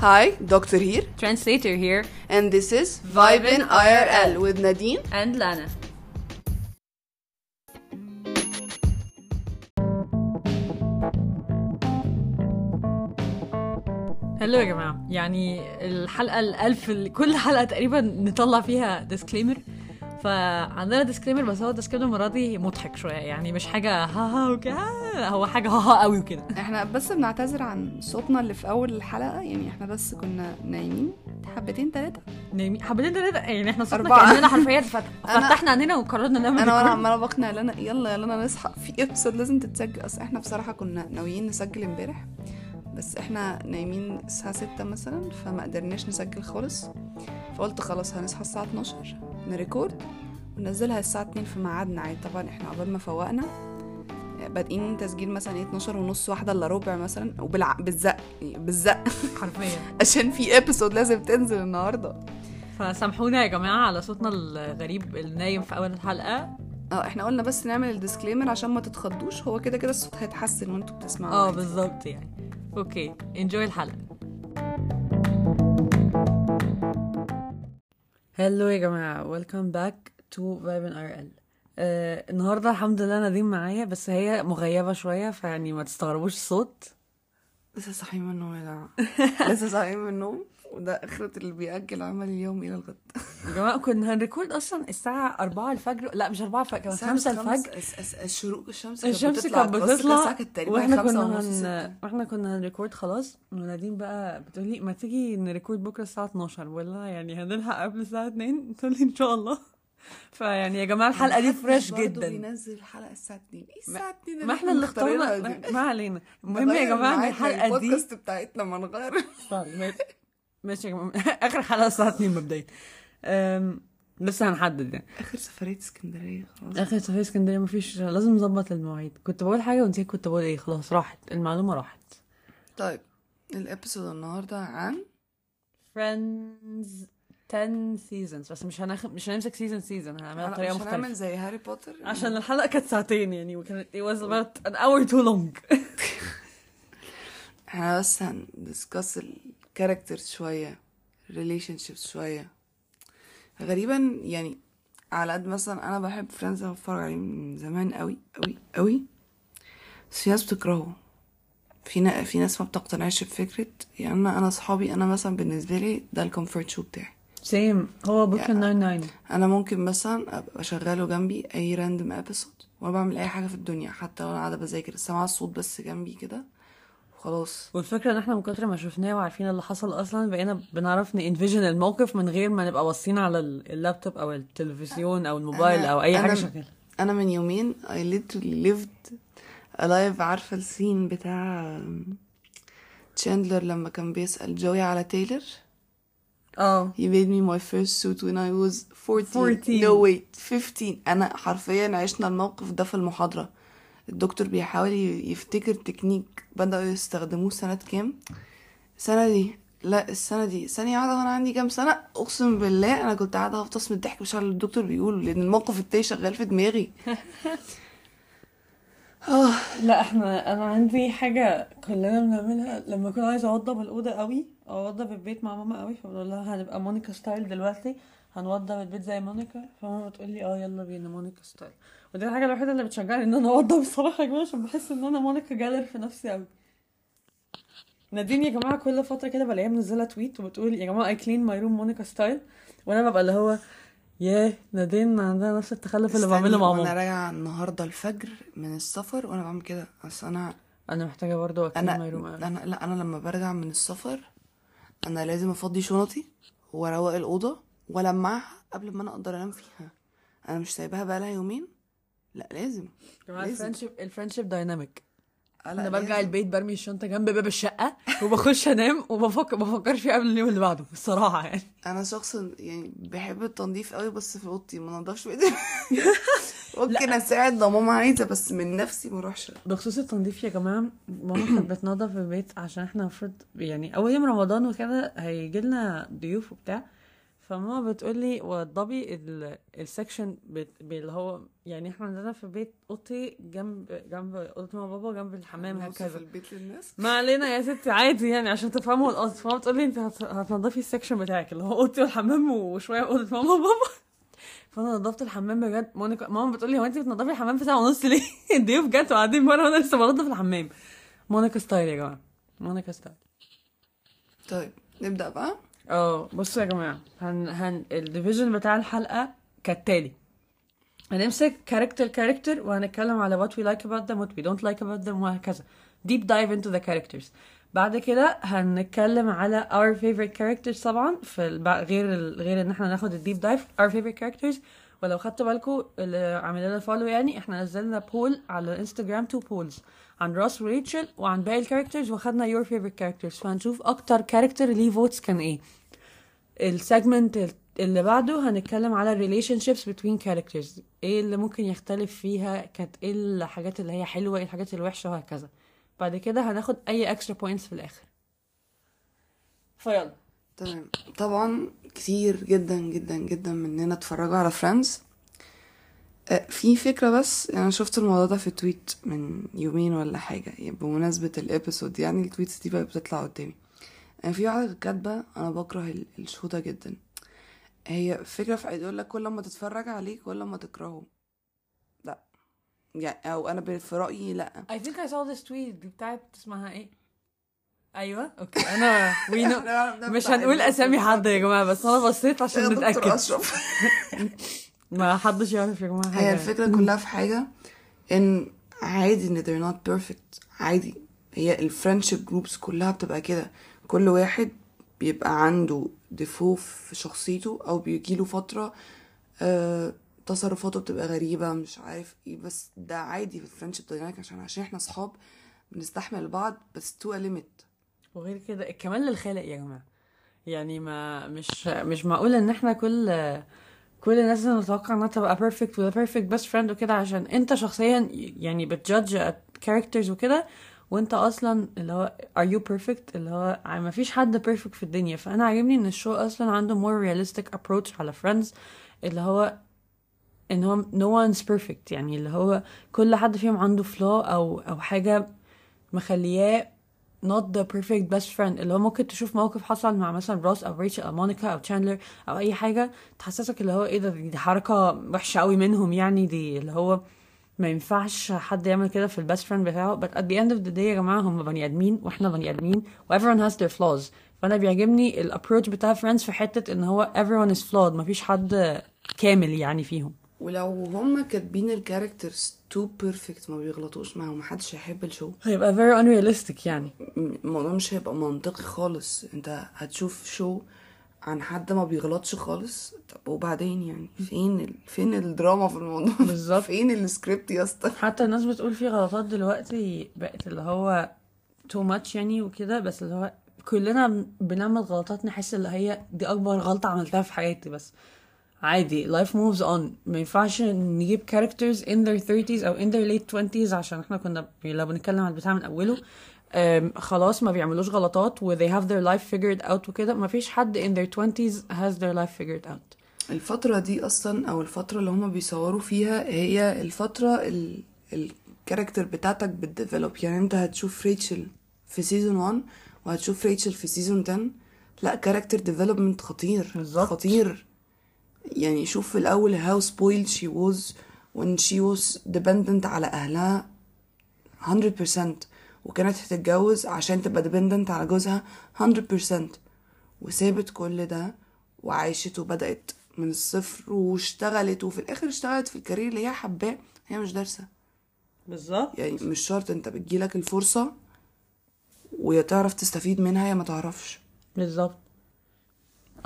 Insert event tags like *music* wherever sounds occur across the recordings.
Hi, Doctor here, Translator here and this is Vibin' IRL with Nadeen. and Lana. hello يا جماعة يعني الحلقة الألف كل حلقة تقريبا نطلع فيها disclaimer فعندنا disclaimer بس هو disclaimer المرة دي مضحك شوية. يعني مش حاجة ها ها وكده هو حاجة ها ها قوي وكده. إحنا بس بنعتذر عن صوتنا اللي في أول الحلقة. يعني إحنا بس كنا نايمين حبتين تلاتة. نايمين حبتين تلاتة؟ يعني إحنا صوتنا أربعة. كأننا حرفيا *laughs* فتحنا عينينا وقررنا نعمل أنا وأنا. عمالة بقنع لنا يلا يلا نصحى في ابسود لازم تتسجل. أصل إحنا بصراحة كنا ناويين نسجل امبارح. بس إحنا نايمين الساعة ستة مثلا فما قدرناش نسجل خالص. فقلت خلاص هنصحى الساعة 12 نريكورد وننزلها الساعة 2 في ميعادنا. عادي طبعا إحنا عقبال ما فوقنا بادئين تسجيل مثلا إيه 12 ونص واحدة إلا ربع مثلا وبالع... بالزق يعني بالزق. حرفيا. *laughs* عشان في episode لازم تنزل النهارده. فسامحونا يا جماعة على صوتنا الغريب النايم في أول الحلقة آه إحنا قلنا بس نعمل ال disclaimer عشان ما تتخضوش. هو كده كده الصوت هيتحسن وانتوا بتسمعوا آه. بالظبط يعني. okay enjoy الحلقة. hello يا جماعة welcome back to Vibin' IRL النهاردة الحمد لله نادين معايا بس هي مغيبة شوية فيعني ما تستغربوش الصوت لسه صاحيين من النوم يا جماعة. *laughs* لسه صاحيين من النوم. وده آخرة اللي بيأجل عمل اليوم إلى الغد. يا جماعة كنا هن record أصلا الساعة 4 الفجر. لا مش 4 الفجر كمان 5 الفجر. الشروق الشمس الشمس كانت بتطلع. وإحنا كنا هن... وإحنا كنا هن record خلاص. ونادين بقى بتقولي ما تيجي ن record بكرة الساعة 12 ولا يعني هنلحق قبل الساعة 2 *laughs* تقول لي إن شاء الله. فيعني يا جماعة الحلقة دي fresh جدا. بينزل الحلقة الساعة 2 إيه الساعة 2 ما إحنا اللي اخترنا؟ ما- علينا. المهم يا جماعة الحلقة دي البودكاست بتاعتنا ما نغير طيب، ماشي. يا جماعة. *laughs* آخر حلقة الساعة 2 مبدئيا. لسه هنحدد يعني. آخر سفرية اسكندرية خلاص. آخر سفرية اسكندرية مفيش لازم نظبط المواعيد. كنت بقول حاجة ونسيت كنت بقول إيه. خلاص راحت. المعلومة راحت. طيب ال episode النهاردة عن؟ Friends 10 seasons بس مش هناخد مش هنمسك season season هنعملها بطريقة مش هنعمل مختلفة. زي هاري بوتر. عشان الحلقة كانت ساعتين يعني. وكانت it was about an hour too long. *laughs* إحنا بس ه discuss ال characters شوية relationships شوية. غريبا يعني على قد مثلا أنا بحب Friends بتفرج عليه من زمان قوي قوي قوي بس في ناس بتكرهه. في. في ناس ما بتقتنعش بفكرة. يعني أنا أنا صحابي أنا مثلا بالنسبة لي ده ال comfort show بتاعي. same هو Brooklyn Nine-Nine أنا ممكن مثلا أبقى شغاله جنبي أي random episode وأنا بعمل أي حاجة في الدنيا. حتى لو أنا قاعدة بذاكر سامعة الصوت بس جنبي كده. وخلاص والفكرة إن إحنا من كتر ما شفناه وعارفين اللي حصل أصلا بقينا بنعرف ن envision الموقف من غير ما نبقى باصين على ال- اللابتوب أو التلفزيون أو الموبايل أنا- أو أي حاجة شغاله أنا من يومين I literally lived alive عارفة ال scene بتاع تشاندلر لما كان بيسأل جوي على تايلر آه. He made me my first suit when I was 14 14. no wait 15 أنا حرفيا عشنا الموقف ده في المحاضرة. الدكتور بيحاول يفتكر تكنيك بدأوا يستخدموه سنة كام؟ السنة دي. لا السنة دي. ثانية واحدة وأنا عندي كام سنة؟ أقسم بالله أنا كنت قاعدة هفطس من الضحك مش اللي الدكتور بيقوله لأن الموقف التاني شغال في دماغي. *laughs* آه. لا إحنا أنا عندي حاجة كلنا بنعملها لما أكون عايزة أوضب الأوضة قوي. اوضب البيت مع ماما قوي فبقول لها هنبقى مونيكا style دلوقتي. هنوضب البيت زي مونيكا. فماما بتقول لي آه يلا بينا مونيكا style. ودي الحاجة الوحيدة اللي بتشجعني إن أنا أوضب الصراحه يا جماعة عشان بحس إن أنا مونيكا جالر في نفسي قوي. نادين يا جماعة كل فترة كده بلاقيها منزلة tweet وبتقول يا جماعة I clean my room مونيكا style. وأنا ببقى اللي هو ياه نادين عندها نفس التخلف اللي بعمله مع ماما. راجعة النهاردة الفجر من السفر وأنا بعمل كده. أصل أنا أنا محتاجة برضه أنا my room. أنا لا أنا لما برجع من السفر أنا لازم أفضي شنطي وأروق الأوضة وألمعها قبل ما أنا أقدر أنام فيها. أنا مش سايباها بقى لها يومين. لا لازم جماعة لازم. الفرنشيب الفرنشيب دايناميك أنا برجع لازم. البيت برمي الشنطة جنب باب الشقة وبخش أنام وبفكر بفكرش فيها قبل اليوم اللي بعده الصراحه يعني. أنا شخص يعني بحب التنظيف قوي بس في أوضتي ما انضفش بيتي *laughs* ممكن أساعد لو ماما عايزة بس من نفسي ما أروحش. بخصوص التنظيف يا جماعة ماما كانت بتنظف البيت عشان إحنا المفروض يعني أول يوم رمضان وكده هيجي لنا ضيوف وبتاع. فماما بتقول لي وضبي ال- ال section اللي هو يعني إحنا عندنا في البيت أوضتي جنب جنب أوضة ماما وبابا جنب الحمام نوصف هكذا البيت للناس؟ ما علينا يا ستي عادي يعني عشان تفهموا القصد فماما بتقول لي أنت هت- هتنضفي ال section بتاعك اللي هو أوضتي والحمام وشوية أوضة ماما وبابا. فانا نضفت الحمام بجد. مونيكا ماما بتقول لي هو انت بتنضفي الحمام في ساعة ونص ليه؟ *laughs* الضيوف جت وقاعدين بره وأنا لسه بنضف الحمام. مونيكا style يا جماعة. مونيكا style. طيب نبدأ بقى. آه بصوا يا جماعة. هن هن ال division بتاع الحلقة كالتالي. هنمسك character character وهنتكلم على what we like about them what we don't like about them وهكذا. Deep dive into the characters. بعد كده هنتكلم على our favorite characters طبعا في الب... غير ال... غير إن إحنا ناخد ال deep dive our favorite characters ولو خدتوا بالكم اللي عامل لنا follow يعني إحنا نزلنا poll على الانستجرام two polls عن روس وريتشل وعن باقي ال characters وخدنا your favorite characters. فهنشوف أكتر character ليه votes كان إيه. ال segment اللي بعده هنتكلم على ال relationships between characters إيه اللي ممكن يختلف فيها؟ كانت إيه الحاجات اللي هي حلوة؟ إيه الحاجات الوحشة؟ وهكذا. بعد كده هناخد أي extra points في الآخر. فيلا. تمام. طبعا كتير جدا جدا جدا مننا اتفرجوا على Friends في فكرة بس أنا شفت الموضوع ده في tweet من يومين ولا حاجة يعني بمناسبة ال episode يعني ال tweets دي بقى بتطلع قدامي. يعني في واحدة كاتبة أنا بكره ال- ال show ده جدا. هي فكرة في يقول لك كل ما تتفرج عليه كل ما تكرهه. يعني أو أنا في رأيي لأ. I think I saw this tweet دي بتاعت اسمها إيه؟ أيوه okay أنا we know. *laughs* مش هنقول أسامي حد يا جماعة بس أنا بصيت عشان نتأكد. أشرف. *laughs* ما حدش يعرف يا جماعة حاجة. هي الفكرة كلها في حاجة إن عادي إن they're not perfect عادي. هي ال friendship groups كلها بتبقى كده. كل واحد بيبقى عنده défaut في شخصيته أو بيجيله فترة آه تصرفاته بتبقى غريبة مش عارف إيه بس ده عادي في ال friendship dynamic عشان عشان إحنا صحاب بنستحمل بعض بس to limit وغير كده الكمال للخالق يا جماعة. يعني ما مش مش معقول إن إحنا كل كل الناس نتوقع إنها تبقى perfect ولا perfect best friend وكده عشان أنت شخصيا يعني بت judge characters وكده وأنت أصلا اللي هو are you perfect اللي هو ما فيش حد perfect في الدنيا. فأنا عاجبني إن ال show أصلا عنده more realistic approach على friends اللي هو إن هو no one's perfect. يعني اللي هو كل حد فيهم عنده flaw أو أو حاجة مخلياه not the perfect best friend. اللي هو ممكن تشوف موقف حصل مع مثلا روس أو ريتشل أو مونيكا أو تشاندلر أو أي حاجة تحسسك اللي هو إيه ده دي حركة وحشة قوي منهم يعني. دي اللي هو ما ينفعش حد يعمل كده في ال best friend بتاعه. But at the end of the day يا جماعة هم بني آدمين وإحنا بني آدمين و everyone has their flaws. فأنا بيعجبني ال approach بتاع Friends في حتة إن هو everyone is flawed. مفيش حد كامل يعني فيهم. ولو هما كاتبين ال characters too perfect ما بيغلطوش ما هو محدش هيحب ال show. هيبقى very unrealistic يعني. الموضوع مش هيبقى منطقي خالص. انت هتشوف show عن حد ما بيغلطش خالص. طب وبعدين يعني؟ فين ال... فين الدراما في الموضوع؟ *laughs* بالظبط. فين السكريبت يا اسطى؟ حتى الناس بتقول في غلطات دلوقتي بقت اللي هو too much يعني وكده بس اللي هو كلنا بن- بنعمل غلطات نحس اللي هي دي أكبر غلطة عملتها في حياتي بس. عادي. Life moves on. ما ينفعش نجيب characters in their 30s أو in their late 20s عشان إحنا كنا لو بنتكلم عن البتاع من أوله خلاص ما بيعملوش غلطات و they have their life figured out وكده. ما فيش حد in their 20s has their life figured out. الفترة دي أصلا أو الفترة اللي هما بيصوروا فيها هي الفترة ال... ال character بتاعتك بت develop. يعني أنت هتشوف ريتشل في season 1 وهتشوف ريتشل في season 10 لا character development خطير. بالظبط. خطير. يعني شوف في الأول how spoiled she was when she was dependent على أهلها 100% وكانت هتتجوز عشان تبقى dependent على جوزها 100% وسابت كل ده وعاشت وبدأت من الصفر واشتغلت. وفي الآخر اشتغلت في ال career اللي هي حباه. هي مش دارسة. بالظبط. يعني مش شرط انت بتجيلك الفرصة ويا تعرف تستفيد منها يا ما تعرفش. بالظبط.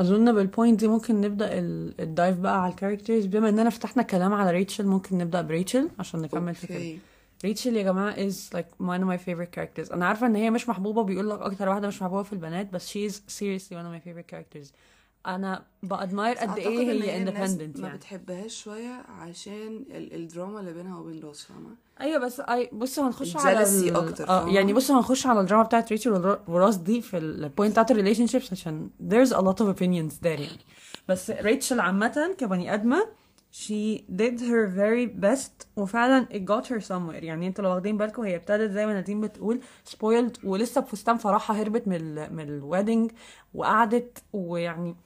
أظن بال point دي ممكن نبدأ ال- ال dive بقى على ال characters بما إننا فتحنا كلام على ريتشل ممكن نبدأ بريتشل عشان نكمل في كده. ريتشل يا جماعة is like one of my favorite characters. أنا عارفة إن هي مش محبوبة بيقول لك أكتر واحدة مش محبوبة في البنات بس she is seriously one of my favorite characters. أنا ب admire قد إيه هي independent ما يعني. بتحبهاش شوية عشان ال- الدراما اللي بينها وبين روس فاهمة؟ أيوه بس أي بص هنخش على ال... آه فاهمة؟ يعني بص هنخش على الدراما بتاعت ريتشل وروس دي في ال point بتاعت ال relationships عشان there's a lot of opinions there يعني. بس ريتشل عامة كبني آدمة she did her very best وفعلا it got her somewhere. يعني أنتوا لو واخدين بالكم هي ابتدت زي ما نادين بتقول spoiled ولسه بفستان فرحها هربت من ال من ال wedding وقعدت ويعني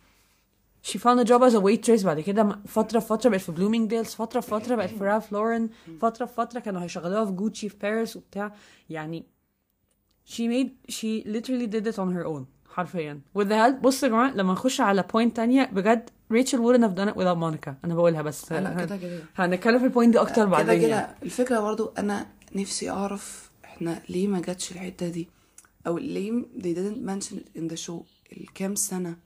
she found a job as a waitress بعد كده فترة في فترة بقت في بلومينجديلز فترة في فترة بقت في راف لورن فترة في فترة كانوا هيشغلوها في جوتشي في باريس وبتاع. يعني she made she literally did it on her own حرفيا. With the help بصوا يا جماعة لما نخش على point تانية بجد ريتشل wouldn't have done it without مونيكا أنا بقولها بس. لا كده كده. هنتكلم في ال point دي أكتر كده بعدين كده. يعني. الفكرة برضو أنا نفسي أعرف إحنا ليه ما جاتش الحتة دي؟ أو ليه they didn't mention it in the show الكام سنة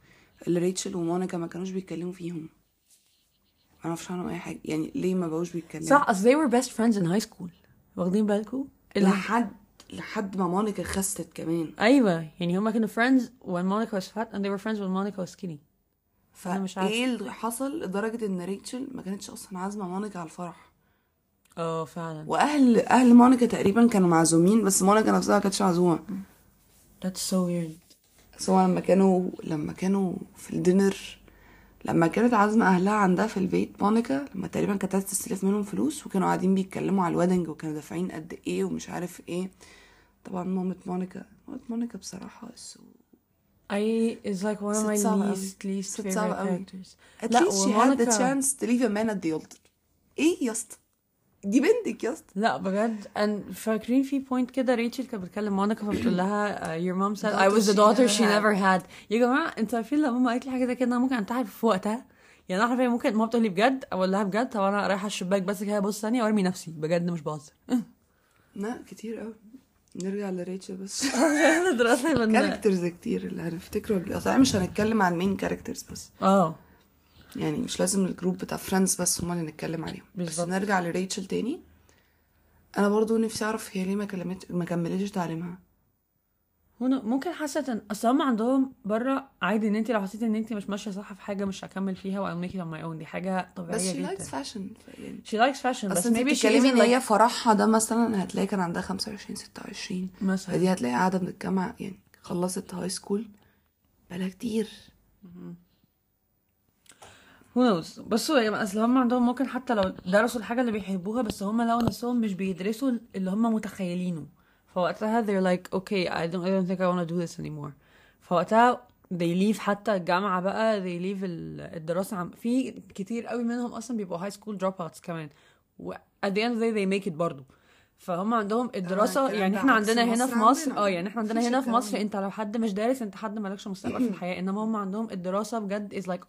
اللي ريتشل ومونيكا ما كانوش بيتكلموا فيهم. ما أعرفش عنهم أي حاجة. يعني ليه ما بقوش بيتكلموا؟ صح أصل they were best friends in high school. واخدين بالكم؟ لحد لحد ما مونيكا خست كمان. أيوه يعني هما كانوا friends when Monica was fat and they were friends when Monica was skinny. فايه اللي حصل لدرجة إن ريتشل ما كانتش أصلا عازمة مونيكا على الفرح؟ آه فعلا. واهل أهل مونيكا تقريبا كانوا معزومين بس مونيكا نفسها ما كانتش معزومة that's so weird. هو لما كانوا لما كانوا في ال dinner لما كانت عازمة أهلها عندها في البيت مونيكا لما تقريبا كانت عايزة تستلف منهم فلوس وكانوا قاعدين بيتكلموا على ال wedding وكانوا دافعين قد إيه ومش عارف إيه. طبعا مامة مونيكا مامة مونيكا بصراحة so I is like one of my least least favorite characters. At least she had the chance to leave a man at the altar. إيه يا اسطى؟ دي بنتك يا اسطى. لا بجد. And فاكرين في point كده ريتشل كانت بتكلم مونيكا فبتقول لها uh, your mom said I was the daughter she never had. يا جماعة أنتوا عارفين لما ماما قالت لي حاجة زي كده أنا ممكن أنتحر في وقتها؟ يعني أنا حرفيا ممكن ماما بتقول لي بجد أقول لها بجد طب أنا رايحة الشباك بس كده بص ثانية وأرمي نفسي. بجد مش بهزر. لا كتير أوي. نرجع لريتشل بس. *laughs* characters كتير اللي هنفتكره. اللي أصلا مش هنتكلم عن main characters بس. آه. يعني مش لازم ال group بتاع فريندز بس هما اللي نتكلم عليهم. بس بالظبط. نرجع لريتشل تاني. أنا برضو نفسي أعرف هي ليه ما كلمت ما كملتش تعليمها. هنا ممكن حاسة إن أصل هم عندهم بره عادي إن انت لو حسيتي إن انت مش ماشية صح في حاجة مش هكمل فيها و I'll make it on my own. دي حاجة طبيعية بس جدا. likes fashion يعني. She likes fashion بس اصل انت maybe she بتتكلمي إن هي فرحها ده مثلا هتلاقي كان عندها 25 26 مثلا. فدي هتلاقي قاعدة من الجامعة يعني خلصت هاي سكول بقالها كتير. Who knows? بصوا يا جماعة أصل هم عندهم ممكن حتى لو درسوا الحاجة اللي بيحبوها بس هم لو نفسهم مش بيدرسوا اللي هم متخيلينه. فوقتها they're like okay I don't I don't think I want to do this anymore. فوقتها they leave حتى الجامعة بقى they leave ال- الدراسة عم في كتير قوي منهم أصلا بيبقوا high school dropouts كمان. و at the end of the day they make it برضو. فهم عندهم الدراسة الكلام يعني ده إحنا عندنا هنا في مصر. آه يعني إحنا عندنا هنا في مصر. أنت لو حد مش دارس أنت حد مالكش مستقبل في الحياة. إنما هم عندهم الدراسة بجد is like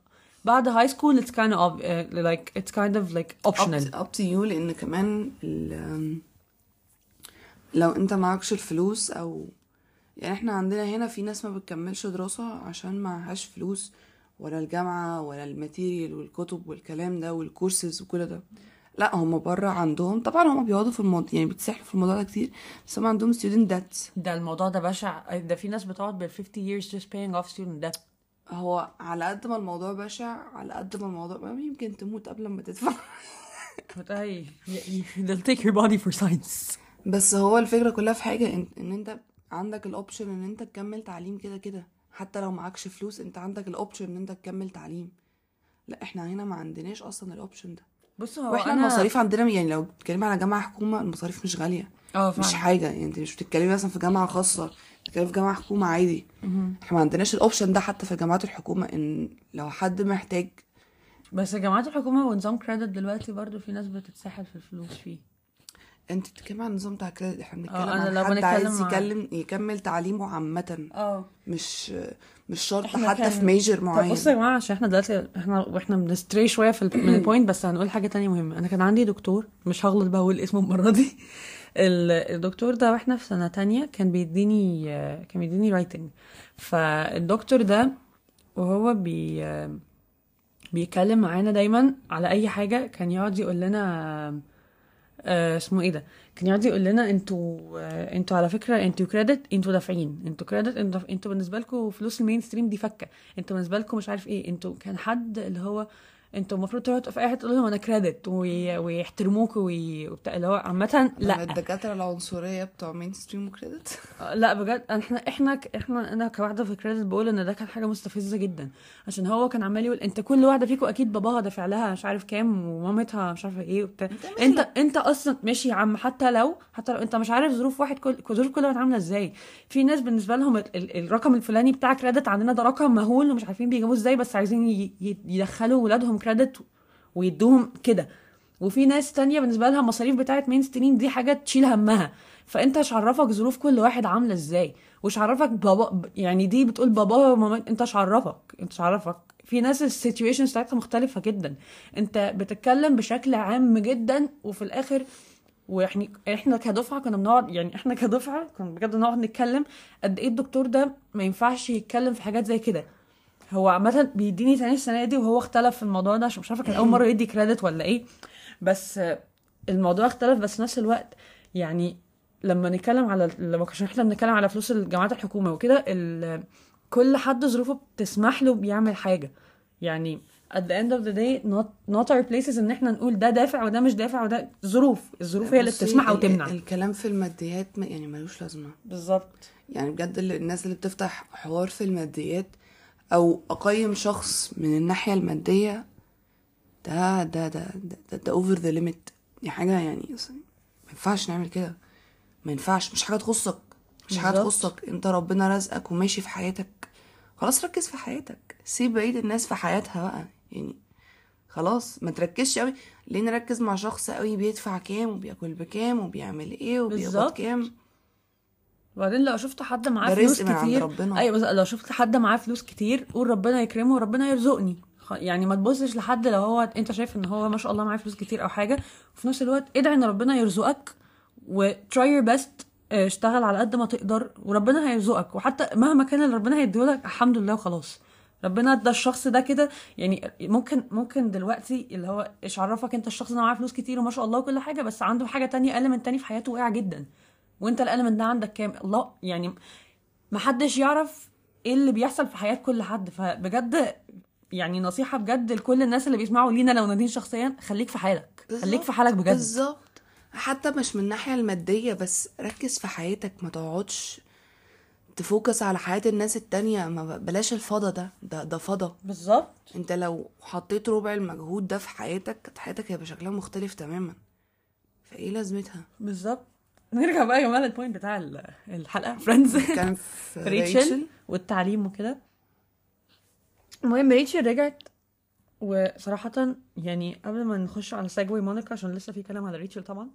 بعد high school it's kind of ob- uh, like it's kind of like optional. Up, up to you لأن كمان ال لو أنت معكش الفلوس أو يعني إحنا عندنا هنا في ناس ما بتكملش دراسة عشان معهاش فلوس ولا الجامعة ولا ال material والكتب والكلام ده والكورسز وكل ده. لا هم بره عندهم طبعا هم بيقعدوا في الموضوع يعني بيتسحلوا في الموضوع ده كتير بس هم عندهم student debts. ده الموضوع ده بشع. ده في ناس بتقعد بال 50 years just paying off student debt. هو على قد ما الموضوع بشع على قد ما الموضوع ما يمكن تموت قبل ما تدفع But I, they'll take your body for science. بس هو الفكرة كلها في حاجة ان, إن أنت عندك ال option إن أنت تكمل تعليم كده كده. حتى لو معكش فلوس أنت عندك ال option إن أنت تكمل تعليم. لا إحنا هنا ما عندناش أصلا ال option ده. بص هو وإحنا أنا... المصاريف عندنا يعني لو بتتكلمي على جامعة حكومة المصاريف مش غالية. آه مش حاجة يعني أنت مش بتتكلمي مثلا في جامعة خاصة. بتتكلمي في جامعة حكومة عادي. إحنا ما عندناش ال option ده حتى في جامعات الحكومة إن لو حد محتاج بس جامعات الحكومة ونظام credit دلوقتي برضو في ناس بتتسحل في الفلوس فيه. انت بتتكلمي عن النظام بتاع credit إحنا بنتكلم آه، أنا عن لو حد بنتكلم عايز يكلم يكمل تعليمه عامة. آه. مش مش شرط حتى كان- في major طب معين بصوا يا جماعة عشان إحنا دلوقتي إحنا وإحنا بن stray شوية في ال- من *clears throat* ال point بس هنقول حاجة تانية مهمة. أنا كان عندي دكتور مش هغلط بقى أقول اسمه المرة دي. الدكتور ده وإحنا في سنة تانية كان بيديني كان بيديني writing فالدكتور ده وهو بي بيتكلم معانا دايما على أي حاجة كان يقعد يقول لنا آه اسمه إيه ده؟ كان يقعد يقول لنا أنتوا آه أنتوا على فكرة أنتوا credit أنتوا دافعين. أنتوا credit أنتوا أنتوا بالنسبة لكم فلوس ال mainstream دي فكة. أنتوا بالنسبة لكم مش عارف إيه. أنتوا كان حد اللي هو أنتوا المفروض تقعدوا في اي حتة تقول لهم أنا credit وي- ويحترموكوا وي- وبتاع اللي هو عامة لا. الدكاترة العنصرية بتوع mainstream و credit لا بجد. إحنا إحنا إحنا أنا كواحدة في كريدت بقول إن ده كان حاجة مستفزة جدا. عشان هو كان عمال يقول أنت كل واحدة فيكم أكيد باباها دافع لها مش عارف كام ومامتها مش عارفة إيه وبتاع. انت أنت أصلا ماشي يا عم حتى لو حتى لو أنت مش عارف ظروف واحد كل ظروف كل واحد عاملة إزاي. في ناس بالنسبة لهم ال... ال... الرقم الفلاني بتاع كريدت عندنا ده رقم مهول ومش عارفين بيجيبوه إزاي بس عايزين. ي- يدخلوا ولادهم كريدت ويدوهم كده. وفي ناس تانية بالنسبة لها المصاريف بتاعت مين ستريم دي حاجة تشيل همها. فأنت مش عرفك ظروف كل واحد عاملة إزاي؟ وش عرفك بابا يعني دي بتقول بابا وماما أنت مش عرفك أنت مش عرفك في ناس السيتويشن بتاعتها مختلفة جدا. أنت بتتكلم بشكل عام جدا وفي الآخر وإحنا إحنا كدفعة كنا بنقعد يعني إحنا كدفعة كنا بجد نقعد نتكلم قد إيه الدكتور ده ما ينفعش يتكلم في حاجات زي كده. هو عامة بيديني تاني السنة دي وهو اختلف في الموضوع ده عشان مش عارفة كان أول مرة يدي كريدت ولا إيه. بس الموضوع اختلف بس نفس الوقت يعني لما نتكلم على لما عشان إحنا بنتكلم على فلوس الجامعات الحكومة وكده كل حد ظروفه بتسمح له بيعمل حاجة. يعني at the end of the day not, not our places إن إحنا نقول ده دافع وده مش دافع وده ظروف. الظروف هي اللي بتسمح أو تمنع الكلام في الماديات ما- يعني ملوش لازمة. بالظبط. يعني بجد الناس اللي بتفتح حوار في الماديات أو أقيم شخص من الناحية المادية ده ده ده ده ده, over the limit دي حاجة يعني ما ينفعش نعمل كده. ما ينفعش مش حاجة تخصك مش حاجة. تخصك. أنت ربنا رزقك وماشي في حياتك. خلاص ركز في حياتك. سيب بقيه الناس في حياتها بقى. يعني خلاص ما تركزش قوي. ليه نركز مع شخص قوي بيدفع كام وبياكل بكام وبيعمل إيه وبيقبض. كام؟ وبعدين لو شفت حد معاه فلوس رزق من عند كتير ربنا. أيوه بس لو شفت حد معاه فلوس كتير قول ربنا يكرمه وربنا يرزقني. يعني ما تبصش لحد لو هو أنت شايف إن هو ما شاء الله معاه فلوس كتير أو حاجة وفي نفس الوقت ادعي إن ربنا يرزقك و try your best اشتغل على قد ما تقدر وربنا هيرزقك. وحتى مهما كان اللي ربنا هيديهولك الحمد لله وخلاص. ربنا ادى الشخص ده كده يعني ممكن ممكن دلوقتي اللي هو إيش عرفك أنت الشخص ده معاه فلوس كتير وما شاء الله وكل حاجة بس عنده حاجة تانية element تاني في حياته واقع جدا. وانت ال element ده عندك كام؟ الله يعني محدش يعرف إيه اللي بيحصل في حياة كل حد. فبجد يعني نصيحة بجد لكل الناس اللي بيسمعوا لينا لو نادين شخصيا خليك في حالك. خليك بالظبط. في حالك بجد. بالظبط. حتى مش من الناحية المادية بس ركز في حياتك. ما تقعدش تفوكس على حياة الناس التانية. ما بلاش الفضا ده. ده ده فضا. بالظبط. انت لو حطيت ربع المجهود ده في حياتك حياتك هيبقى شكلها مختلف تماما. فإيه لازمتها؟ بالظبط. نرجع بقى يا جماعة لل point بتاع ال- الحلقة. فريندز كان في ريتشل والتعليم وكده. المهم ريتشل رجعت وصراحة يعني قبل ما نخش على ساجوي مونيكا عشان لسه في كلام على ريتشل طبعا.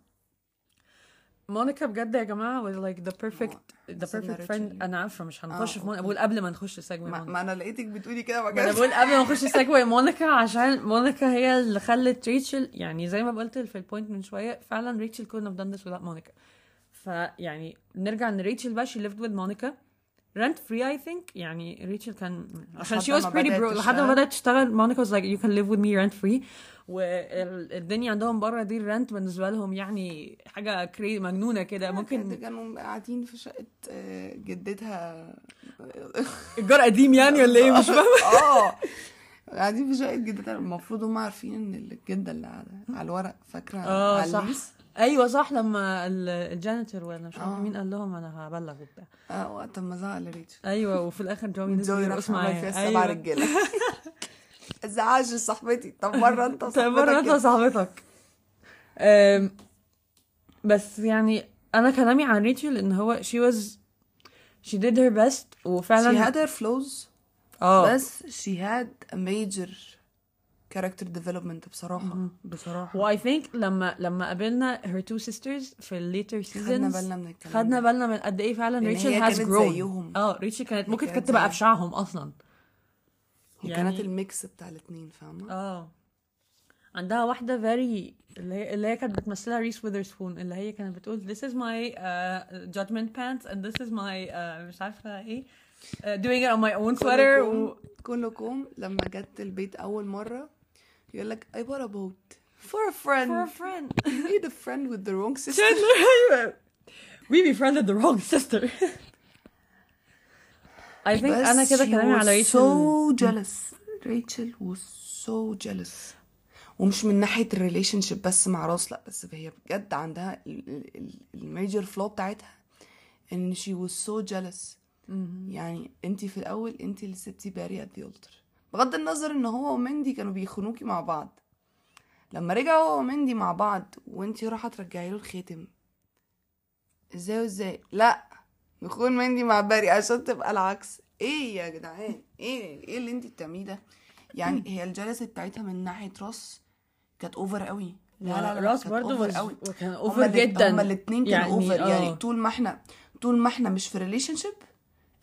مونيكا بجد يا جماعة was like the perfect the perfect friend. أنا عارفة مش هنخش آه، في مونيكا بقول قبل ما نخش ساجوي مونيكا. ما أنا لقيتك بتقولي كده ما أنا بجد بقول قبل ما نخش *laughs* ساجوي مونيكا عشان مونيكا هي اللي خلت ريتشل يعني زي ما قلت في ال point من شوية فعلا ريتشل have done this without مونيكا. فيعني نرجع إن ريتشل بقى she lived with مونيكا. Rent free I think. يعني ريتشل كان عشان she was pretty broke لحد ما بدأت لحد ما. بدأت تشتغل مونيكا was like you can live with me rent free والدنيا عندهم بره دي ال rent بالنسبة لهم يعني حاجة cra- مجنونة كده. ممكن كانوا قاعدين في شقة آه، جدتها. *laughs* إيجار قديم يعني ولا إيه؟ مش *laughs* فاهمة. آه قاعدين في شقة جدتها. المفروض هم عارفين إن الجدة اللي على, الورق فاكرة آه صح. أيوه صح لما ال- الجانيتور ولا مش عارفة آه. مين قال لهم أنا هبلغ وبتاع. آه وقت ما زعل ريتشل أيوه وفي الآخر جوي نزل يرقص راح معايا. فيها سبع رجاله ازعاج صاحبتي. طب مرة أنت *laughs* طيب مرة صاحبتك انت. صاحبتك بس يعني أنا كلامي عن ريتشل إن هو she was she did her best she وفعلا had her flaws آه. بس she had a major character development بصراحة. بصراحة. و I think لما لما قابلنا her two sisters في ال later seasons خدنا بالنا من الكلام خدنا. بالنا من قد إيه فعلا ريتشل هي has grown. كانت زيهم. آه ريتشل كانت ممكن كانت تبقى. ابشعهم أصلا. هي يعني- كانت ال mix بتاع الاثنين فاهمة؟ آه. عندها واحدة very اللي هي اللي هي كانت بتمثلها ريس ويذرسبون اللي هي كانت بتقول this is my uh, judgment pants and this is my uh, مش عارفة إيه uh, doing it on my own sweater. و... كلكم كلكم لما جت البيت أول مرة. يقول لك I bought a boat for a friend for a friend you made a friend with the wrong sister أيوه we befriended the wrong sister I think أنا كده كلامي على ريتشل so jealous ريتشل was so jealous ومش من ناحية ال relationship بس مع راس لا بس هي بجد عندها ال major flaw بتاعتها ان she was so jealous يعني انت في الأول انت اللي سبتي باري at the altar بغض النظر إن هو ومندي كانوا بيخونوكي مع بعض. لما رجعوا هو ومندي مع بعض وانت رايحه ترجعي له الخاتم. إزاي وإزاي؟ لأ نخون مندي مع باري عشان تبقى العكس. إيه يا جدعان؟ إيه إيه اللي انت بتعمليه ده؟ يعني هي ال jealousy بتاعتها من ناحية راس كانت over قوي. لا لا لا راس برضه was- قوي. هما over جدا. هما الاثنين كانوا يعني، over يعني آه. طول ما إحنا طول ما إحنا مش في relationship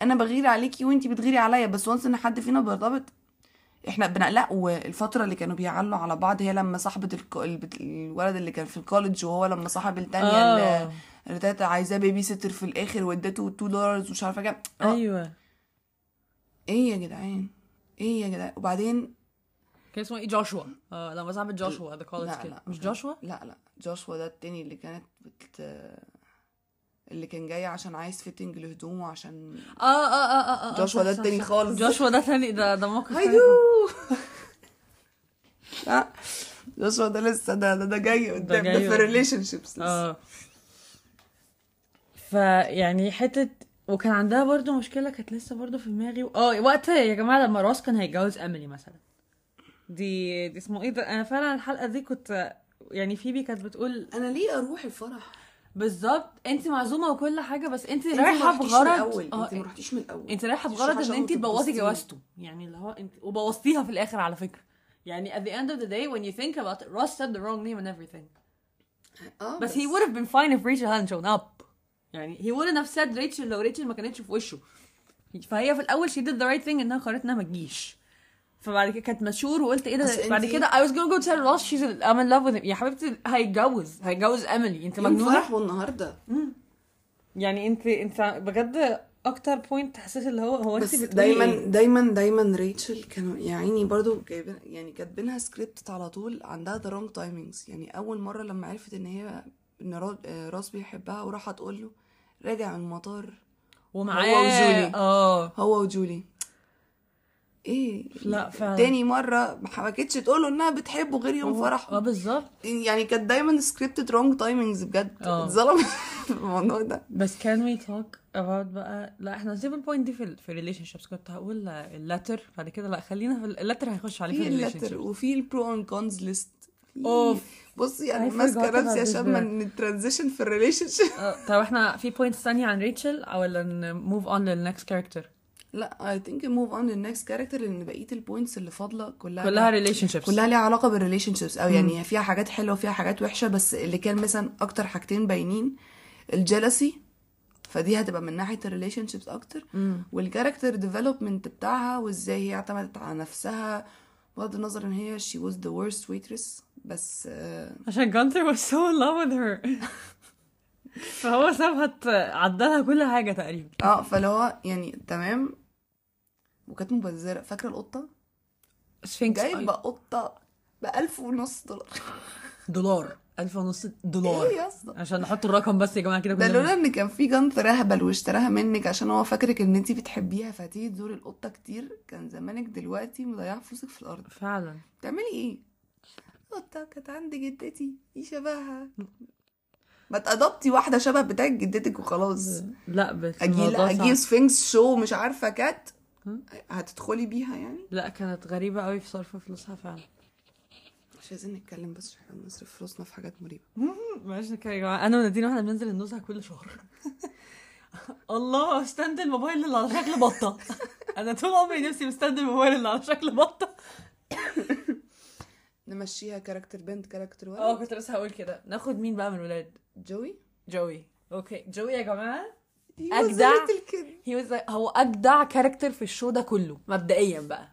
أنا بغير عليكي وأنتي بتغيري عليا. بس و once إن حد فينا بيرتبط إحنا بنقلق والفترة اللي كانوا بيعلوا على بعض هي لما صاحبة الك... الولد اللي كان في ال college وهو لما صاحب التانية آه. اللي- اللي كانت عايزاه babysitter في الآخر وادته 2 دولار ومش عارفة كام. أيوه. إيه يا جدعان؟ إيه يا جدعان وبعدين كان اسمه إيه؟ جوشوا آه لما صاحبة جوشوا the college لا لا مش جوشوا لا لا جوشوا ده التاني اللي كانت بت... اللي كان جاي عشان عايز fitting لهدومه عشان آه آه آه آه آه جوشوا ده التاني. خالص. جوشوا ده تاني ده ده موقف تاني هيو لا جوشوا ده لسه ده ده, ده جاي قدام ده, في. relationships آه. فيعني حتة وكان عندها برضو مشكلة كانت لسه برضو في دماغي آه وقت يا جماعة لما راس كان هيتجوز اميلي مثلا. دي دي اسمه إيه ده؟ أنا فعلا الحلقة دي كنت يعني فيبي كانت بتقول أنا ليه أروح الفرح؟ بالظبط. انت معزومة وكل حاجة بس انت من بغرض. الأول. آه انت ما رحتيش من الأول. انت رايحة بغرض رايحة ان انت تبوظي. جوازته. يعني اللي هو انت وبوظتيها في الآخر على فكرة. يعني at the end of the day when you think about it Ross said the wrong name and everything. آه بس he would have been fine if Rachel hadn't shown up. يعني he wouldn't have said Rachel لو Rachel ما كانتش في وشه. فهي في الأول she did the right thing إنها قررت إنها ما تجيش. فبعد كده كانت مشهور وقلت إيه ده؟ بعد كده I was gonna go tell Ross she's I'm in love with him. يا حبيبتي هيتجوز هيتجوز اميلي أنت مجنونة؟ فرحه النهارده. يعني انت أنت بجد أكتر point تحسسي اللي هو هو أنت دايما إيه؟ دايما دايما ريتشل كانوا يا عيني برضو جايبين يعني كاتبينها سكريبت على طول عندها the wrong timings يعني أول مرة لما عرفت إن هي إن آه، راس بيحبها وراحت تقول له راجع من المطار. ومعاه هو وجولي. آه. هو وجولي. إيه لا فعلا. تاني مرة ما حبكتش تقول له إنها بتحبه غير يوم آه فرحه. بالظبط. يعني كانت دايما scripted wrong timings بجد. آه. اتظلمت *laughs* في الموضوع ده. بس can we talk about بقى؟ لا إحنا نسيب ال point دي في ال في ال relationships كنت هقول ال letter بعد كده لا خلينا في ال letter هيخش عليه في ال relationships وفي ال pro and cons list أوف. بصي أنا I ماسكه نفسي عشان ما. ن transition في ال relationship طب إحنا في points ثانية عن ريتشل ولا ن move on لل next character لا I think move on لل next character لأن بقية ال points اللي فاضلة كلها كلها relationships كلها ليها علاقة بال relationships أو يعني فيها حاجات حلوة وفيها حاجات وحشة بس اللي كان مثلا أكتر حاجتين باينين ال jealousy فدي هتبقى من ناحية ال relationships أكتر وال character development بتاعها وإزاي هي اعتمدت على نفسها. بغض النظر إن هي she was the worst waitress بس آه، عشان جانتر was so in love with her. *laughs* فهو سابها عدلها كل حاجة تقريبا. آه فاللي هو يعني تمام. وكانت مبذرة. فاكرة القطة؟ sphynx جايبة قطة بألف ونص دولار. دولار. ألف ونص دولار. إيه يا اسطى؟ عشان نحط الرقم بس يا جماعة كده ده. لولا إن كان في جانتر اهبل واشتراها منك عشان هو فاكرك إن أنتي بتحبيها فهتيجي تزوري القطة كتير. كان زمانك دلوقتي مضيعة فلوسك في الأرض. فعلا. بتعملي إيه؟ قطة كانت عند جدتي دي شبهها. ما تأدبتي واحدة شبه بتاعت جدتك وخلاص. لا بس أجي أجي. سفنكس شو مش عارفة كات هتدخلي بيها يعني؟ لا كانت غريبة قوي في صرف فلوسها فعلا. مش عايزين نتكلم بس إحنا بنصرف فلوسنا في حاجات مريبة. *laughs* معلش كده يا جماعة. أنا ونادين وإحنا بننزل النزهة كل شهر. *laughs* الله ستاند الموبايل اللي على شكل بطة. *laughs* أنا طول عمري نفسي بستاند الموبايل اللي على شكل بطة. *coughs* نمشيها character بنت character آه ولد كنت لسه هقول كده. ناخد مين بقى من الولاد؟ جوي؟ جوي. okay. جوي يا جماعة. Was like- هو أجدع character في ال show ده كله مبدئيا بقى.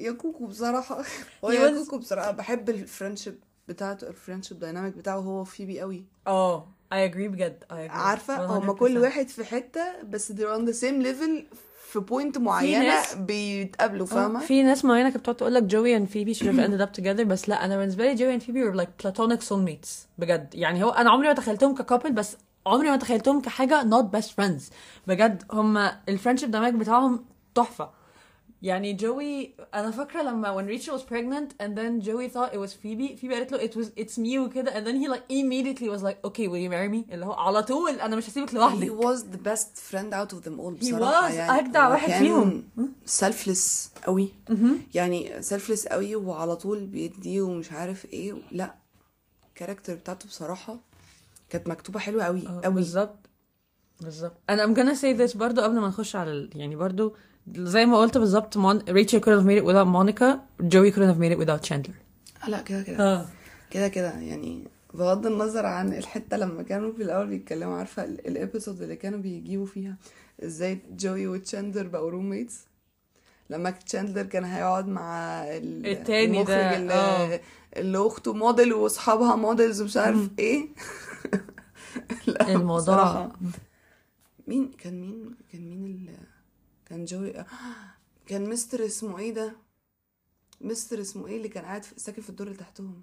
يا كوكو بصراحة. *laughs* هو يا كوكو بصراحة بحب ال friendship بتاعته ال friendship dynamic بتاعه هو وفيبي قوي. آه I agree بجد agree. عارفة؟ هما 100%. كل واحد في حتة بس they're on the same level في point معينة بيتقابلوا فاهمة؟ في ناس معينة كانت بتقعد تقول لك Joey and Phoebe should have *coughs* ended up together بس لا أنا بالنسبة لي Joey and Phoebe were like platonic soulmates بجد. يعني هو أنا عمري ما تخيلتهم ك couple بس عمري ما تخيلتهم كحاجة not best friends. بجد هم ال friendship dynamic بتاعهم تحفة. يعني جوي أنا فاكرة لما when Rachel was pregnant and then Joey thought it was Phoebe Phoebe قالت له it was it's me وكده and then he like immediately was like okay will you marry me? اللي هو على طول أنا مش هسيبك he لوحدك was the best friend out of them all He بصراحة was يعني. أجدع هو واحد فيهم. selfless قوي. يعني selfless قوي وعلى طول بيدي ومش عارف إيه. لا الكاركتر بتاعته بصراحة كانت مكتوبة حلوة قوي آه، قوي. بالظبط بالظبط. أنا I'm gonna say this برضو قبل ما نخش على ال... يعني برضو زي ما قلت بالظبط مون... Rachel couldn't have made it without Monica Joey couldn't have made it without Chandler. آه، لا كده كده. آه. كده كده. يعني بغض النظر عن الحتة لما كانوا في الأول بيتكلموا عارفة ال- ال episode اللي كانوا بيجيبوا فيها إزاي جوي وتشاندلر بقوا roommates لما تشاندلر كان هيقعد مع ال- التاني ده، اللي, آه. اللي أخته موديل وأصحابها models ومش عارف إيه. *laughs* لا الموضوع بصراحة. مين كان مين كان مين ال... كان جوي آه، كان مستر اسمه إيه ده؟ مستر اسمه إيه اللي كان قاعد في... ساكن في الدور اللي تحتهم؟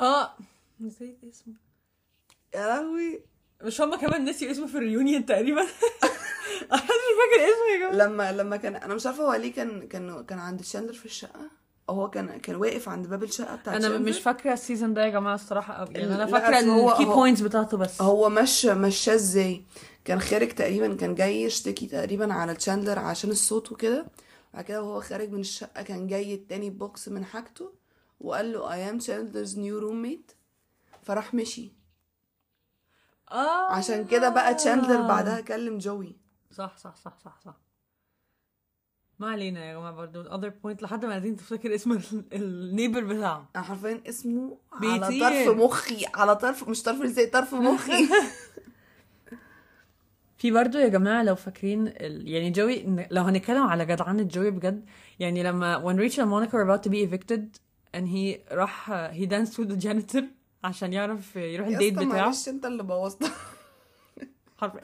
آه نسيت اسمه. يا لهوي. مش هما كمان نسيوا اسمه في ال reunion تقريبا؟ *laughs* أنا مش فاكر اسمه يا جماعة. لما لما كان أنا مش عارفة هو ليه كان كان كان عند شاندلر في الشقة؟ هو كان كان واقف عند باب الشقة بتاعت أنا. مش فاكرة ال season ده يا جماعة الصراحة قوي. يعني أنا فاكرة ال key points بتاعته بس. هو مش مشاه إزاي؟ كان خارج تقريبا كان جاي يشتكي تقريبا على تشاندلر عشان الصوت وكده. بعد كده وهو خارج من الشقة كان جاي التاني box من حاجته وقال له I am Chandler's new roommate فراح مشي. آه. عشان كده بقى تشاندلر بعدها كلم جوي صح صح صح صح صح. ما علينا يا جماعة برضو. ال other point لحد ما عايزين تفتكر اسم ال- ال neighbor بتاعه أنا حرفيا اسمه على. طرف مخي على طرف مش طرف إزاي طرف مخي. *laughs* في برضو يا جماعة لو فاكرين ال... يعني جوي لو هنتكلم على جدعنة جوي بجد يعني لما when Rachel and Monica were about to be evicted and he راح he danced with the janitor عشان يعرف يروح الديت بتاعه. معلش انت اللي بوظتها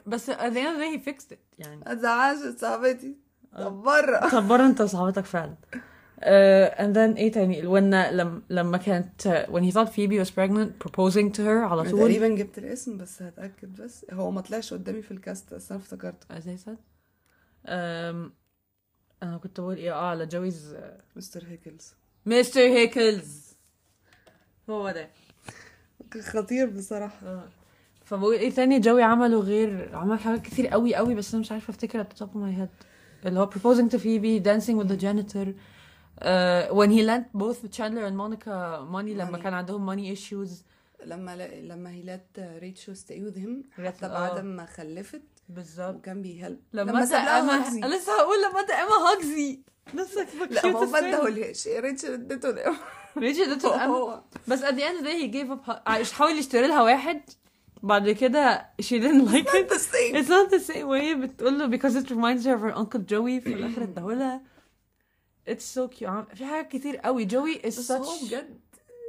بس at the end of the day he fixed it يعني. ما تزعلش صاحبتي. طب بره. *laughs* طب بره انت وصاحبتك فعلا. uh, and then إيه تاني؟ when لما لما كانت when he thought Phoebe was pregnant proposing to her على طول. تقريبا جبت الاسم بس هتأكد بس. هو ما طلعش قدامي في ال cast بس أنا افتكرته. أساسا um, أنا كنت بقول إيه؟ آه على جويز مستر هيكلز. مستر هيكلز. هو ده. خطير بصراحة. فبقول إيه تاني؟ جوي عمله غير عمل حاجات كتير قوي قوي بس أنا مش عارفة أفتكر at the top of my head. اللي هو proposing to Phoebe dancing with the janitor. Uh, when he lent both Chandler and Monica money لما. كان عندهم money issues. لما لا... لما هي لات ريتشو وذ هيم لات- حتى آه. بعد ما خلفت بالظبط. وكان بيهلب لما لها اما هاجزي. لسه هقول لما أنت اما هاجزي لسه لا هو ما اداهولهاش. ريتشو اديته. ريتشي اديته *laughs* بس at the end of the day he gave up عايش حاول يشتري لها واحد. بعد كده she didn't like it the same. it's not the same way بتقول له because it reminds her of her uncle Joey في الاخر *clears throat* اداهولها it's so cute عم- في حاجات كتير قوي Joey is بس هو such بجد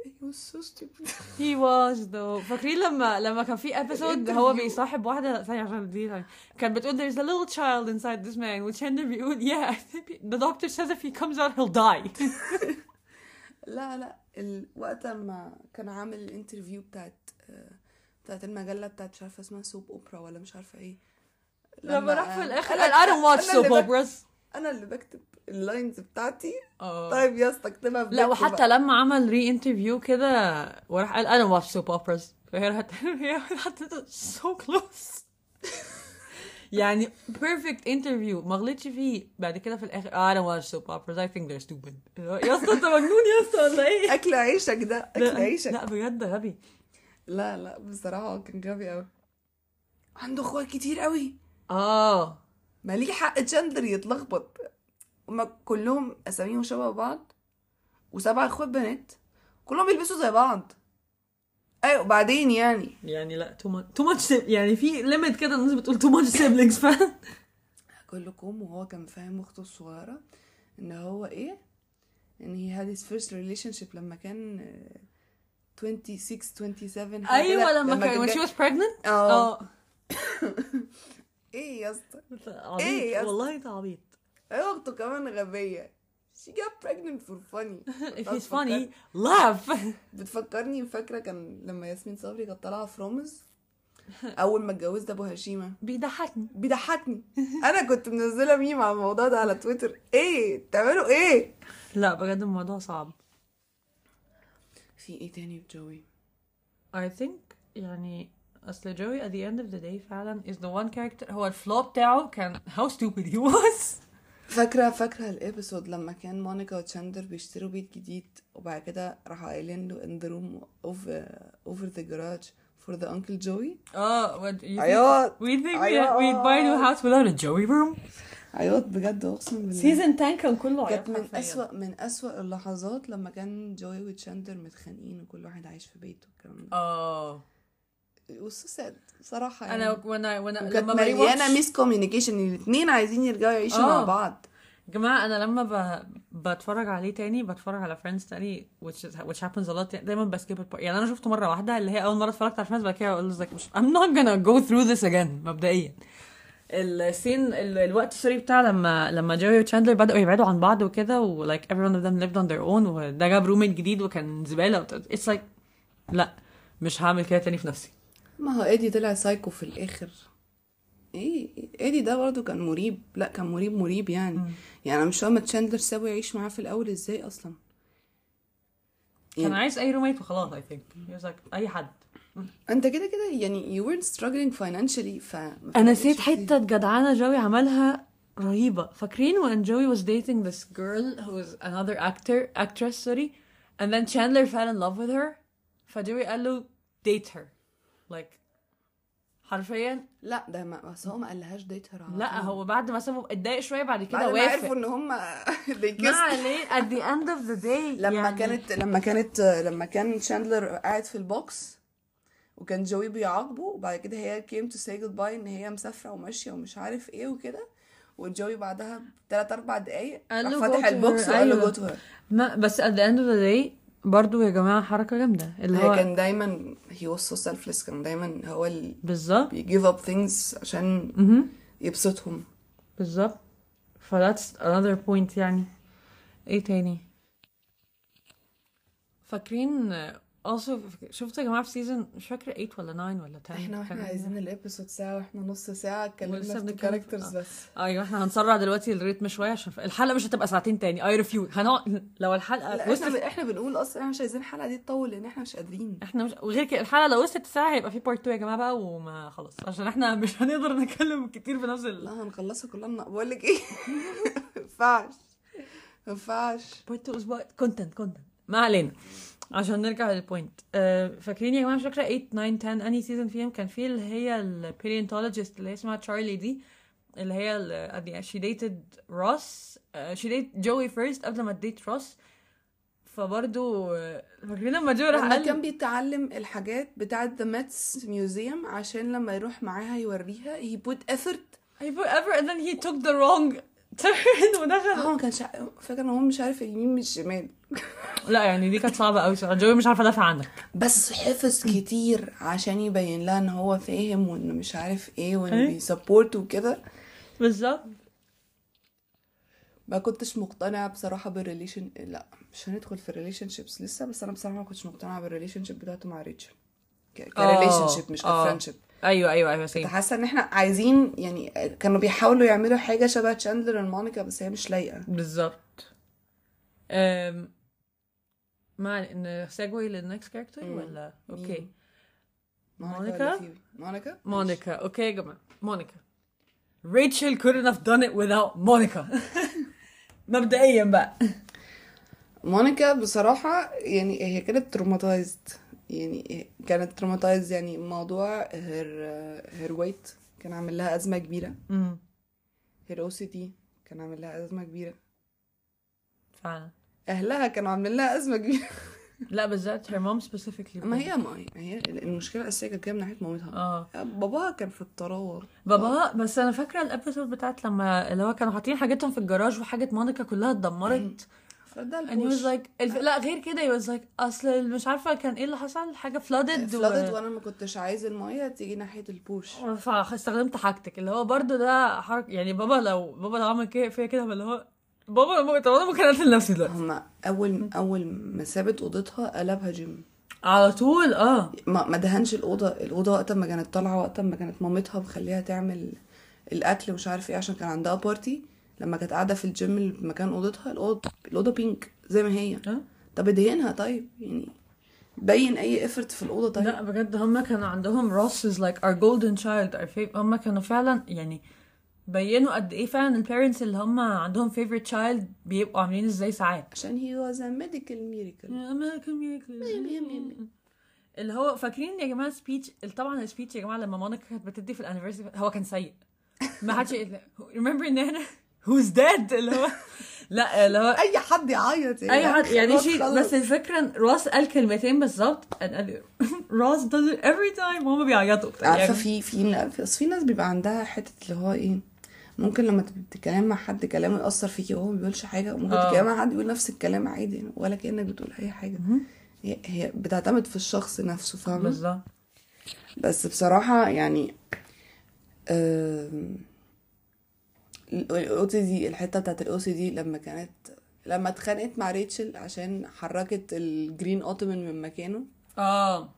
he was so stupid he was though فاكرين لما لما كان في episode هو الانترفيو. بيصاحب واحدة ثانية عشان دي ثانية. كانت بتقول there's a little child inside this man وتشندر بيقول yeah I think the doctor says if he comes out he'll die *laughs* لا لا ال- وقت ما كان عامل الانترفيو بتاعت آه، بتاعت المجلة بتاعت مش عارفة اسمها soap opera ولا مش عارفة إيه. لما راح في الآخر قال I don't watch أنا اللي soap بك- operas. أنا اللي بكتب ال lines بتاعتي. آه. طيب يا اسطى اكتبها لا وحتى بقى. لما عمل re-interview كده وراح قال أنا watch soap operas. فهي راحت *laughs* حطيته so close. *laughs* يعني perfect interview. ما غلطش فيه. بعد كده في الآخر I don't watch soap operas. I think they're stupid. يا اسطى أنت مجنون يا اسطى ولا إيه؟ أكل عيشك ده أكل عيشك. لا بجد غبي. لا لا بصراحة هو كان غبي قوي عنده أخوات كتير قوي آه. ما ليه حق تشاندلر يتلخبط؟ هما كلهم أساميهم شبه بعض وسبع أخوات بنات كلهم بيلبسوا زي بعض. أيوه بعدين يعني؟ يعني لا much too much sim- يعني في limit كده الناس بتقول too much siblings فاهم؟ كلكم وهو كان فاهم أخته الصغيرة إن هو إيه؟ إن he had his first relationship لما كان 26 27 حاجة أيوه. لما كان when she was pregnant آه. آه. *coughs* إيه يا اسطى. عبيط. إيه يا والله ده عبيط. أيوه اخته كمان غبية. She got pregnant for funny. If *laughs* he's funny. Laugh. *laughs* بتفكرني فاكرة كان لما ياسمين صبري كانت طالعة في رامز أول ما اتجوزت أبو هشيمة. بيضحكني. بيضحكني. أنا كنت منزلة ميم على الموضوع ده على تويتر. إيه؟ بتعملوا إيه؟ لا بجد الموضوع صعب. في ايه تاني في جوي I think يعني اصل جوي at the end of the day فعلا is the one character هو الفلو بتاعه كان how stupid he was فاكره فاكره الابيسود لما كان مونيكا وتشاندر بيشتروا بيت جديد وبعد كده راحوا قايلين له in the room over over the garage for the uncle Joey اه what you think عياط we think we عياط. we'd buy new house without a Joey room عياط بجد أقسم بالله. season 10 كان كله عياط كانت من. أسوأ من أسوأ اللحظات لما كان جوي وتشاندر متخانقين وكل واحد عايش في بيته والكلام ده. آه. وso sad بصراحة يعني. أنا وأنا وأنا كانت لما مليانة بري watch ميس كوميونيكيشن الاتنين عايزين يرجعوا يعيشوا آه. مع بعض. يا جماعة أنا لما ب... بتفرج عليه تاني بتفرج على فريندز تاني which is which happens a lot دايما ب skip ال part يعني أنا شفته مرة واحدة اللي هي أول مرة اتفرجت على فريندز بعد كده أقول like مش I'm not gonna go through this again مبدئيا. ال scene ال- الوقت sorry بتاع لما لما جوي وتشاندلر بدأوا يبعدوا عن بعض وكده و like every one of them lived on their own وده جاب roommate جديد وكان زبالة وت- it's like لا مش هعمل كده تاني في نفسي. ما هو إيدي طلع سايكو في الآخر. إيه إيدي ده برضه كان مريب. لا كان مريب مريب يعني. يعني أنا مش فاهمة تشاندلر سابه يعيش معاه في الأول إزاي أصلا. كان يعني عايز أي roommate وخلاص was like أي حد. أنت كده كده يعني you weren't struggling financially ف أنا نسيت حتة جدعانة جوي عملها رهيبة. فاكرين when Joey was dating this girl who was another actor actress sorry and then Chandler fell in love with her فجوي قال له date her. Like حرفيا. لا ده ما بس هو ما قالهاش ديتها لا هو بعد ما سابه اتضايق شوية بعد كده بعد ما عرفوا وافق إن هم *laughs* ما. عليه at the end of the day لما يعني. كانت لما كانت لما كان شاندلر قاعد في البوكس وكان جوي بيعاقبه وبعد كده هي came to say goodbye إن هي مسافرة وماشية ومش عارف إيه وكده. وجوي بعدها بثلاث أربع دقايق قال له to ال box. وقال له أيوة. go to her ما بس the end of the day برضو يا جماعة حركة جامدة. اللي هي هو كان دايما he was so selfless كان دايما هو اللي بالظبط. بي give up things عشان. يبسطهم. بالظبط. ف that's another point يعني. إيه تاني؟ فاكرين also شفتوا يا جماعة في season مش فاكرة 8 ولا 9 ولا 10 إحنا وإحنا عايزين ال episode ساعة وإحنا نص ساعة اتكلمنا في بنتكلم- characters آه. بس. أيوه إحنا هنسرع دلوقتي ال rhythm شوية عشان الحلقة مش هتبقى ساعتين تاني. أي review هنقعد لو الحلقة لا وصلت إحنا إحنا بنقول أصلا إحنا مش عايزين الحلقة دي تطول لأن إحنا مش قادرين. إحنا مش وغير كده الحلقة لو وصلت ساعة هيبقى في part 2 يا جماعة بقى وما خلاص. عشان إحنا *laughs* مش هنقدر نتكلم كتير في نفس ال لا هنخلصها كلها بقول لك إيه؟ *laughs* ما ينفعش. ما ينفعش. part 2 أسبوع content content ما علينا. عشان نرجع لل point أه فاكرين يا جماعة مش فاكرة 8 9 10 أني season فيهم؟ كان في اللي هي ال paleontologist اللي هي اسمها تشارلي دي اللي هي ال- she dated روس she dated جوي first قبل ما ت date روس فبرضه فاكرين لما جوي راح قال كان بيتعلم الحاجات بتاعة the math museum عشان لما يروح معاها يوريها he put effort. I put ever and then he took the wrong turn ودخل هو ما كانش ع- فاكر ان هو مش عارف اليمين من الشمال لا يعني دي كانت صعبة قوي جوي مش عارفة ادافع عنك. بس حفظ كتير عشان يبين لها ان هو فاهم وإنه مش عارف إيه وإنه إيه؟ بي support وكده. بالظبط. ما كنتش مقتنعة بصراحة بال relation لا مش هندخل في ال relationships لسه بس أنا بصراحة ما كنتش مقتنعة بال relationship بتاعته مع ريتشل ك relationship مش آه. ك friendship أيوه أيوه أيوه same حاسة إن إحنا عايزين يعني كانوا بيحاولوا يعملوا حاجة شبه تشاندلر ومونيكا بس هي مش لايقة. بالظبط. أم... ما ن segue لل next character. ولا؟ okay؟ مونيكا؟ مونيكا؟ مونيكا؟ okay يا جماعة. مونيكا. ريتشل couldn't have done it without مونيكا. *laughs* مبدئيا بقى. مونيكا بصراحة يعني هي كانت traumatized يعني كانت traumatized يعني موضوع her her weight كان عامل لها أزمة كبيرة. امم her OCD كان عامل لها أزمة كبيرة. فعلا. أهلها كانوا عاملين لها أزمة كبيرة. *laughs* لا بالذات her mom specifically ما هي ما هي- المشكلة الأساسية كانت جاية من ناحية مامتها. آه. باباها كان في الطراوة بابا بس أنا فاكرة ال episode بتاعت لما اللي هو كانوا حاطين حاجتهم في الجراج وحاجة مونيكا كلها اتدمرت. فده and he was like الف... لا غير كده he was like أصل مش عارفة كان إيه اللي حصل حاجة flooded flooded و... وأنا ما كنتش عايز المية تيجي ناحية البوش فاستخدمت حاجتك اللي هو برضو ده حركه يعني بابا لو بابا لو عمل كده فيا كده اللي هو بابا بابا طب أنا ممكن أقتل نفسي دلوقتي. هما اول أول ما سابت أوضتها قلبها جيم على طول؟ آه. ما ما دهنش الأوضة الأوضة وقت ما كانت طالعة وقت ما كانت مامتها مخليها تعمل الأكل ومش عارف إيه عشان كان عندها party لما كانت قاعدة في الجيم اللي في مكان أوضتها الاوضه الأوضة pink زي ما هي. آه طب ادهنها طيب يعني بين أي effort في الأوضة. طيب. لا بجد هم كانوا عندهم روس is like our golden child our fav... هم كانوا فعلا يعني بينوا قد إيه فعلا ال parents اللي هم عندهم favorite child بيبقوا عاملين إزاي ساعات. عشان هي was a medical miracle. a medical miracle. اللي هو فاكرين يا جماعة speech طبعا ال speech يا جماعة لما مونيكا كانت بتدي في ال anniversary هو كان سيء. ما حدش remember إن أنا who's dead? اللي هو *laughs* لا اللي هو أي حد يعيط أي حد يعني شيء. بس الفكرة روس قال كلمتين بالظبط قال *laughs* روس does it every time هما بيعيطوا عارفة يعني. في في في ناس بيبقى عندها حتة اللي هو إيه ممكن لما تبقى بتتكلم مع حد كلامه يأثر فيكي وهو ما بيقولش حاجة وممكن آه. تتكلم مع حد يقول نفس الكلام عادي ولا كأنك بتقول أي حاجة. هي, هي بتعتمد في الشخص نفسه فاهمة؟ بالظبط. بس بصراحة يعني آم، ال OCD الحتة بتاعت ال OCD لما كانت لما اتخانقت مع ريتشل عشان حركت ال green ottoman من مكانه. آه.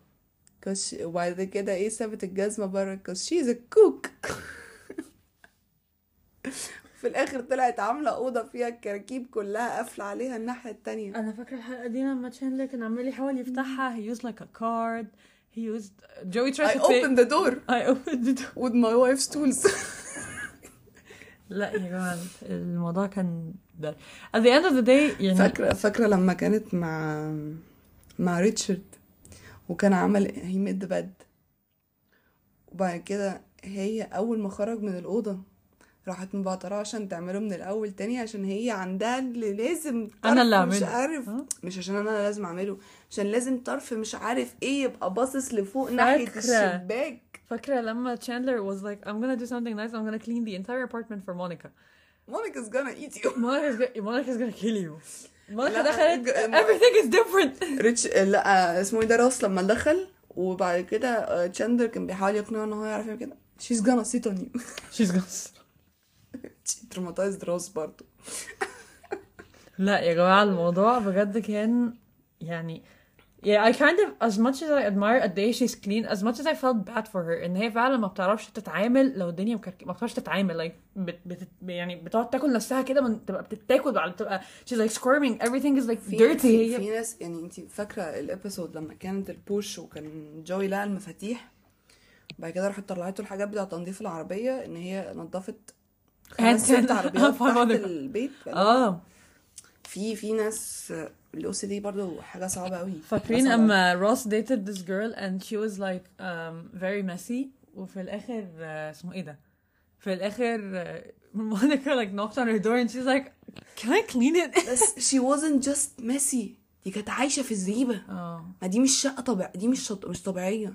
كش وبعد كده إيه سابت الجزمة بره كش she's cuckoo في الآخر طلعت عاملة أوضة فيها الكراكيب كلها قافلة عليها الناحية التانية. أنا فاكرة الحلقة دي لما تشاندلر كان عمال يحاول يفتحها. He used like a card. He used Joey tried I to take opened the door. I opened the door. With my wife's tools. *laughs* لا يا جماعة الموضوع كان ده at the end of the day يعني فاكرة فاكرة لما كانت مع مع ريتشارد وكان عمل هي ميد بد وبعد كده هي أول ما خرج من الأوضة راحت مبعتراه عشان تعمله من الأول تاني عشان هي عندها اللي لازم أنا اللي طرف مش. عارف آه. مش عشان أنا لازم أعمله عشان لازم طرف مش عارف إيه يبقى باصص لفوق فاكرة. الشباك فاكره لما Chandler was like I'm gonna do something nice I'm gonna clean the entire apartment for Monica Monica's gonna eat you Monica's gonna, Monica's gonna kill you Monica دخلت everything is different ريتش لا اسمه إيه ده راس لما دخل وبعد كده تشاندر كان بيحاول يقنعه ان هو يعرف يعمل كده she's gonna sit on you she's gonna she traumatized روس برضه لا يا جماعة الموضوع بجد كان يعني yeah I kind of as much as I admire قد إيه she's clean as much as I felt bad for her إن هي فعلا ما بتعرفش تتعامل لو الدنيا مكركبة ما بتعرفش تتعامل like بت بت يعني بتقعد تاكل نفسها كده من تبقى بتتاكل بعد تبقى she's like squirming. Everything is like في dirty. في, في ناس يعني انت فاكرة ال episode لما كانت البوش وكان جوي لقى المفاتيح بعد كده راحت طلعت له الحاجات بتاعة تنظيف العربية إن هي نظفت خمس ست عربيات *laughs* تحت. البيت. آه. في في ناس ال OCD برضه حاجة صعبة قوي فاكرين اما روس this girl and she was like um, very messy وفي الآخر آه، اسمه إيه ده؟ في الآخر آه، *laughs* مونيكا like knocked on her door and she's like can I clean it? بس she wasn't just messy. دي كانت عايشة في الزريبه *laughs* آه. ما دي مش شقة طبيعيه دي مش شط... مش طبيعية.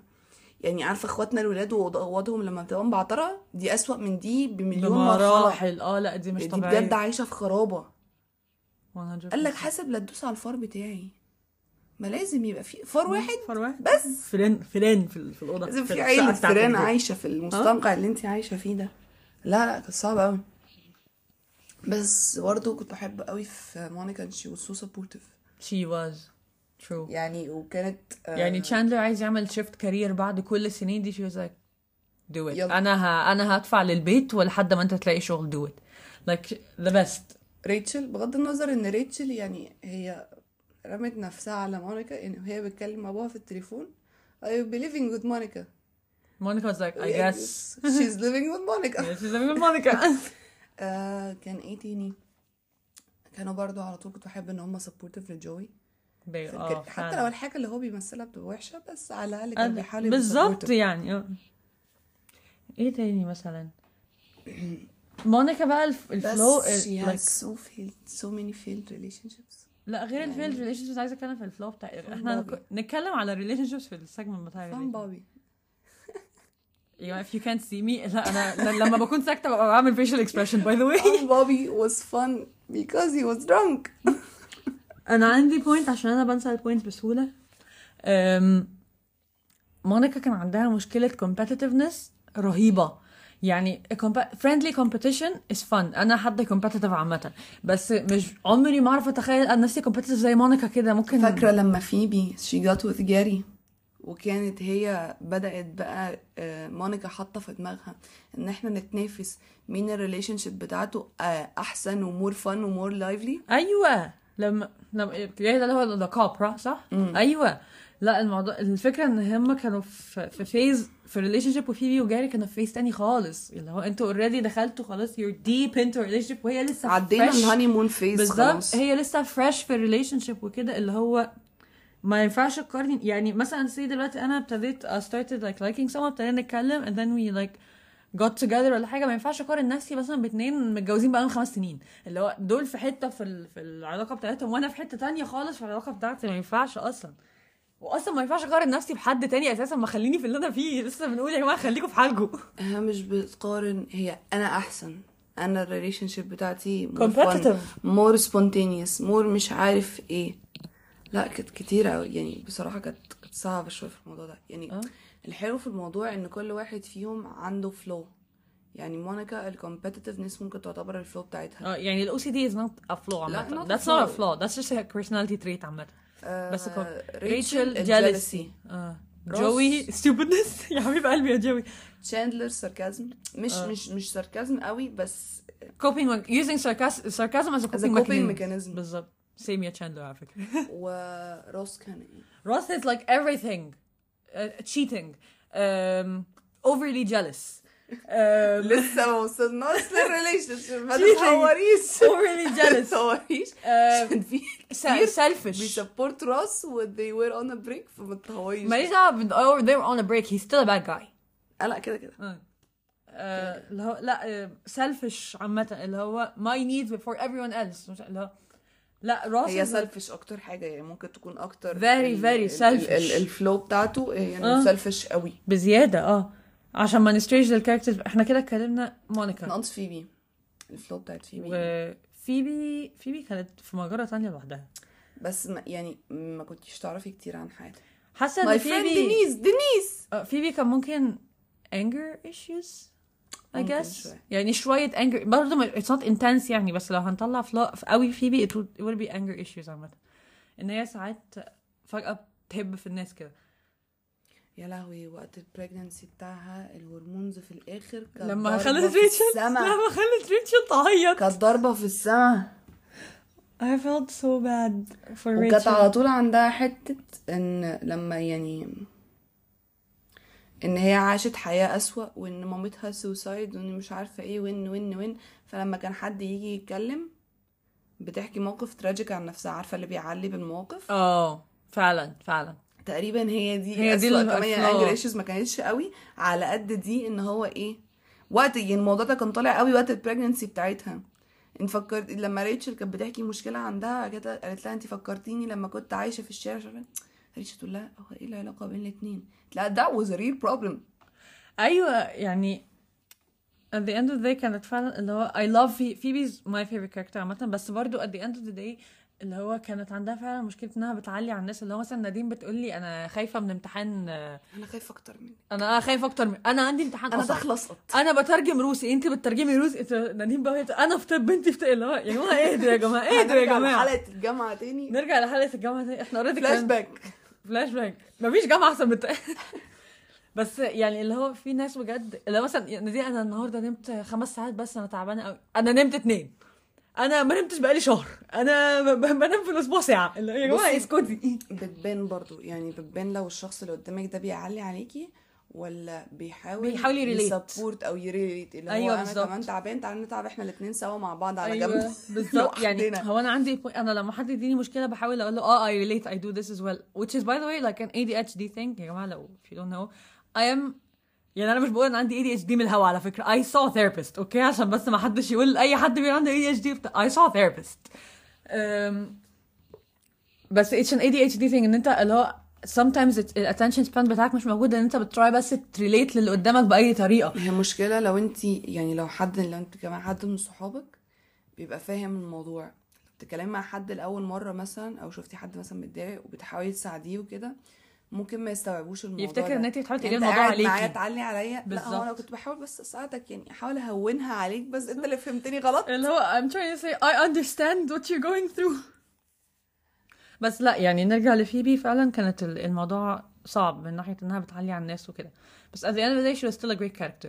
يعني عارفة اخواتنا الولاد واوضهم لما بتبقى مبعترة دي أسوأ من دي بمليون بمراحل. آه لا دي مش دي طبيعية. بجد عايشة في خرابة. 100% قال لك حاسب لا تدوس على الفار بتاعي. ما لازم يبقى في فار واحد. فار واحد. بس. فيران فيران في, ال- في الأوضة لازم في عيله دي. عايشة في المستنقع اللي انت عايشة فيه ده. لا لا كانت صعبة قوي بس برضه كنت بحب قوي في مونيكا ان she was so supportive. She was. True. يعني وكانت آه، يعني تشاندلر عايز يعمل shift career بعد كل السنين دي she was like do it. يلا. أنا ه... أنا هدفع للبيت ولحد ما أنت تلاقي شغل do it. Like the best. ريتشل بغض النظر إن ريتشل يعني هي رمت نفسها على مونيكا إن هي بتكلم أبوها في التليفون. I will be living with Monica? Monica was like I guess. She's living with Monica. Yeah, she's living with Monica. آه *laughs* كان إيه تاني؟ كانوا برضو على طول كنت بحب إن هم supportive لجوي. حتى. لو الحاجة اللي هو بيمثلها بتبقى وحشة بس على الأقل كان بيحاول بالظبط. يعني. أه. إيه تاني مثلا؟ *clears throat* مونيكا بقى الف... ال flaw بس she like- has so failed so many failed relationships. لا غير يعني- ال failed relationships عايزة أتكلم في ال flaw بتاع Fun Bobby. نتكلم على relationships في ال segment بتاع Fun Bobby. يعني if you can't see me لا أنا لما بكون ساكتة ببقى بعمل facial expression by the way. Fun Bobby was fun because he was drunk. أنا عندي point عشان أنا بنسى ال point بسهولة. مونيكا كان عندها مشكلة competitiveness رهيبة. يعني friendly competition is fun. أنا حد competitive عامة. بس مش عمري ما أعرف أتخيل أنا نفسي competitive زي مونيكا كده. ممكن فاكرة لما فيبي she got with جاري وكانت هي بدأت بقى آه، مونيكا حاطة في دماغها إن إحنا نتنافس مين ال relationship بتاعته آه، أحسن و more fun و more lively أيوه. لما لما جاي ده اللي هو the cop صح؟ أيوه. لا الموضوع الفكرة إن هم كانوا في في phase في relationship وفيبي وجاري كانوا في phase تاني خالص. اللي هو أنتوا already دخلتوا خلاص you're deep into a relationship وهي لسه عدينا. ال honeymoon phase بالظبط هي لسه fresh في ال relationship وكده اللي هو ما ينفعش تقارني يعني مثلا see دلوقتي أنا ابتديت I started like liking someone ابتدينا نتكلم and then we like got together ولا حاجة. ما ينفعش أقارن نفسي مثلا باتنين متجوزين بقالهم خمس سنين. اللي هو دول في حتة في ال- في العلاقة بتاعتهم وأنا في حتة تانية خالص في العلاقة بتاعتي. ما ينفعش أصلا. واصلا ما ينفعش أقارن نفسي بحد تاني أساسا. ما خليني في اللي أنا فيه. لسه بنقول يا جماعة خليكم في حالكم *laughs* هي مش بتقارن. هي أنا أحسن. أنا ال relationship بتاعتي. more spontaneous more مش عارف إيه. لا كانت كتيرة أوي. يعني بصراحة كانت كانت صعبة شوية في الموضوع ده. يعني آه. الحلو في الموضوع إن كل واحد فيهم عنده flaw يعني مونيكا ال competitiveness ممكن تعتبر ال flaw بتاعتها. آه يعني ال OCD is not a flaw عامة. not a flaw. flaw. That's just a personality trait عامة. بس كو... ريتشل ريتشل jealousy jealousy آه روس. جوي stupidness يا حبيب قلبي يا جوي تشاندلر sarcasm مش آه. مش مش sarcasm قوي بس coping using sarcasm sarcasm as a As a coping, coping mechanism mechanism. بالظبط same يا تشاندلر على فكره وروس كان إيه Ross is like everything uh, cheating um, overly jealous um, لسه ما وصلناش لل relation ship ما. تتهوريش overly ما jealous. *laughs* تتهوريش عشان في كتير. se- selfish بي support روس و they were on a break فما تتهوريش ماليش دعوه they were on a break. He's still a bad guy. آه، لا كده كده. آه، اللي هو لا selfish عامة. اللي هو my needs before everyone else. اللي هو لا Ross هي selfish أكتر حاجة. يعني ممكن تكون أكتر Very, very selfish. ال- ال- ال flaw بتاعته يعني آه. selfish قوي. بزيادة أه. عشان ما نستريج ال characters إحنا كده اتكلمنا مونيكا. ناقص فيبي. ال flaw بتاعت فيبي. وفيبي فيبي كانت في مجرة تانية لوحدها. بس ما يعني ما كنتيش تعرفي كتير عن حياتها. ماي إن فيبي mean-ness دينيس آه، فيبي كان ممكن anger issues ممكن I guess. شوية. يعني شوية anger. برضه ما- it's not intense يعني بس لو هنطلع flaw قوي فيبي it would, it would be anger issues عامة. إن هي ساعات فجأة بتهب في الناس كده. يا لهوي وقت ال pregnancy بتاعها ال hormones في الآخر كانت لما خلت ريتشل. لما خلت ريتشل تعيط. كانت ضربة في السما I felt so bad for وكانت Rachel على طول عندها حتة إن لما يعني إن هي عاشت حياة أسوأ وإن مامتها suicide وإن مش عارفة إيه وإن وإن وإن. فلما كان حد يجي يتكلم بتحكي موقف tragic عن نفسها عارفة اللي بيعلي بالمواقف؟ آه فعلا فعلا. تقريبا هي دي هي دي كمان يعني. anger issues ما كانتش قوي على قد دي إن هو إيه وقت يعني الموضوع ده كان طالع قوي وقت ال pregnancy بتاعتها انت فكرت لما ريتشل كانت بتحكي مشكلة عندها كده قالت لها أنت فكرتيني لما كنت عايشة في الشارع. ريتشل تقول لها هو إيه العلاقة بين الاثنين لا that was a real problem أيوه يعني at the end of the day كانت فعلا اللي هو I love Phoe- Phoebe's my favorite character عامة بس برضو at the end of the day اللي هو كانت عندها فعلا مشكلة إنها بتعلي على الناس اللي هو مثلا نادين بتقول لي أنا خايفة من امتحان آه، أنا خايفة أكتر منك. أنا خايفة أكتر من أنا عندي امتحان أنا. داخله اسقط أنا بترجم روسي أنت بتترجمي روسي أنت نادين بقى أنا في طب أنت في اللي هو يا جماعة اهدوا يا جماعة؟ اهدوا يا هنرجع جماعة؟ لحلقة الجامعة تاني. نرجع لحلقة الجامعة تاني. إحنا already flashback فلاش باك مفيش جامعة أحسن من *laughs* بس يعني اللي هو في ناس بجد اللي هو مثلا دي أنا النهارده نمت خمس ساعات بس أنا تعبانة قوي أنا نمت اتنين. أنا ما نمتش بقالي شهر أنا بنام في الأسبوع ساعة اللي هو يا جماعة. اسكتي بتبان برضو يعني بتبان لو الشخص اللي قدامك ده بيعلي عليكي ولا بيحاول بيحاول ي relate. ي support أو ي relate اللي هو أيوة أنا بالظبط. كمان تعبان تعالى نتعب إحنا الاثنين سوا مع بعض على جنب أيوه بالظبط *laughs* يعني. هو أنا عندي أنا لما حد يديني مشكلة بحاول أقول له آه I relate I do this as well which is by the way like an ADHD thing يا جماعة لو if you don't know I am يعني أنا مش بقول إن عندي ADHD من الهوا على فكرة. I saw therapist أوكي؟ عشان بس ما حدش يقول أي حد بيبقى عنده ADHD بتاع I saw therapist. um, بس it's an ADHD thing إن أنت اللي هو sometimes ال attention span بتاعك مش موجود إن أنت ب try بس ت relate للي قدامك بأي طريقة. هي مشكلة لو أنت يعني لو حد لو أنت كمان حد من صحابك بيبقى فاهم الموضوع. بتتكلمي مع حد لأول مرة مثلا أو شفتي حد مثلا متضايق وبتحاولي تساعديه وكده ممكن ما يستوعبوش الموضوع يفتكر. إن انت بتحاولي يعني أنت الموضوع قاعد معايا عليكي. تعلي عليا. لا هو أنا. كنت بحاول بس أساعدك يعني أحاول أهونها عليك بس أنت اللي فهمتني غلط. اللي هو I'm trying to say I understand what you're going through. بس لا يعني نرجع لفيبي فعلا كانت ال- الموضوع صعب من ناحية إنها بتعلي على الناس وكده. بس at the end of the day she was still a great character.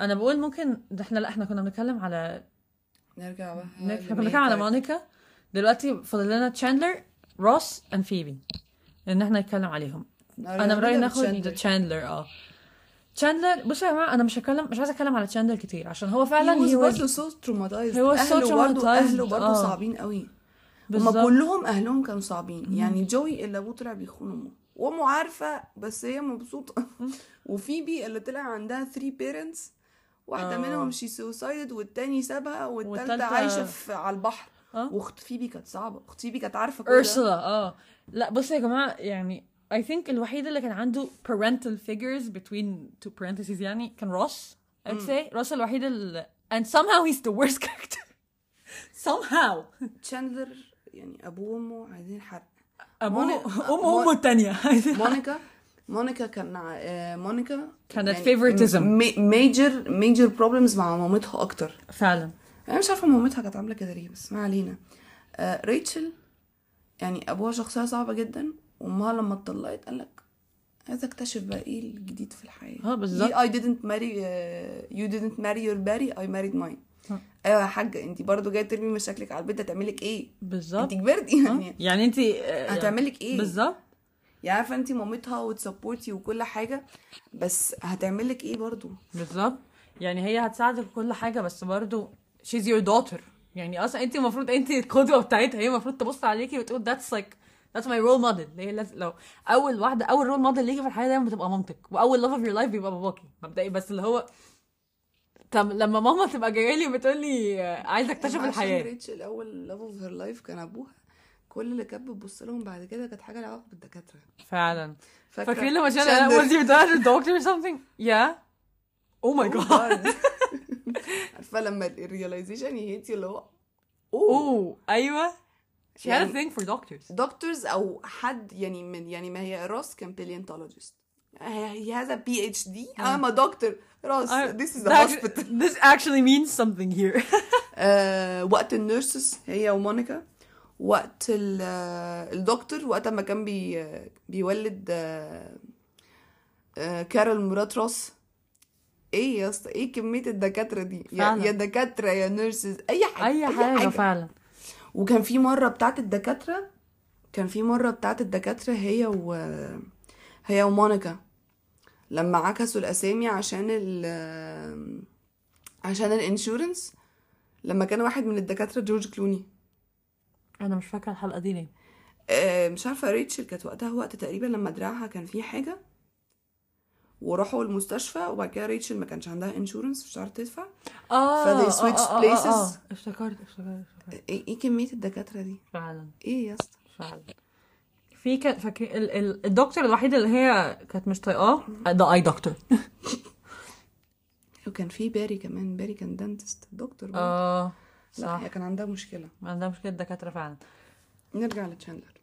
أنا بقول ممكن إحنا لا إحنا كنا بنتكلم على نرجع بقى إحنا كنا بنتكلم على. مونيكا. دلوقتي فاضل لنا تشاندلر روس and فيبي إن إحنا نتكلم عليهم. أنا برأيي ناخد. تشاندلر آه. تشاندلر بصوا يا جماعة أنا مش هتكلم مش عايزة أتكلم على تشاندلر كتير عشان هو فعلا was برضه so traumatized. he was so أهله برضه آه. صعبين قوي. هما بالظبط. كلهم أهلهم كانوا صعبين. يعني جوي اللي أبوه طلع بيخون أمه. وأمه عارفة بس هي مبسوطة. *laughs* وفيبي اللي طلع عندها 3 parents واحدة آه. منهم she suicided والتاني سابها والتالتة والتالتة- عايشة في على البحر. آه. واخت فيبي كانت صعبة. اخت فيبي كانت عارفة كل ده. ارسلا آه. لا بصوا يا جماعة يعني I think الوحيد اللي كان عنده parental figures between two parentheses يعني كان روس I'd say روس الوحيد اللي and somehow he's the worst *laughs* character. Somehow. تشاندلر يعني أبوه وأمه عايزين حرق أبوه موني- أمه أمه التانية. *laughs* مونيكا مونيكا كان آه، مونيكا كانت favoritism. major major problems مع مامتها أكتر. فعلا. أنا مش عارفة مامتها كانت عاملة كده ليه بس ما علينا. آه ريتشل يعني أبوها شخصية صعبة جدا وأمها لما اتطلقت قال لك عايزه أكتشف بقى إيه الجديد في الحياة. آه بالظبط. I didn't marry uh, you didn't marry your Barry I married mine. آه. أيوه يا حاجة انت برضو جاية ترمي مشاكلك على البيت هتعمل لك إيه؟ بالظبط. انت كبرتي يعني. يعني انت هتعمل لك إيه؟ بالظبط. يعني عارفة انت مامتها وت support ي وكل حاجة بس هتعمل لك إيه برضو؟ بالظبط. يعني هي هتساعدك في كل حاجة بس برضو she's your daughter. يعني أصلا انت المفروض انت القدوة بتاعتها هي المفروض تبص عليكي وتقول like that's my role model. اللي هي لاز- لو أول واحدة أول role model ليكي في الحياة دايما بتبقى مامتك وأول love of your life بيبقى باباكي. مبدئي بس اللي هو طب لما ماما تبقى جاية لي بتقول لي آه، عايزة أكتشف عشان الحياة. ريتشل اول love of her life كان أبوها. كل اللي كانت بتبص لهم بعد كده كانت حاجة لها علاقة بالدكاترة. فعلا. فاكرين لما your dad a doctor or something yeah. Oh my Oh god. God. *laughs* عارفة لما ال realization ي hit اللي هو اوه اوه أيوه. She had a يعني- thing for doctors. doctors أو حد يعني من يعني ما هي Ross كان paleontologist he has a PhD I'm a doctor. Ross this is a hospital. this actually means something here. آه *laughs* وقت ال nurses هي ومونيكا. وقت ال- آه، الدكتور وقت ما كان بي بيولد آه، آه، كارول مرات Ross إيه يا اسطى؟ إيه كمية الدكاترة دي؟ يا, فعلا. يا دكاترة يا nurses اي حاجة أي حاجة. فعلا. وكان في مرة بتاعت الدكاترة كان في مرة بتاعت الدكاترة هي و هي ومونيكا. لما عكسوا الأسامي عشان ال عشان ال insurance لما كان واحد من الدكاترة جورج كلوني. أنا مش فاكرة الحلقة دي ليه. آه، مش عارفة ريتشل كانت وقتها وقت تقريبا لما دراعها كان فيه حاجة. وراحوا المستشفى وبعد كده ريتشل ما كانش عندها insurance مش عارفة تدفع. آه places. آه، آه. افتكرت افتكرت افتكرت. إيه إيه كمية الدكاترة دي؟ فعلا. إيه يا اسطى؟ فعلا. في كان فاكر ال- ال- الدكتور الوحيد اللي هي كانت مش طايقاه ده اي دكتور وكان في باري كمان باري كان dentist دكتور. آه لا صح. هي كان عندها مشكلة. عندها مشكلة دكاتره فعلا. نرجع لتشاندلر.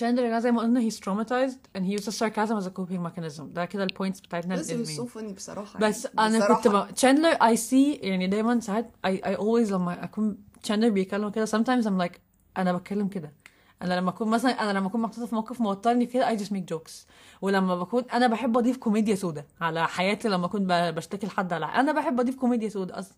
تشاندلر زي ما قلنا he's traumatized? And he uses sarcasm as a coping mechanism. ده كده ال points بتاعتنا بس العلمية so بصراحة بس يعني. أنا كنت بصراحة. ب... تشاندلر اي سي يعني دايما ساعات I, I always لما اكون تشاندلر بيتكلم كده sometimes I'm like أنا بتكلم كده. أنا لما اكون مثلا أنا لما أكون محطوطة في موقف موترني كده I just make jokes. ولما بكون أنا بحب أضيف كوميديا سودا على حياتي لما أكون بشتكي لحد على أنا بحب أضيف كوميديا سودا أصلا.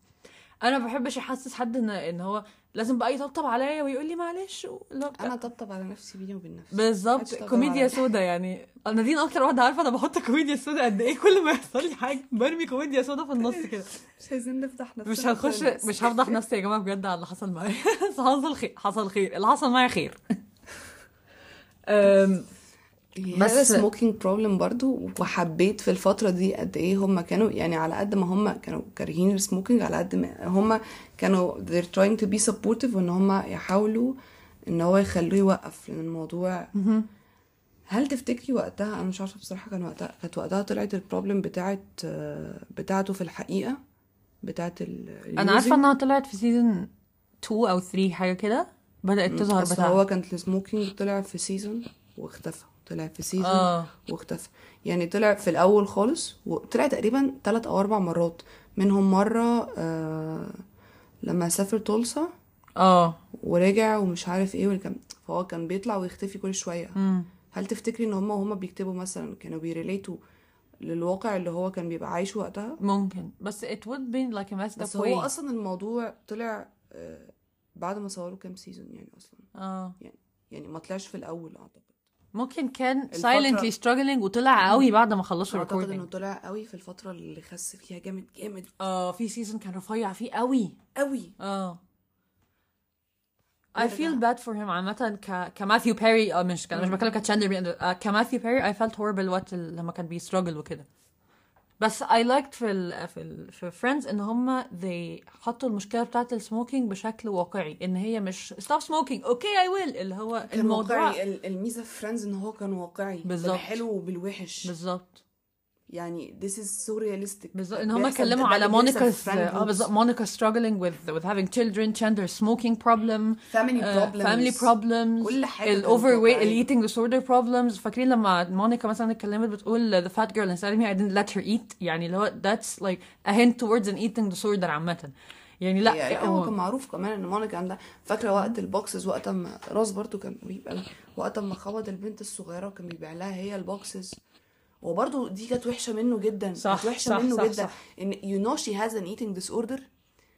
أنا ما بحبش أحسس حد ان إن هو لازم بقى يطبطب عليا ويقول لي معلش بتاع- أنا طبطب على نفسي بيني وبين نفسي. بالظبط. كوميديا. سودا يعني. أنا دي أكتر واحدة عارفة أنا بحط كوميديا سودا قد إيه. كل ما يحصل لي حاجة برمي كوميديا سودا في النص كده. مش عايزين نفتح نفسنا مش هنخش. مش هفضح نفسي يا جماعة بجد على اللي حصل معايا. *laughs* حصل خير حصل خير. اللي حصل معايا خير. *laughs* بس بس- smoking problem برضو وحبيت في الفترة دي قد إيه هم كانوا يعني على قد ما هم كانوا كارهين ال smoking على قد ما هم كانوا they're trying to be supportive وإن هم يحاولوا إن هو يخلوه يوقف لأن الموضوع. هل تفتكري وقتها أنا مش عارفة بصراحة كان وقتها كانت وقتها طلعت ال problem بتاعت بتاعته في الحقيقة؟ بتاعت ال أنا عارفة إنها طلعت في season 2 أو 3 حاجة كده بدأت تظهر بتاع هو كان ال smoking طلع في season واختفى. طلع في season آه. واختفى. يعني طلع في الأول خالص وطلع تقريبا ثلاث أو أربع مرات. منهم مرة آه لما سافر تولسا آه. ورجع ومش عارف إيه والكم فهو كان بيطلع ويختفي كل شوية. امم هل تفتكري إن هما وهما بيكتبوا مثلا كانوا بي relate وا للواقع اللي هو كان بيبقى عايشه وقتها؟ ممكن. بس it would be like a messed بس up هو way. أصلا الموضوع طلع آه بعد ما صوروا كام سيزون يعني أصلا. آه. يعني ما طلعش في الأول أعتقد. ممكن كان silently struggling وطلع قوي بعد ما خلصوا أعتقد إنه طلع قوي في الفترة اللي خس فيها جامد جامد. آه في season كان رفيع فيه قوي. قوي. آه. I feel bad for him عامة ك كماثيو بيري آه مش كان مش بتكلم كتشاندلر uh, كماثيو بيري I felt horrible وقت لما كان بي struggle وكده. بس I liked في ال في ال في Friends إن هم they حطوا المشكلة بتاعت ال smoking بشكل واقعي إن هي مش stop smoking okay I will اللي هو الموضوع واقعي الميزة في Friends إن هو كان واقعي بالظبط. بالحلو وبالوحش بالظبط يعني this is so realistic. بالظبط إن هم اتكلموا على مونيكا's friend آه. بالظبط مونيكا struggling with with having children Chandler smoking problem family آه، problems. family problems كل حاجة ال overweight. ال eating disorder problems. فاكرين لما مونيكا مثلا اتكلمت بتقول the fat girl of me I didn't let her eat يعني اللي هو that's like a hint towards an eating disorder عامة. يعني لا يعني هو كان معروف كمان إن مونيكا عندها فاكرة وقت ال boxes وقت ما Ross برضو كان قريب قوي وقت ما خبط البنت الصغيرة وكان بيبيع لها هي ال boxes. وبرضو دي كانت وحشة منه جدا صح، كانت وحشة صح، منه صح، جدا. صح. إن you know she has an eating disorder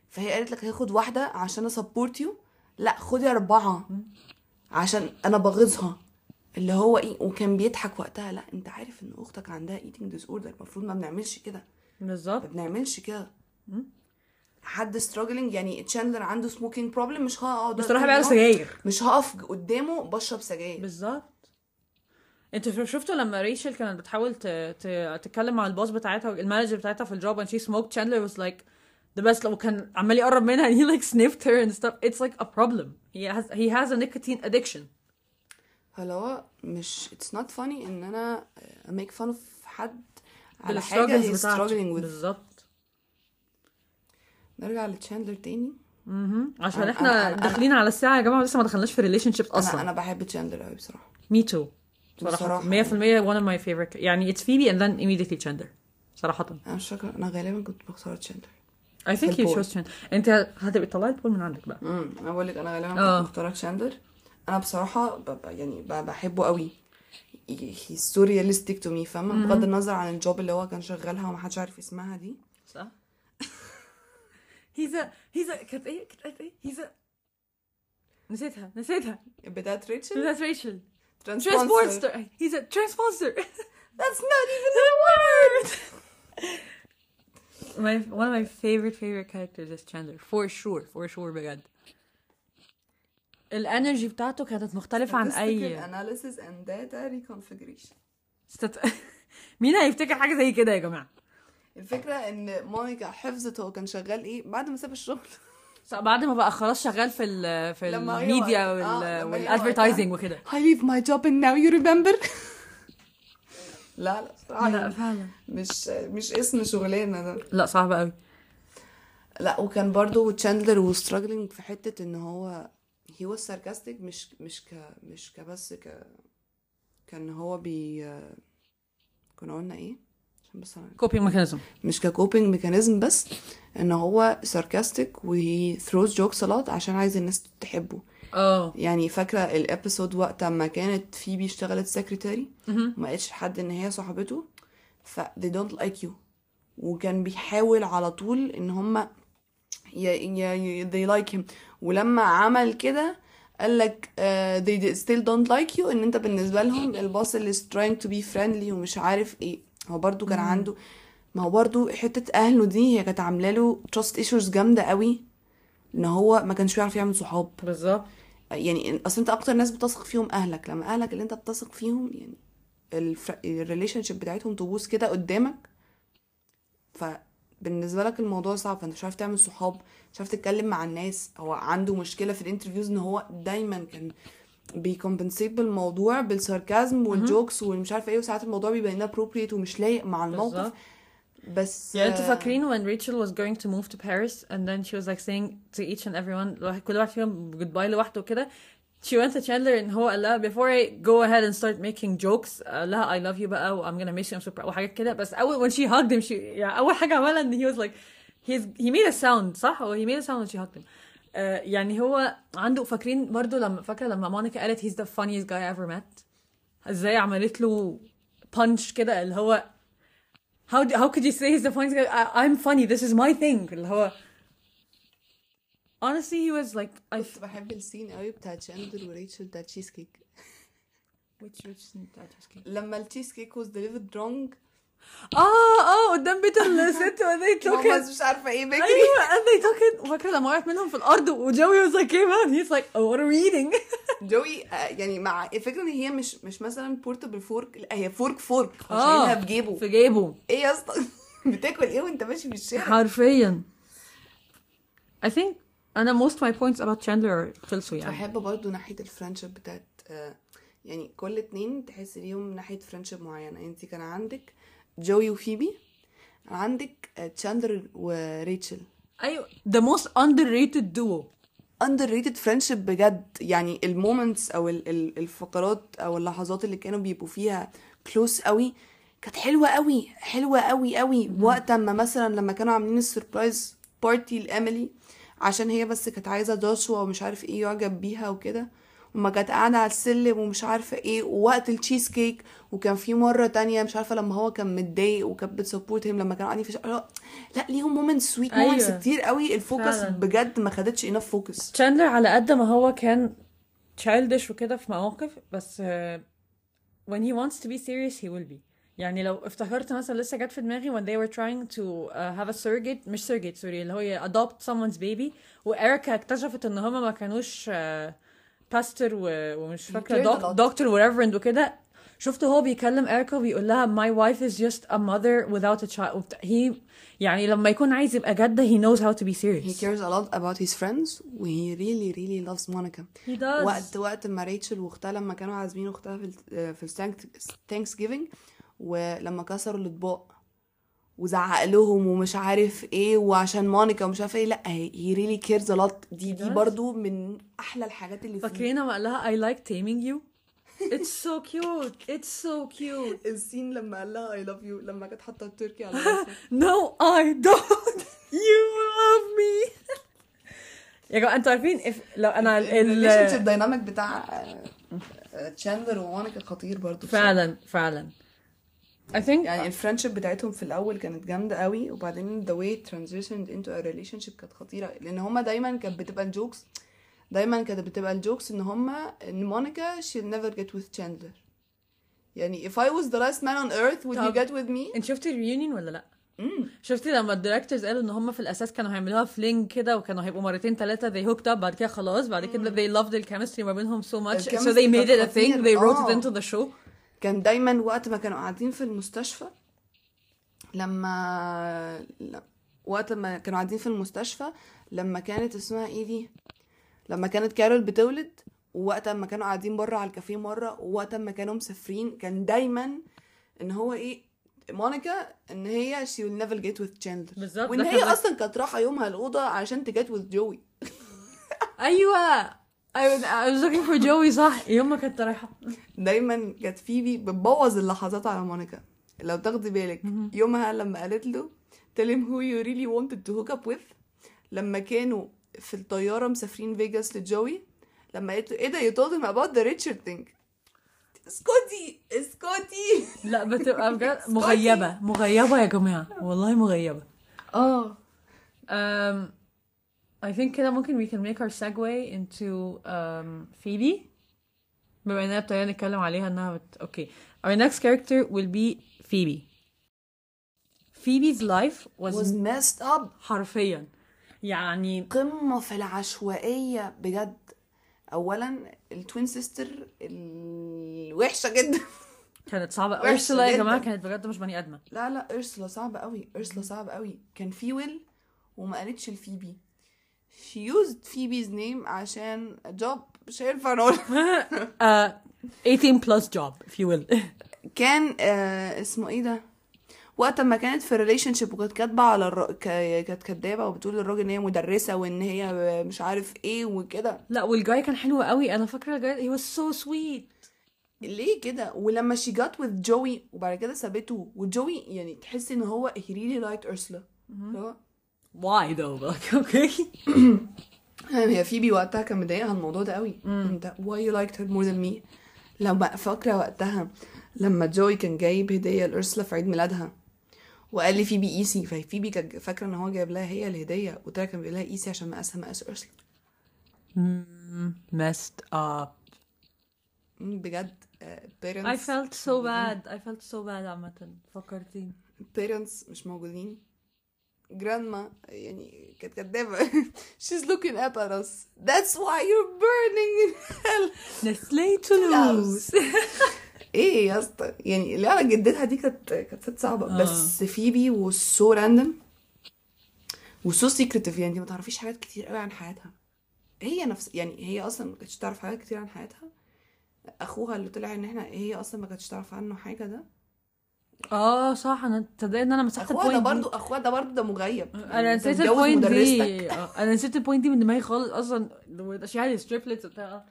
فهي قالت لك هاخد واحدة عشان support you لا خدي أربعة عشان أنا بغيظها. اللي هو إيه وكان بيضحك وقتها لا أنت عارف إن أختك عندها eating disorder المفروض ما بنعملش كده. بالظبط. ما بنعملش كده. حد struggling يعني تشاندلر عنده smoking problem مش هقعد راح بيعمل سجاير. مش هقف قدامه بشرب سجاير. بالظبط. أنتوا شفتوا لما ريشل كانت بتحاول. تتكلم مع ال boss بتاعتها ال manager بتاعتها في ال job and she smoked. Chandler was like the best وكان عمال يقرب منها and *laughs* he like sniffed her and stuff. It's like a problem. He has he has a nicotine addiction. فلو هو مش it's not funny إن أنا make fun of حد على حاجة he's struggling with. بالظبط. نرجع لتشاندلر تاني. مهم. عشان أنا- إحنا أنا- داخلين على الساعة يا جماعة لسه ما دخلناش في relationship أنا أصلا. أنا بحب تشاندلر قوي بصراحة. Me too. صراحة بصراحة. 100% one of my favorite يعني it's Phoebe and then immediately Chandler. صراحة. أنا مش فاكرة أنا غالبا كنت بختار تشاندلر I think you chose Chandler. أنت هتبقي طلعي ال poll من عندك بقى. امم أنا بقول لك أنا غالبا آه. كنت مختاره تشاندلر أنا بصراحة ب... يعني ب... بحبه قوي. He's so realistic to me فاهمة؟ بغض النظر عن الجوب اللي هو كان شغالها ومحدش عارف اسمها دي. صح. He's a he's a كانت إيه؟ كانت إيه؟ He's a نسيتها نسيتها. بتاعت ريتشل that's Rachel. Transponsor. transporter he's a transponsor That's not even a word. my one of my favorite favorite characters is Chandler for sure for sure بجد ال energy بتاعته كانت مختلفة عن اي analysis and data reconfiguration. ست... مين هيفتكر حاجة زي كده يا جماعة الفكرة ان مونيكا حفظت هو كان شغال إيه بعد ما ساب الشغل بعد ما بقى خلاص شغال في ال في هي الميديا آه، لما هي وال advertising وكده. I leave my job and now you remember *laughs* لا لا لا فعلا. مش مش اسم شغلانة ده. لا صعب قوي. لا وكان برضو تشاندلر و struggling في حتة إن هو he was sarcastic مش مش ك مش كبس ك كان هو بي كنا قلنا إيه؟ عشان بس coping mechanism مش ك coping mechanism بس. ان هو sarcastic و he throws jokes a lot عشان عايز الناس تحبه. آه. يعني فاكرة ال episode وقت ما كانت فيبي اشتغلت secretary وما قالتش لحد ان هي صاحبته ف they don't like you. وكان بيحاول على طول ان هما ي... ي... they like him. ولما عمل كده قال لك uh, they still don't like you إن أنت بالنسبة لهم الباص اللي is trying to be friendly ومش عارف إيه. هو برضو كان عنده ما هو برضو حتة أهله دي هي كانت عاملة له trust issues جامدة قوي إن هو ما كانش بيعرف يعمل صحاب. بالظبط. يعني أصل أنت أكتر ناس بتثق فيهم أهلك لما أهلك اللي أنت بتثق فيهم يعني ال relationship بتاعتهم تبوظ كده قدامك. فبالنسبه لك الموضوع صعب فأنت مش عارف تعمل صحاب مش عارف تتكلم مع الناس. هو عنده مشكلة في ال interviews إن هو دايما كان بي compensate بالموضوع بال sarcasm وال jokes والمش عارفه إيه وساعات الموضوع بيبقى inappropriate ومش لايق مع الموقف. بالظبط. بس يعني انتوا آه، فاكرين when Rachel was going to move to Paris and then she was like saying to each and everyone الواحد- كل واحد فيهم goodbye لوحده وكده she went to Chandler and هو قال لها before I go ahead and start making jokes قال لها I love you بقى و I'm gonna miss you I'm so proud وحاجات كده بس أول when she hugged him she يعني أول حاجة عملها إن he was like he's he made a sound صح هو he made a sound when she hugged him آه يعني هو عنده فاكرين برضو لما فاكرة لما مونيكا قالت he's the funniest guy I ever met ازاي عملت له punch كده اللي هو how do, how could you say he's the funniest guy I, I'm funny this is my thing اللي هو honestly he was like I كنت بحب السين قوي بتاع تشاندر وريتشل بتاع تشيز كيك which which scene بتاع Cheesecake؟ لما التشيز كيك was delivered wrong اه اه قدام بيت الست و they took ماما it مش عارفه ايه بيجري ايوه and they took it وفاكره لما وقعت منهم في الارض وجوي was like came out he's like oh what are we eating *laughs* جوي آه، يعني مع الفكرة إن هي مش مش مثلا portable fork لا هي fork fork آه. شايلها في جيبه. في جيبه. إيه يا اسطى؟ *laughs* بتاكل إيه وأنت ماشي في الشارع؟ حرفيا. I think أنا most my points about Chandler خلصوا يعني. بحب برضو ناحية ال friendship بتاعت آه، يعني كل اتنين تحس ليهم ناحية friendship معينة. أنت كان عندك جوي وفيبي عندك آه، تشاندلر وريتشل أيوه the most underrated duo. underrated friendship بجد. يعني ال moments أو ال- ال- الفقرات أو اللحظات اللي كانوا بيبقوا فيها close قوي كانت حلوة قوي حلوة قوي قوي. وقت أما مثلا لما كانوا عاملين ال surprise party لاميلي عشان هي بس كانت عايزة جوشوا ومش عارف إيه يعجب بيها وكده وما كانت قاعدة على السلم ومش عارفة إيه ووقت التشيز كيك وكان في مرة تانية مش عارفة لما هو كان متضايق وكانت بت support him لما كانوا قاعدين في شقة لأ ليهم moments sweet moments أيوة. كتير قوي ال focus فعلا. بجد ما خدتش enough focus تشاندلر على قد ما هو كان childish وكده في مواقف بس uh, when he wants to be serious he will be يعني لو افتكرت مثلا لسه جت في دماغي when they were trying to uh, have a surrogate مش surrogate سوري اللي هو adopt someone's baby وإريكا اكتشفت إن هما ما كانوش uh, و, ومش lot. دكتور وريفرند وكده. شفته هو بيكلم إريكا وبيقول لها my wife is just a mother without a child. وبت- he يعني لما يكون عايز يبقى جدة he knows how to be He serious cares a lot about his friends و he really really loves Monica. He does. وقت وقت ما ريتشل واختها لما كانوا عازمين اختها في ال في ولما كسروا الأطباق. وزعق لهم ومش عارف إيه وعشان مونيكا ومش عارف إيه. لا really cares a lot. دي دي. برضو من أحلى الحاجات اللي فيه فاكرين لما قال لها I like taming you? It's so cute. It's so cute. *laughs* السين لما قال لها I love you. لما كانت حاطة التركي على *laughs* No I don't. You love me. يا جماعة أنتوا عارفين if لو أنا ال relation dynamic بتاع تشاندلر ومونيكا خطير برضو. فعلا فعلا. I think يعني ال friendship بتاعتهم في الأول كانت جامدة قوي وبعدين the way transitioned into a relationship كانت خطيرة لأن هما دايما كانت بتبقى ال jokes دايما كانت بتبقى ال jokes إن هما إن مونيكا she'll never get with Chandler. يعني if I was the last man on earth would you get with me انت شفتي ال reunion ولا لأ؟ امم شفتي لما ال directors قالوا إن هم في الأساس كانوا هيعملوها fling كده وكانوا هيبقوا مرتين ثلاثة they hooked up بعد كده خلاص بعد كده they loved the chemistry ما بينهم so much so they made it a thing they wrote آه. it into the show. كان دايما وقت ما كانوا قاعدين في المستشفى لما وقت ما كانوا قاعدين في المستشفى لما كانت اسمها إيه دي؟ لما كانت كارول بتولد ووقت ما كانوا قاعدين بره على الكافيه مرة ووقت ما كانوا مسافرين كان دايما إن هو إيه مونيكا إن هي she will never get with Chandler. بالظبط، وإن هي أصلا كانت رايحة يومها الأوضة عشان ت get with جوي *laughs* أيوه. Looking for Joey صح؟ يوم ما كنت رايحة؟ دايما كانت فيبي بتبوظ اللحظات على مونيكا. لو تاخدي بالك. يومها لما قالت له tell him who you really wanted to hook up with. لما كانوا في الطيارة مسافرين فيجاس لجوي لما قالت له إيه ده you told him about the Richard thing. اسكتي اسكتي. لا بتبقى بجد *laughs* مغيبة. مغيبة يا جماعة. والله مغيبة. آه. Um, I think كده ممكن we can make our segue into um, Phoebe. بما إننا ابتدينا نتكلم عليها إنها بت... okay. Our next character will be Phoebe. Phoebe's life was, was messed up. حرفيا. يعني قمة في العشوائية بجد. اولا التوين سيستر الوحشة جدا. كانت صعبة. أرسلا يا جماعة. كانت بجد مش بني آدمة. لا لا أرسلا صعبة قوي أرسلا صعبة قوي كان في will وما قالتش لفيبي. She used Phoebe's name عشان job مش هينفع نقول uh, 18 plus job if you will. *laughs* كان آه اسمه إيه ده؟ وقت ما كانت في relationship وكانت كاتبة على الر... ك... كانت كدابة وبتقول للراجل إن هي مدرسة وإن هي مش عارف إيه وكده. لا والجاي كان حلو قوي. أنا فاكرة الجاي he was so sweet. ليه كده؟ ولما she got with جوي وبعد كده سابته وجوي يعني تحس إن هو he really liked Ursula. Though like *laughs* okay. *clears throat* هي فيبي وقتها كان مضايقها الموضوع ده قوي. انت why you liked her more than me. لما فاكرة وقتها لما جوي كان جايب هدية لأرسلا في عيد ميلادها وقال لي فيبي قيسي ففيبي كانت فاكرة إن هو جايب لها هي الهدية وطلع كان بيقول لها قيسي عشان مقاسها مقاس أرسلا. messed up. بجد. آه، I parents felt so bad. I felt so bad عامة. فكرتيني. Parents مش موجودين. Grandma يعني كانت كدابة. *laughs* She's looking up at us. That's why you're burning in hell. Nestle Toulouse *laughs* إيه يا اسطى يعني اللي على جدتها دي كانت كانت ست صعبة. آه. بس فيبي وسو راندم و so secretive يعني انت ما تعرفيش حاجات كتير قوي عن حياتها. هي نفس يعني هي أصلا ما كانتش تعرف حاجات كتير عن حياتها. أخوها اللي طلع إن إحنا هي أصلا ما كانتش تعرف عنه حاجة ده. آه صح. أنا تصدق إن أنا مسحت اخوها ده ال point برضو اخوها ده برضو ده مغيب أنا نسيت ال point دي. آه، أنا نسيت ال point دي من دماغي خالص أصلا. she had triplets وبتاع.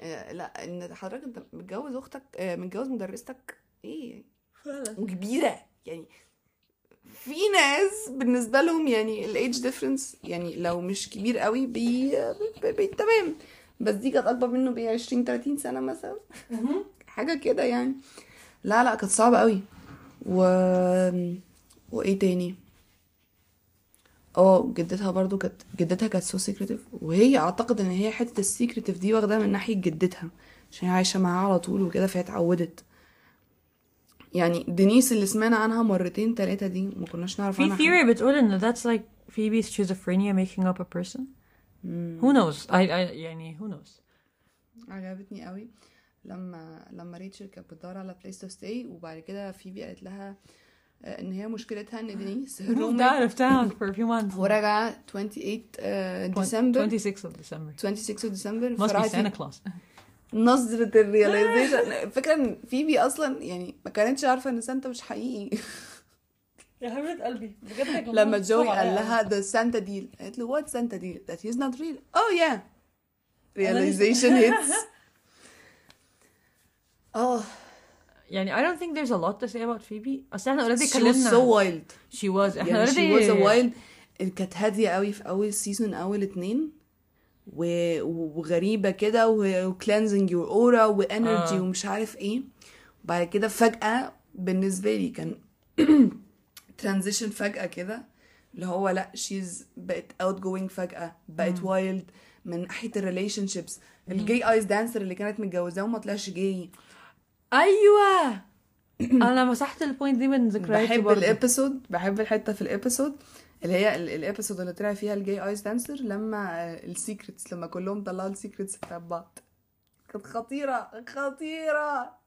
آه، لا إن حضرتك أنت متجوز أختك آه، متجوز مدرستك إيه؟ وكبيرة. يعني في ناس بالنسبة لهم يعني ال age difference يعني لو مش كبير قوي بي, بي, بي تمام. بس دي كانت أكبر منه ب 20 30 سنة مثلا. حاجة كده يعني. لا لا كانت صعبة قوي. و وايه تاني؟ آه جدتها برضو كانت جدتها كانت so secretive وهي اعتقد ان هي حتة ال secretive دي واخداها من ناحية جدتها عشان هي عايشة معاها على طول وكده فهي اتعودت. يعني دينيس اللي سمعنا عنها مرتين تلاتة دي ما كناش نعرف في عنها حاجة. theory بتقول إن that's like Phoebe's schizophrenia making up a person. who knows I, I يعني who knows عجبتني قوي. لما لما ريتشل كانت بتدور على place to stay وبعد كده فيبي قالت لها آه، إن هي مشكلتها إن دينيس moved out of town for a few months. ورجع 28 آه، ديسمبر 26 of December. 26 ديسمبر must be فراحت Santa Claus. *laughs* نظرة ال realization الفكرة إن فيبي أصلا يعني ما كانتش عارفة إن سانتا مش حقيقي. يا حبيبة قلبي بجد *laughs* لما جوي قال لها the Santa deal. قالت له what Santa deal? That he's not real. Oh yeah. realization hits. *laughs* آه يعني I don't think there's a lot to say about Phoebe. أصل إحنا already she was اتكلمنا. so wild. She was. إحنا يعني already she was a wild كانت هادية قوي في أول سيزون أول اتنين. و... وغريبة كده و cleansing your aura و energy آه. ومش عارف إيه. وبعد كده فجأة بالنسبة لي كان *coughs* transition فجأة كده. اللي هو لأ she's بقت outgoing فجأة بقت wild من ناحية ال relationships ال gay ice dancer اللي كانت متجوزاه وما طلعش جاي أيوه. أنا مسحت ال point دي من ذكرياتي بحب برضه. ال episode بحب الحتة في ال episode اللي هي ال- ال episode اللي طلع فيها ال gay ice dancer لما ال secrets لما كلهم طلعوا ال secrets بتاع بعض. كانت خطيرة خطيرة.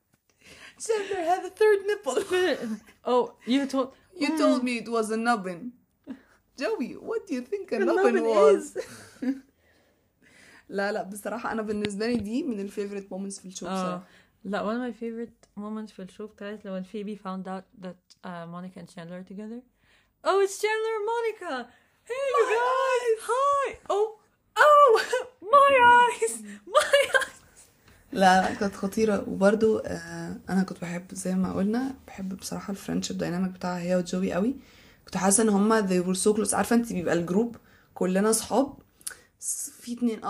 Chandler had a third nipple. *laughs* Oh you told you told me it was a nubbin. Joey what do you think a nubbin was? *laughs* لا لا بصراحة أنا بالنسبة لي دي من ال favorite moments في ال show آه. بصراحة. لا one of my favorite moments في ال show بتاعت لما Phoebe found out that uh, Monica and Chandler are together oh it's Chandler and Monica hey you guys hi oh oh my eyes my eyes لا لا كانت خطيرة وبرده آه أنا كنت بحب زي ما قلنا بحب بصراحة ال friendship dynamic بتاعها هي وجوي قوي كنت حاسة إن هما they were so close عارفة أنت بيبقى ال group كلنا صحاب في اتنين.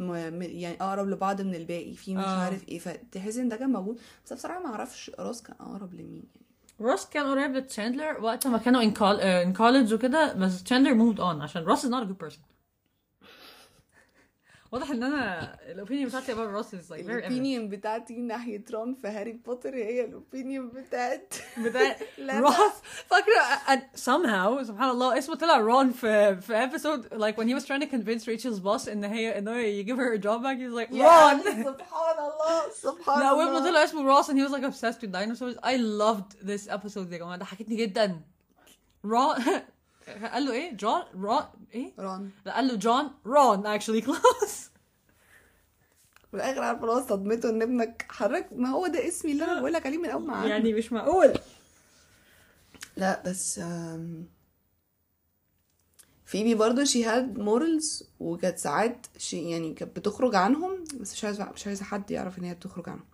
م- يعني أقرب لبعض من الباقي في مش آه. عارف إيه فتحسي إن ده كان موجود بس بصراحة ما أعرفش روس كان أقرب لمين يعني روس كان قريب لتشاندلر وقت ما كانوا uh, in college وكده بس تشاندلر moved on عشان روس is not a good person واضح إن أنا ال opinion بتاعتي is like very evident. ال opinion بتاعتي ناحية رون في هاري بوتر هي ال opinion بتاعت بتاع *laughs* لا، روس فاكرة and somehow سبحان الله اسمه طلع رون في في episode like when he was trying to convince Rachel's boss إن هي انه you give her a job back he was like رون *laughs* سبحان الله سبحان لا الله. ما طلع اسمه روس and he was like obsessed with dinosaurs. I loved this episode يا جماعة ضحكتني جدا. رون *laughs* قال له إيه؟ جون رون إيه؟ رون. لا قال له جون رون actually *laughs* close في الآخر عارفة هو صدمته إن ابنك حضرتك ما هو ده اسمي اللي أنا بقول لك عليه من أول ما. يعني مش معقول. لا بس فيبي برضه she had morals وكانت ساعات she يعني كانت بتخرج عنهم بس مش عايزة مش عايزة حد يعرف إن هي بتخرج عنهم.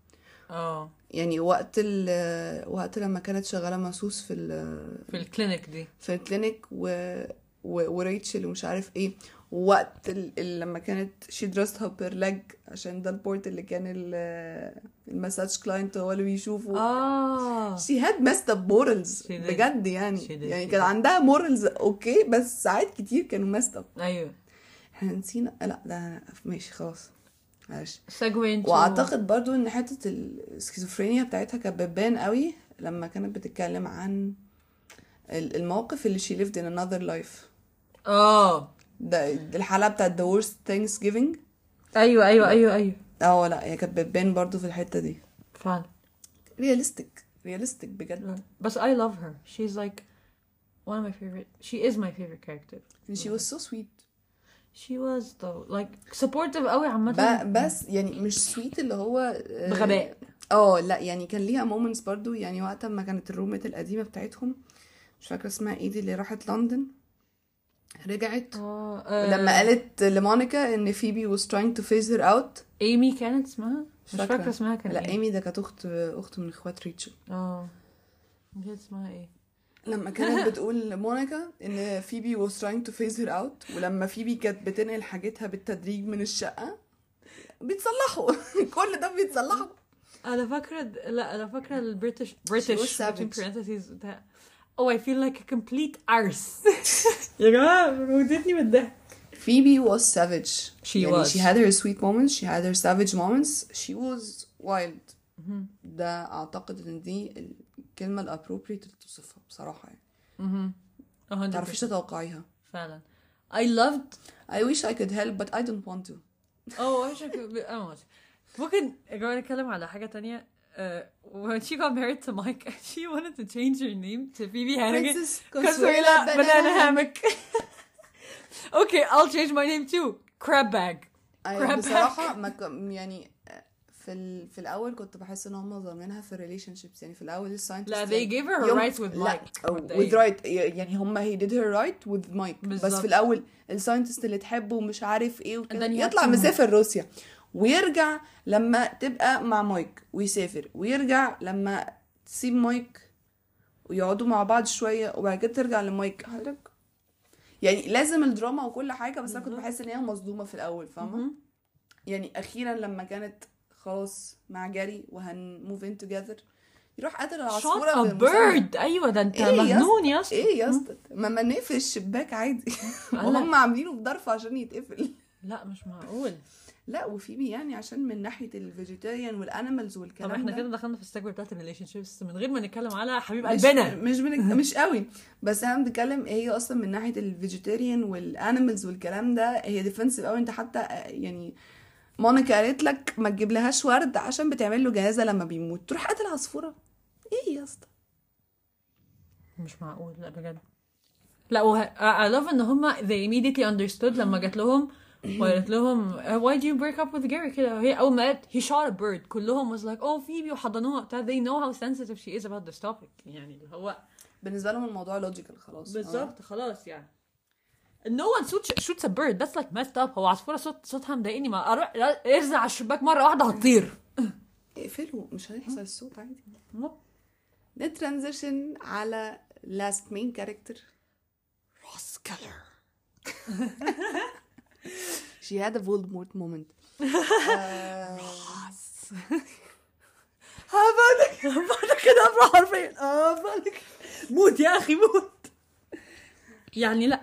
آه. يعني وقت ال وقت لما كانت شغالة مسوس في ال في الكلينيك دي. في الكلينيك و... و... وريتشل ومش عارف إيه. ووقت ال... لما كانت شي درست per leg عشان ده البورت اللي كان ال... المساج كلاينت هو اللي بيشوفه. آه. She had messed up morals She did. بجد يعني. يعني كان. عندها morals أوكي بس ساعات كتير كانوا messed up. أيوه. إحنا نسينا. لا ده ماشي خلاص. معلش وأعتقد برضو إن حتة السكيزوفرينيا بتاعتها كانت بتبان قوي لما كانت بتتكلم عن ال- الموقف اللي she lived in another life. آه. ده ده الحلقة بتاعت the worst Thanksgiving. أيوه أيوه أيوه أيوه. آه لا هي كانت بتبان برضو في الحتة دي. فعلا. realistic realistic بجد. بس I love her. She's like one of my favorite she is my favorite character. And she was so sweet. She was though like supportive قوي عامة. ب- بس يعني مش sweet اللي هو آه، بغباء. آه لا يعني كان ليها moments برضو يعني وقت ما كانت ال roommate القديمة بتاعتهم مش فاكرة اسمها إيه دي اللي راحت لندن رجعت آه، لما قالت لمونيكا إن فيبي was trying to phase her out. ايمي كانت اسمها؟ مش فاكرة. فاكرة. اسمها كان لا ايمي ده كانت أخت أخت من إخوات ريتشل. آه. كانت اسمها إيه؟ لما كانت بتقول لمونيكا إن فيبي was trying to phase her out ولما فيبي كانت بتنقل حاجتها بالتدريج من الشقة بيتصلحوا *laughs* كل ده بيتصلحوا أنا فاكرة لا أنا فاكرة ال British British بتاع I feel like a complete arse *laughs* يا جماعة موتتني من الضحك Phoebe was savage. She يعني was. She had her sweet moments. She had her savage moments. She was wild. ده أعتقد إن دي الكلمة الappropriate اللي توصفها بصراحة يعني. أها ما تعرفيش 100% تتوقعيها. فعلا I loved I wish I could help but I don't want to. oh I wish I could ما ممكن يا جماعة نتكلم على حاجة تانية uh, when she got married to Mike she wanted to change her name to Phoebe Hannigan Princess Consuela Banana Banana Hammock okay I'll change my name too Crab Bag Crab بصراحة ما ك... يعني في ال... في الأول كنت بحس إن هم ظالمينها في الريليشن شيبس يعني في الأول الساينتست لا they gave her her يوم- rights with لا Mike with right يعني هم he did her right with Mike بس بالظبط. في الأول الساينتست اللي تحبه ومش عارف إيه وكده And then you يطلع مسافر روسيا. ويرجع لما تبقى مع مايك ويسافر. ويرجع لما تسيب مايك ويقعدوا مع بعض شوية وبعد كده ترجع لمايك حضرتك؟ يعني لازم الدراما وكل حاجة بس أنا كنت بحس إن هي مصدومة في الأول فاهمة؟ يعني أخيرا لما كانت خلاص مع جاري وهن move in together. يروح قتل a بالمسدس. bird. أيوه ده أنت إيه مجنون يا اسطى. إيه يا اسطى؟ ما ما نقفل الشباك عادي. *laughs* وهم عاملينه بظرف عشان يتقفل. لا مش معقول. لا وفيبي يعني عشان من ناحية الفيجيتيريان والانيمالز والكلام طب إحنا ده. كده دخلنا في السيجمنت بتاعت الريليشن شيبس من غير ما نتكلم على حبيب قلبنا. مش بنك... *laughs* مش قوي. بس أنا بتكلم هي أصلا من ناحية ال vegetarian وال animals والكلام ده هي defensive قوي أنت حتى آه، يعني مونيكا قالت لك ما تجيب لهاش ورد عشان بتعمل له جنازه لما بيموت. تروح قاتل عصفورة. إيه يا اسطى؟ مش معقول. لا بجد. لا وه... I love إن هما they immediately understood لما جات لهم وقالت لهم "Uh, why did you break up with Gary? كده. هي أول ما قالت he shot a bird. كلهم was like oh Phoebe وحضنوها بتاع they know how sensitive she is about this topic. يعني اللي هو بالنسبة لهم الموضوع logical خلاص. بالظبط خلاص يعني. No one shoots, shoots a bird. That's like messed up. هو عصفورة صوت صوتها مضايقني. ما أروح ارزع على الشباك مرة واحدة هتطير. اقفلوا مش هيحصل الصوت عادي. ن transition على last main character. روس جيلر she had a Voldemort moment. آه، هبالك هبالك كده حرفيا. هبالك موت يا أخي موت. يعني لا.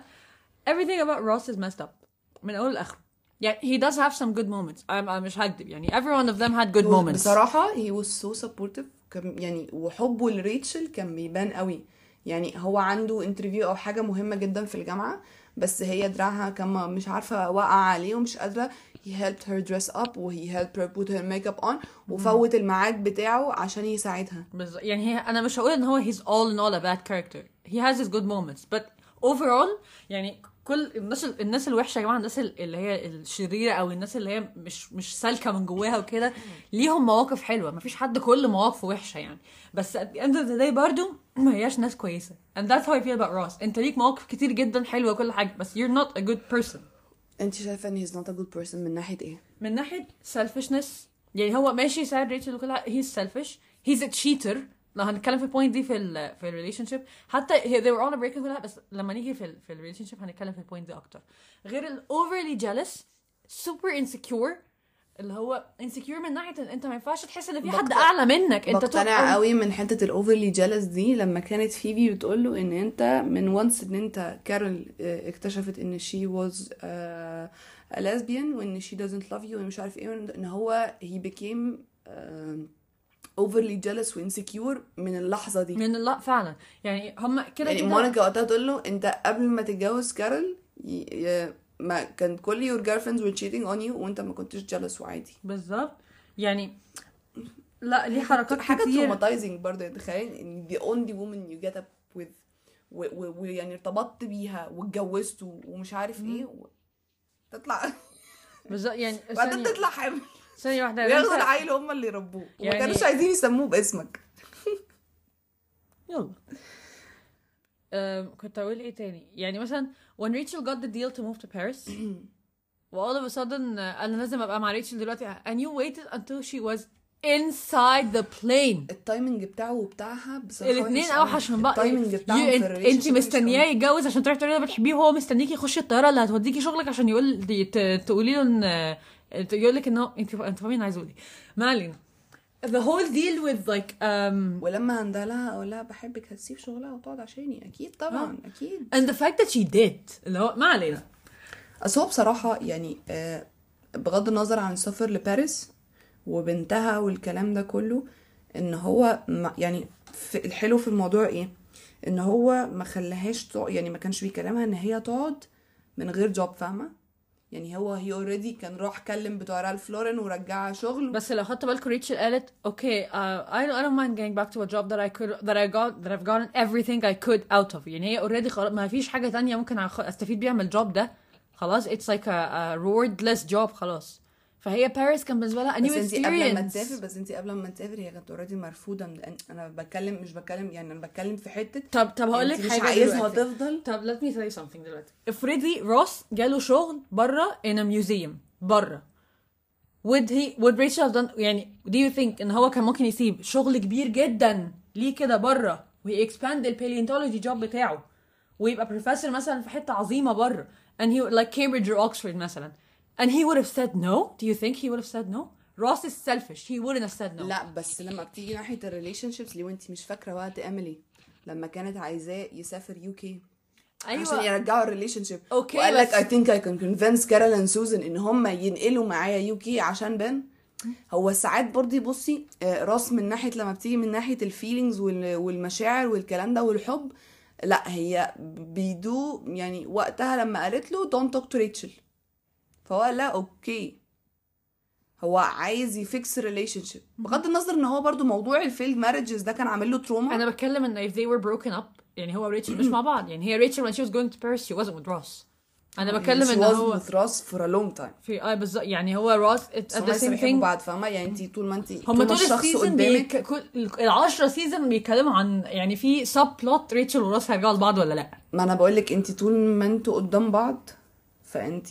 everything about Ross is messed up من اول لاخره يعني he does have some good moments I'm, I'm مش هكدب يعني every one of them had good moments بصراحة he was so supportive كان يعني وحبه لريتشل كان بيبان قوي يعني هو عنده انترفيو او حاجة مهمة جدا في الجامعة بس هي دراعها كان مش عارفة واقعة عليه ومش قادرة he helped her dress up و he helped her put her makeup on وفوت الميعاد بتاعه عشان يساعدها بز... يعني هي انا مش هقول ان هو he's all in all a bad character he has his good moments but overall يعني كل الناس الناس الوحشة يا جماعة الناس اللي هي الشريرة أو الناس اللي هي مش مش سالكة من جواها وكده ليهم مواقف حلوة. مفيش حد كل مواقفه وحشة يعني. بس the day برضو *clears throat* ما هياش ناس كويسة. And that's how I feel about Ross. انت ليك مواقف كتير جدا حلوة وكل حاجة بس you're not a good person. انت شايفة ان he's not a good person من ناحية إيه؟ من ناحية selfishness. يعني هو ماشي ساعد ريتشل وكل حاجة he's selfish. He's a cheater. لو هنتكلم في ال point دي في ال في relationship حتى he- they were on a break كلها بس لما نيجي في ال في relationship هنتكلم في ال point دي أكتر. غير ال overly jealous super insecure اللي هو insecure من ناحية إن أنت ما ينفعش تحس إن في حد أعلى منك. أنت بقتنع قوي من حتة ال overly jealous دي لما كانت فيبي بتقول له إن أنت من once إن أنت كارول آه، اكتشفت إن she was lesbian وإن she doesn't love you ومش عارف إيه ان هو he became آه، overly jealous و insecure من اللحظة دي. من لا فعلا. يعني هم كده يعني مونيكا وقتها تقول له أنت قبل ما تتجوز كارول ي- ي- ما كان كل your girlfriends were cheating on you وأنت ما كنتش jealous وعادي. بالظبط. يعني لا ليه حركات حاجة كتير. traumatizing برضه تخيل. ان the only woman you get up with و- و- ويعني ارتبطت بيها واتجوزت ومش عارف إيه و... تطلع. بالظبط يعني بعدين تطلع حامل. ثانية واحدة وياخدوا انت- العيل هم اللي يربوه. وما يعني- كانوش عايزين يسموه باسمك. *laughs* يلا. أم، كنت أقول إيه تاني؟ يعني مثلا when Rachel got the deal to move to Paris *clears throat* و all of a sudden أنا لازم أبقى مع ريتشل دلوقتي. And you waited until she was inside the plane. ال timing بتاعه وبتاعها بصراحة الاثنين. أوحش من بعض. ال timing في أنت, مستنياه يتجوز عشان تروحي تقولي له بتحبيه وهو مستنيكي يخش الطيارة اللي هتوديكي شغلك عشان يقول تقولي له إن يقول لك ان هو انت انت فاهمين عايز أقول ما علينا the whole deal with like um ولما هندلها أقول لها بحبك هتسيب شغلها وتقعد عشاني. أكيد طبعا أكيد. And the fact that she did اللي هو ما علينا. أصل هو بصراحة يعني آه، بغض النظر عن السفر لباريس وبنتها والكلام ده كله إن هو يعني في الحلو في الموضوع إيه؟ إن هو ما خلاهاش يعني ما كانش بيكلمها إن هي تقعد من غير job فاهمة؟ يعني هو هي already كان راح كلم بتوع رالف لورين ورجعها شغل. بس لو خدت بالكم ريتشل قالت okay uh, I don't mind getting back to a job that I could that I got that I've gotten everything I could out of. يعني هي already خلاص ما فيش حاجة تانية ممكن أستفيد بيها من ال job ده. خلاص it's like a, a rewardless job خلاص. فهي باريس كان بالنسبة لها new بس انت قبل ما تسافر بس انت قبل ما تسافر هي كانت already مرفوضة من أنا بتكلم مش بتكلم يعني أنا بتكلم في حتة طب طب هقول لك انت مش عايزها. تفضل. طب let me tell you something دلوقتي. افرضي روس جاله شغل بره in a museum بره would he would Rachel have done يعني do you think إن هو كان ممكن يسيب؟ شغل كبير جدا. ليه كده؟ بره وي expand ال paleontology job بتاعه. ويبقى بروفيسور مثلا في حتة عظيمة بره and he like Cambridge or Oxford مثلا. And he would have said no? Do you think he would have said no? Ross is selfish. He wouldn't have said no. لا بس لما بتيجي ناحية ال relationships لو انت مش فاكرة وقت ايميلي لما كانت عايزاه يسافر UK عشان يرجعوا ال relationship أوكي، وقال لك I think I can convince كارول and سوزان إن هم ينقلوا معايا UK عشان بن هو ساعات برضه بصي آه، راس من ناحية لما بتيجي من ناحية ال feelings والمشاعر والكلام ده والحب لا هي بيدو يعني وقتها لما قالت له don't talk to ريتشل فهو لا أوكي. هو عايز ي fix relationship بغض النظر إن هو برضو موضوع الفيلد مارجز ده كان عامل له trauma أنا بتكلم إن if they were broken up يعني هو ريتشل مش مع بعض. يعني هي ريتشل when she was going to Paris she wasn't with Ross. أنا بتكلم إن هو with راس for a long time. في آه بالظبط. يعني هو روس at the same thing. بعض فاهمة؟ يعني انت طول ما انت هم طول الشخص قدامك بيك... كل العشرة season بيتكلموا عن يعني في subplot ريتشل وروس هيرجعوا لبعض ولا لأ؟ ما أنا بقول لك انت طول ما أنتوا قدام بعض فانت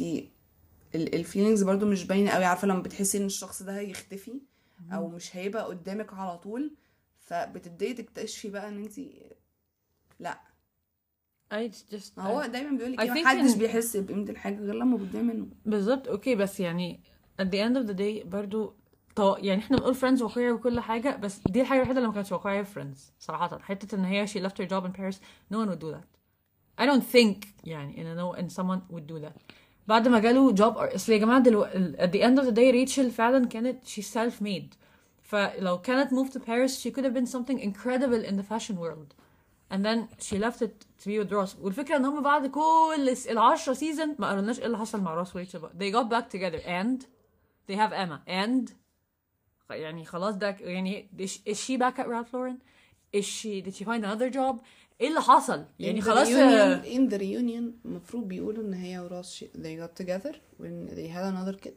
ال feelings برضو مش باينة قوي. عارفة لما بتحسي إن الشخص ده هيختفي أو مش هيبقى قدامك على طول فبتبدأي تكتشفي بقى إن انت لأ. I just هو دايما بيقول لك think محدش بيحس بقيمة الحاجة غير لما بتضيع منه. بالظبط أوكي بس يعني at the end of the day برضو طو... يعني إحنا بنقول فريندز واقعية وكل حاجة بس دي الحاجة الوحيدة اللي ما كانتش واقعية في فريندز صراحة. حتة إن هي she left her job in Paris no one would do that. I don't think يعني إن no and someone would do that. بعد ما جاله جوب اصل يا جماعة دلو... at the end of the day ريتشل فعلا كانت she self made فلو كانت moved to Paris she could have been something incredible in the fashion world and then she left it to be with Ross والفكرة ان هم بعد كل الس- العشرة سيزون ما قالولناش ايه اللي حصل مع روس وريتشل بقى. they got back together and they have Emma and يعني خلاص ده يعني is is she back at Ralph Lauren is she did she find another job إيه اللي حصل؟ يعني In خلاص reunion- in the reunion المفروض بيقولوا إن هي وراس ش- they got together when they had another kid.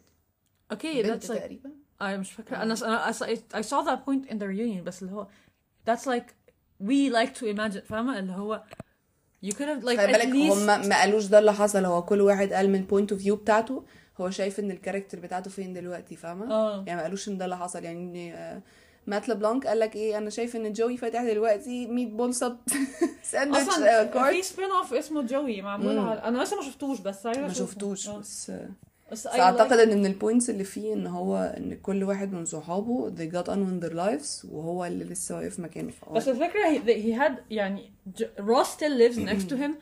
أوكي بنت that's like تقريبا. أنا مش فاكرة. أنا أنا I saw- that point in the reunion بس اللي هو that's like we like to imagine فاهمة؟ اللي هو you could have like at least هم ما قالوش ده اللي حصل. هو كل واحد قال من point of view بتاعته هو شايف إن ال character بتاعته فين دلوقتي فاهمة؟ آه. يعني ما قالوش إن ده اللي حصل. يعني آه، مات لبلانك قال لك إيه أنا شايف إن جوي فاتح دلوقتي meatball sub *laughs* sandwich أصلا في كارت spin-off اسمه جوي معمول. على أنا لسه ما شفتوش بس عايزه ما. شفتوش آه. بس آه، بس I أعتقد like- إن من ال points اللي فيه إن هو إن كل واحد من صحابه they got on in their lives وهو اللي لسه واقف مكانه بس الفكرة he, he had يعني Ross still lives next to him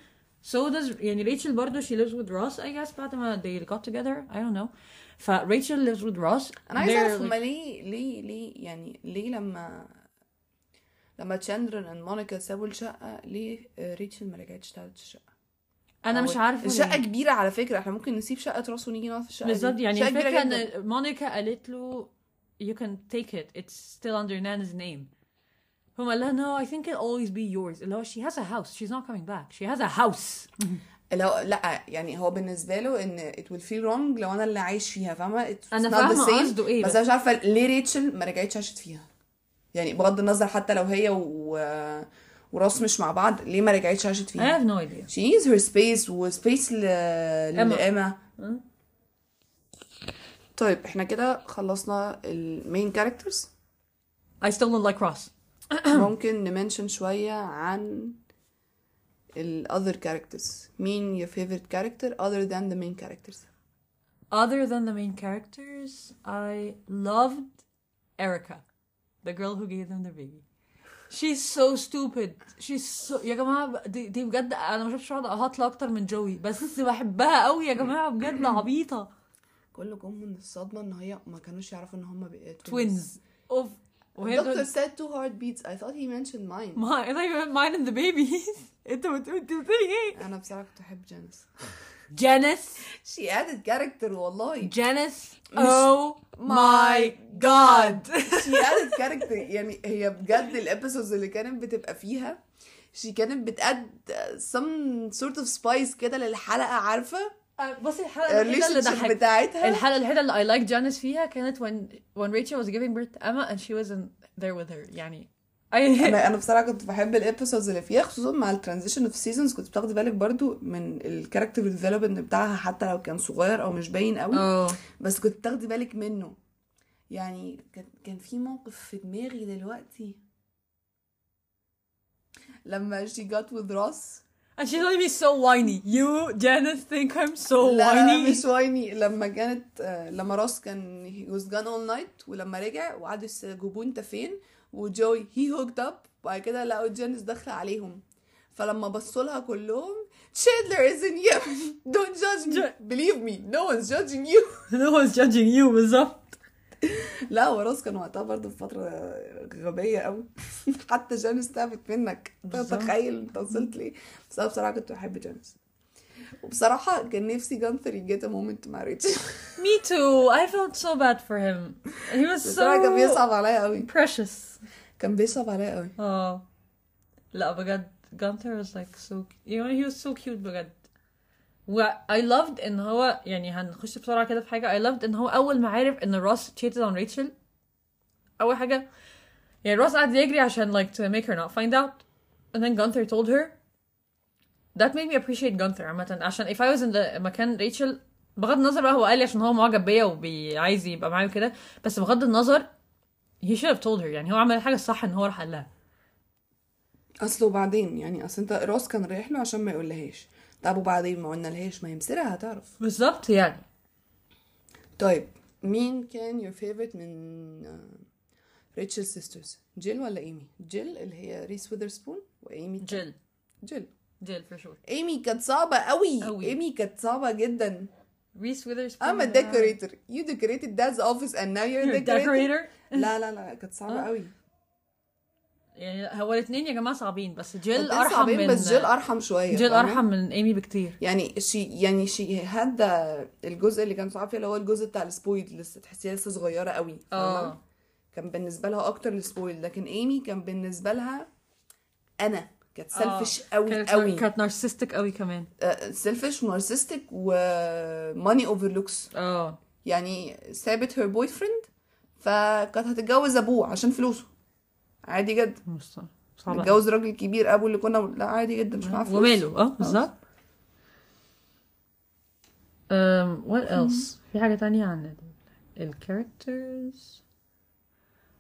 so does يعني ريتشل برضه she lives with Ross I guess بعد ما they got together I don't know فريتشل lives with Ross. أنا عايزة أعرف هما ليه ليه ليه يعني ليه لما لما تشاندلر and مونيكا سابوا الشقة ليه آه، ريتشل ما رجعتش تقعد في الشقة؟ أنا مش عارفة الشقة ليه. كبيرة على فكرة إحنا ممكن نسيب شقة راس ونيجي نقعد في الشقة. بالظبط يعني جداً. إن مونيكا قالت له you can take it. It's still under Nana's name. هم قال لها no I think it'll always be yours. اللي هو she has a house. She's not coming back. She has a house. *laughs* هو لا يعني هو بالنسبة له إن it will feel wrong لو أنا اللي عايش فيها فاهمة؟ فاهمة same. قصده إيه، بس بس- أنا مش عارفة ليه ريتشل ما رجعتش عاشت فيها. يعني بغض النظر حتى لو هي و... وراس مش مع بعض ليه ما رجعتش عاشت I فيها have no idea. She needs her space و space ل... لإما أه؟ طيب إحنا كده خلصنا ال main characters I still don't like Ross. *clears throat* ممكن ن mention شوية عن ال other characters مين your favorite character other than the main characters Other than the main characters, I loved Erica, the girl who gave them the baby. She's so stupid. She's so يا جماعة دي, دي بجد أنا ما شفتش واحدة هاطلة أكتر من جوي بس بحبها قوي يا جماعة بجد عبيطة. كله جم من الصدمة ان هي ما كانوش يعرفوا ان هما بقى Twins. اوف وهي الدكتور بتقول said two heartbeats I thought he mentioned mine ما I thought you meant mine and the babies. انت بتقول انت بتقولي إيه؟ أنا بصراحة كنت أحب جانيس جانيس she added character والله. مش- Oh my god. she added character يعني هي بجد الابيسودز اللي كانت بتبقى فيها she كانت بتأد some sort of spice كده للحلقة عارفة؟ بصي الحلقة الوحيدة اللي ضحكت. بتاعتها. الحلقة الوحيدة اللي I like Janice فيها كانت when when Rachel was giving birth to Emma and she wasn't there with her يعني *laughs* أنا أنا بصراحة كنت بحب ال episodes اللي فيها خصوصا مع ال transition of seasons كنت بتاخدي بالك برضو من ال character development بتاعها حتى لو كان صغير أو مش باين قوي. آه بس كنت بتاخدي بالك منه. يعني كان كان في موقف في دماغي دلوقتي. لما she got with Ross. And she's only so whiny. You Janice think I'm so لا لا whiny. مش whiny لما كانت لما راس كان he was gone all night ولما رجع وقعدوا يستجوبوه أنت فين؟ وجوي he hooked up وبعد كده لقوا جانيس داخله عليهم. فلما بصوا لها كلهم Chandler is in you. *laughs* Don't judge me. Jo- believe me. No one's judging you. *laughs* No one's judging you بالظبط. لا وراس كان وقتها برضه في فترة غبية قوي *laughs* حتى جانيس تعبت منك. تخيل أنت وصلت ليه. بس أنا بصراحة كنت بحب جانيس وبصراحة كان نفسي جانثر يجيت مومنت مع ريتشل me too. I felt so bad for him. He was بصراحة كان so بيصعب عليا قوي. precious. كان بيصعب عليا قوي. آه. لا بجد. Gunther was like so you know he was so cute بجد. و I loved إن هو يعني هنخش بسرعة كده في حاجة. I loved إن هو أول ما عرف إن روس cheated on Rachel. أول حاجة يعني روس قعد يجري عشان like to make her not find out. And then Gunther told her that made me appreciate Gunther عامة. عشان if I was in the مكان ريتشل بغض النظر بقى هو قال لي عشان هو معجب بيا وعايز يبقى معايا كده بس بغض النظر he should have told her. يعني هو عمل الحاجة الصح إن هو راح قال لها. اصل وبعدين يعني أصل أنت راس كان رايح له عشان ما يقولهاش. طب وبعدين ما قلنا لهاش ما يمسرها هتعرف. بالظبط يعني. طيب مين كان your favorite من Rachel's sisters جيل ولا إيمي؟ جيل اللي هي ريس ويذرسبون وإيمي جيل. جيل. جيل for sure. ايمي كانت صعبة قوي. أوي. ايمي كانت صعبة جدا. Reese Witherspoon I'm a decorator. You decorated dad's office and now you're a decorator? decorator? *laughs* لا لا لا كانت صعبة آه. قوي. يعني هو الاثنين يا جماعة صعبين بس جيل صعبين من بس جيل أرحم شوية جيل؟ أرحم من إيمي بكتير. يعني she يعني she had الجزء اللي كان صعب فيه اللي هو الجزء بتاع ال spoiled لسه تحسيها لسه صغيرة قوي؟ آه. كان بالنسبة لها أكتر ال spoiled لكن إيمي كان بالنسبة لها أنا. كانت selfish قوي كانت قوي. كانت narcissistic قوي كمان. selfish و narcissistic و money over looks آه. يعني سابت her boyfriend فكانت هتتجوز أبوه عشان فلوسه. عادي جدا. صعب أوي. متجوز راجل كبير ابو اللي كنا لا عادي جدا مش معاه فلوس. وماله. آه بالظبط. um, what else في حاجة تانية عن ال ال characters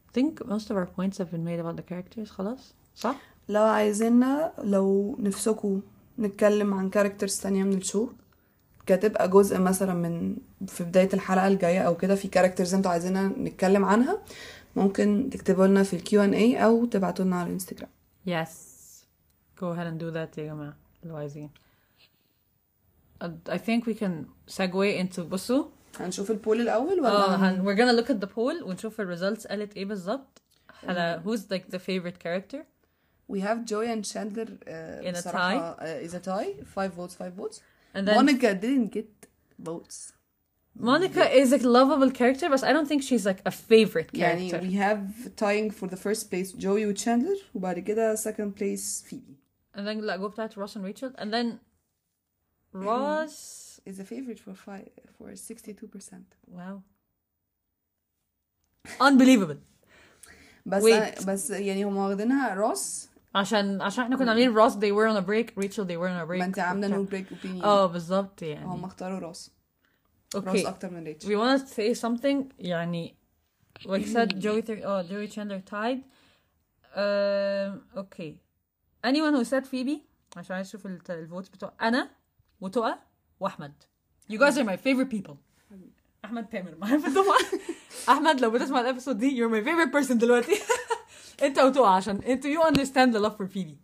I think most of our points have been made about the characters. خلاص؟ صح؟ لو عايزيننا لو نفسكوا نتكلم عن characters تانية من ال show كتبقى جزء مثلا من في بداية الحلقة الجاية أو كده في characters أنتوا عايزيننا نتكلم عنها ممكن تكتبوا لنا في الكيو إن اي أو تبعتوا لنا على الانستجرام. Yes. Go ahead and do that يا جماعة لو عايزين. I think we can segue into بصوا. هنشوف البول الأول ولا؟ آه هن- هن- we're gonna look at the poll ونشوف ال results قالت إيه بالظبط. على who's like the favorite character We have Joy and Chandler uh, In a بصراحة uh, is a tie five votes five votes and then Monica didn't get votes Monica is a lovable character but I don't think she's like a favorite يعني character we have tying for the first place Joey و Chandler وبعد كده second place Phoebe and then لا جو بتاعت Ross and Rachel and then *clears throat* Ross is a favorite for five for 62% wow unbelievable بس Wait. بس يعني هم واخدينها روس عشان عشان إحنا كنا عاملين Ross they were on a break. Rachel they were on a break. ما انت عاملة. نو بريك اوبينيون آه بالظبط يعني. هم اختاروا روس روس okay أكتر من ريتشل we want to say something يعني like said *clears throat* Joey oh Joey Chandler tied. Um, okay. Anyone who said Phoebe عشان عايز أشوف ال votes بتوع أنا وتقى وأحمد. You guys are my favorite people. أحمد. تامر. معايا في الدفعه أحمد لو بتسمع ال episode دي you're my favorite person دلوقتي. *laughs* انت وتقى عشان انت you understand the love for Phoebe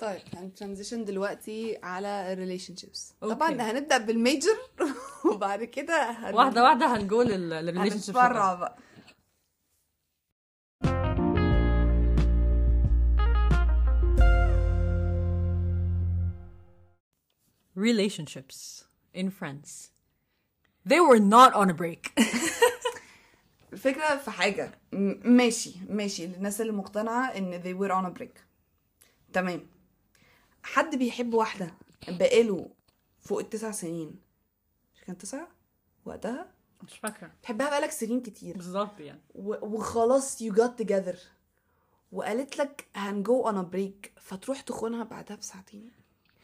طيب هن transition دلوقتي على ال relationships okay. طبعا هنبدأ بال major وبعد كده هن... واحدة واحدة هن go لل لل relation هنتفرع بقى. Relationships in friends they were not on a break. *laughs* الفكرة في حاجة. ماشي ماشي. للناس اللي مقتنعة إن they were on a break. تمام. حد بيحب واحدة بقاله فوق التسع سنين. مش كان تسعة وقتها؟ مش فاكرة. تحبها بقالك سنين كتير. بالظبط يعني. وخلاص you got together. وقالت لك هنجو on a break. فتروح تخونها بعدها بساعتين.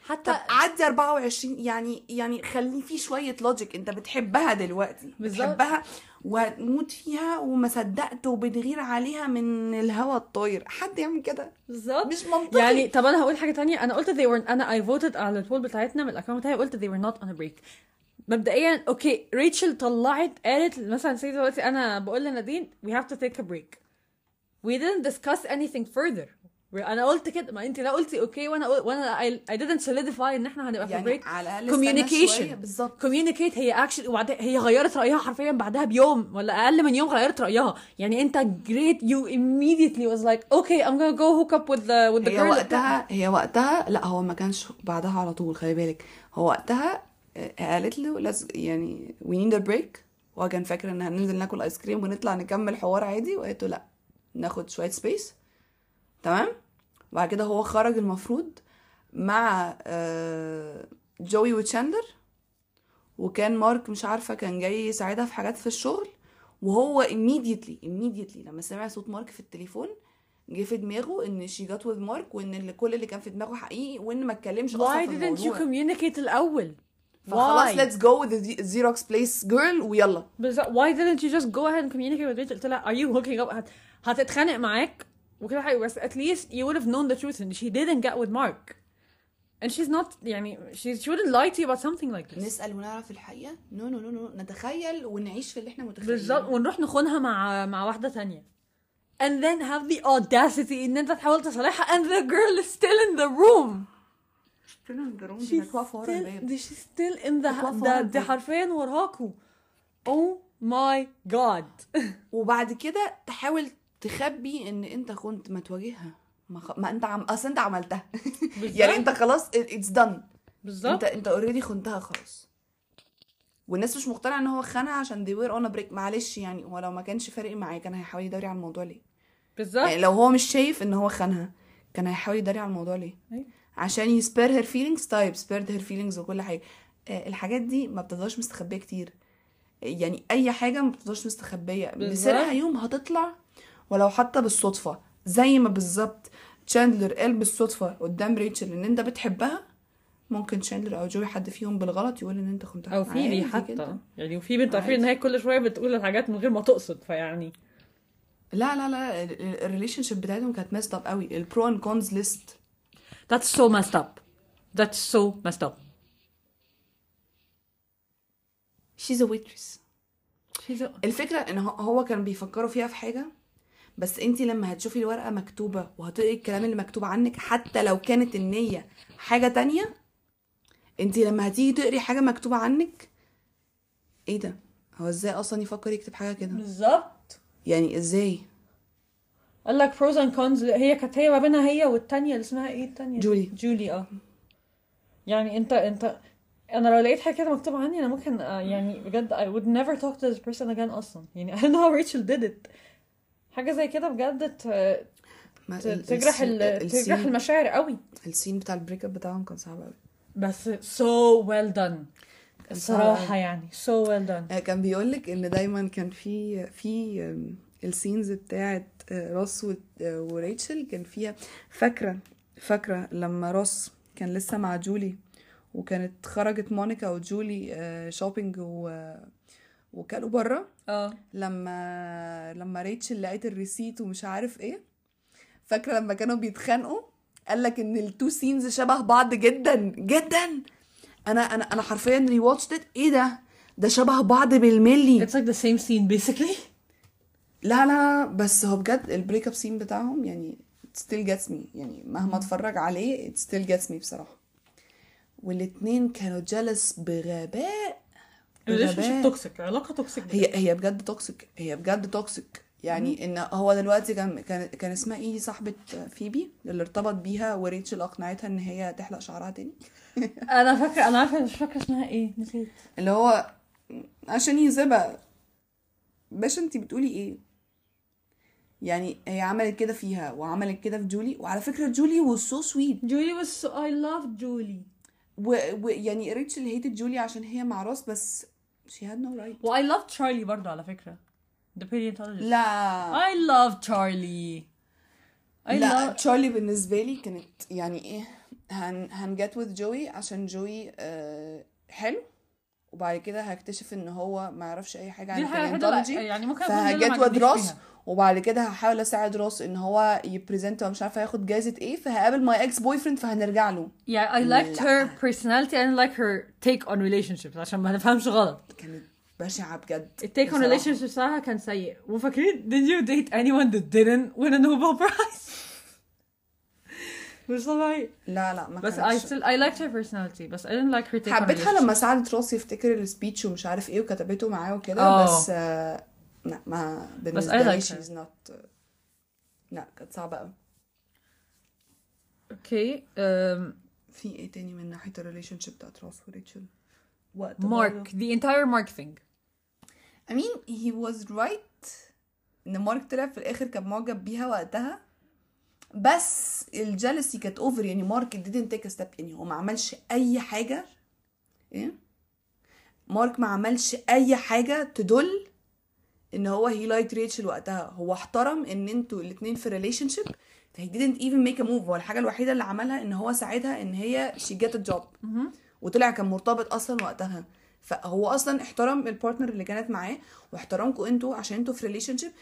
حتى عدي 24 يعني يعني خلي في شوية لوجيك انت بتحبها دلوقتي. بتحبها وتموت فيها وما صدقت وبتغير عليها من الهوا الطاير. حد يعمل كده؟ بالظبط. مش منطقي. يعني طب أنا هقول حاجة تانية. أنا قلت they were أنا I voted على ال poll بتاعتنا من ال account بتاعي قلت they were not on a break. مبدئيا okay ريتشل طلعت قالت مثلا say دلوقتي أنا بقول لنادين we have to take a break. We didn't discuss anything further. أنا قلت كده ما انت لا قلتي okay وأنا قل... وأنا I didn't solidify إن إحنا هنبقى في يعني break على الأقل شوية، بالظبط. Communicate هي اكشن وبعدين هي غيرت رأيها حرفيا بعدها بيوم ولا أقل من يوم غيرت رأيها. يعني أنت great you immediately was like okay I'm gonna go hook up with the with the هي girl وقتها هي وقتها لا هو ما كانش بعدها على طول خلي بالك. هو وقتها آه، قالت له لازم يعني we need a break. وهو كان فاكر إن هننزل ناكل ايس كريم ونطلع نكمل حوار عادي وقالت له لا ناخد شوية space تمام؟ وبعد كده هو خرج المفروض مع آه، جوي وتشاندر وكان مارك مش عارفة كان جاي يساعدها في حاجات في الشغل وهو immediately immediately لما سمع صوت مارك في التليفون جه في دماغه إن she got with مارك وإن اللي كل اللي كان في دماغه حقيقي وإن ما اتكلمش أصلا why في didn't you الموضوع. communicate الأول؟ فخلاص why? let's go with the Xerox place girl ويلا. بالظبط why didn't you just go ahead and communicate with Rachel قلت لها are you hooking up هت... هتتخانق معاك؟ وكده حاجة بس at least you would have known the truth and she didn't get with Mark and she's not يعني she, she wouldn't lie to you about something like this نسال ونعرف الحقيقة no no no no نتخيل ونعيش في اللي إحنا بالظبط متخيلينه ونروح نخونها مع مع واحدة تانية and then have the audacity ان انت تحاول تصالحها and the girl is still in the room she's she's واقفه ورا still, الباب دي she's still in the ده دي. حرفيا وراكوا oh my god وبعد كده تحاول تخبي إن أنت كنت ما تواجهها ما, خ... ما أنت عم أصل أنت عملتها. *laughs* يعني أنت خلاص it's done بالظبط. انت أنت already خنتها خلاص. والناس مش مقتنعة إن هو خانها عشان they were on break معلش يعني هو لو ما كانش فارق معاه كان هيحاول يداري على الموضوع ليه؟ بالظبط. يعني لو هو مش شايف إن هو خانها كان هيحاول يداري على الموضوع ليه؟ أيوة. عشان ي spare her feelings طيب spared her feelings وكل حاجة. آه، الحاجات دي ما بتفضلش مستخبية كتير. يعني أي حاجة ما بتفضلش مستخبية. مصيرها يوم هتطلع ولو حتى بالصدفة زي ما بالظبط تشاندلر قال بالصدفة قدام ريتشل إن أنت بتحبها ممكن تشاندلر أو جوي حد فيهم بالغلط يقول إن أنت خنتها أو فيبي حتى جدا. يعني وفي بنت عارفين إن. هي كل شوية بتقول الحاجات من غير ما تقصد فيعني. لا لا لا ال relationship بتاعتهم كانت messed up قوي. ال pros and cons list that's so messed up. That's so messed up. She's a waitress. She's a... الفكرة إن هو- هو كان بيفكروا فيها في حاجة؟ بس انت لما هتشوفي الورقة مكتوبة وهتقري الكلام اللي مكتوب عنك حتى لو كانت النية حاجة تانية انت لما هتيجي تقري حاجة مكتوبة عنك إيه ده؟ هو إزاي أصلا يفكر يكتب حاجة كده؟ بالظبط. يعني إزاي؟ قال لك pros and cons هي كانت هي ما بينها هي والتانية اللي اسمها إيه التانية؟ جولي. جولي آه. يعني انت انت أنا لو لقيت حاجة كده مكتوبة عني أنا ممكن آه، يعني بجد I would never talk to this person again أصلا. يعني I don't know how Rachel did it. حاجة زي كده بجد ت- تجرح ال... تجرح المشاعر قوي. ال scene بتاع ال break up بتاعهم كان صعب قوي. بس so well done. الصراحه يعني so well done. كان بيقول لك إن دايما كان في في ال scenes بتاعت آه، روس آه، وريتشل كان فيها فاكرة فاكرة لما روس كان لسه مع جولي وكانت خرجت مونيكا وجولي آه، shopping و وكانوا بره آه. لما لما ريتشل لقيت ال receipt ومش عارف إيه فاكرة لما كانوا بيتخانقوا؟ قال لك إن ال two scenes شبه بعض جدا جدا. أنا أنا أنا حرفيا rewatched إيه ده؟ ده شبه بعض بالملي. It's like the same scene basically. لا لا بس هو بجد ال break up scene بتاعهم يعني still gets me. يعني مهما اتفرج عليه still gets me بصراحة. والاتنين كانوا jealous بغباء. بغباء. toxic علاقة toxic هي هي بجد toxic هي بجد toxic يعني إن هو دلوقتي كان كان كان اسمها إيه صاحبة فيبي اللي ارتبط بيها وريتشل أقنعتها إن هي تحلق شعرها تاني؟ *laughs* أنا فاكرة أنا عارفة مش فاكرة اسمها إيه نسيت. اللي هو عشان يسيبها باشا انتي بتقولي إيه؟ يعني هي عملت كده فيها وعملت كده في جولي وعلى فكرة جولي was so sweet. جولي was so I love Julie ويعني ريتشل هيتت جولي عشان هي مع راس بس she had no right. و I love Charlie برضو على فكرة. The paleontologist. لا. I love Charlie. I لا love تشارلي بالنسبة لي كانت يعني إيه هن هنجت وذ جوي عشان جوي آه حلو. وبعد كده هكتشف إن هو ما يعرفش أي حاجة عن البيولوجي يعني ممكن فهجت وذ عجبنيش راس فيها. وبعد كده هحاول أساعد راس إن هو يبريزنت ومش عارفة هياخد جايزة إيه فهقابل ماي إكس بوي فريند فهنرجع له. Yeah I liked her personality and like her take on relationships عشان ما نفهمش غلط. كانت بشعة بجد. ال take on بصراحة. relationships بتاعها كان سيء. وفاكرين did you date anyone that didn't win a Nobel Prize? مش طبيعي. لا لا ما بس I still I liked her personality بس I didn't like her take on حبيتها لما ساعدت راس يفتكر ال speech ومش عارف إيه وكتبته معاه وكده آه. بس آه لا ما بالنسبة لي she's not لا كانت صعبة قوي okay um, في إيه تاني من ناحية ال relationship بتاعت راس وريتشل؟ وقت Mark برضه. the entire Mark thing. I mean he was right إن مارك طلع في الآخر كان معجب بيها وقتها. بس ال jealousy كانت over يعني مارك didn't take a step يعني هو ما عملش أي حاجة إيه؟ مارك ما عملش أي حاجة تدل إن هو he likes ريتشل وقتها. هو احترم إن أنتوا الاتنين في relationship ف he didn't even make a move. هو الحاجة الوحيدة اللي عملها إن هو ساعدها إن هي she get a job. وطلع كان مرتبط أصلا وقتها. فهو أصلا احترم ال partner اللي كانت معاه واحترمكم أنتوا عشان أنتوا في relationship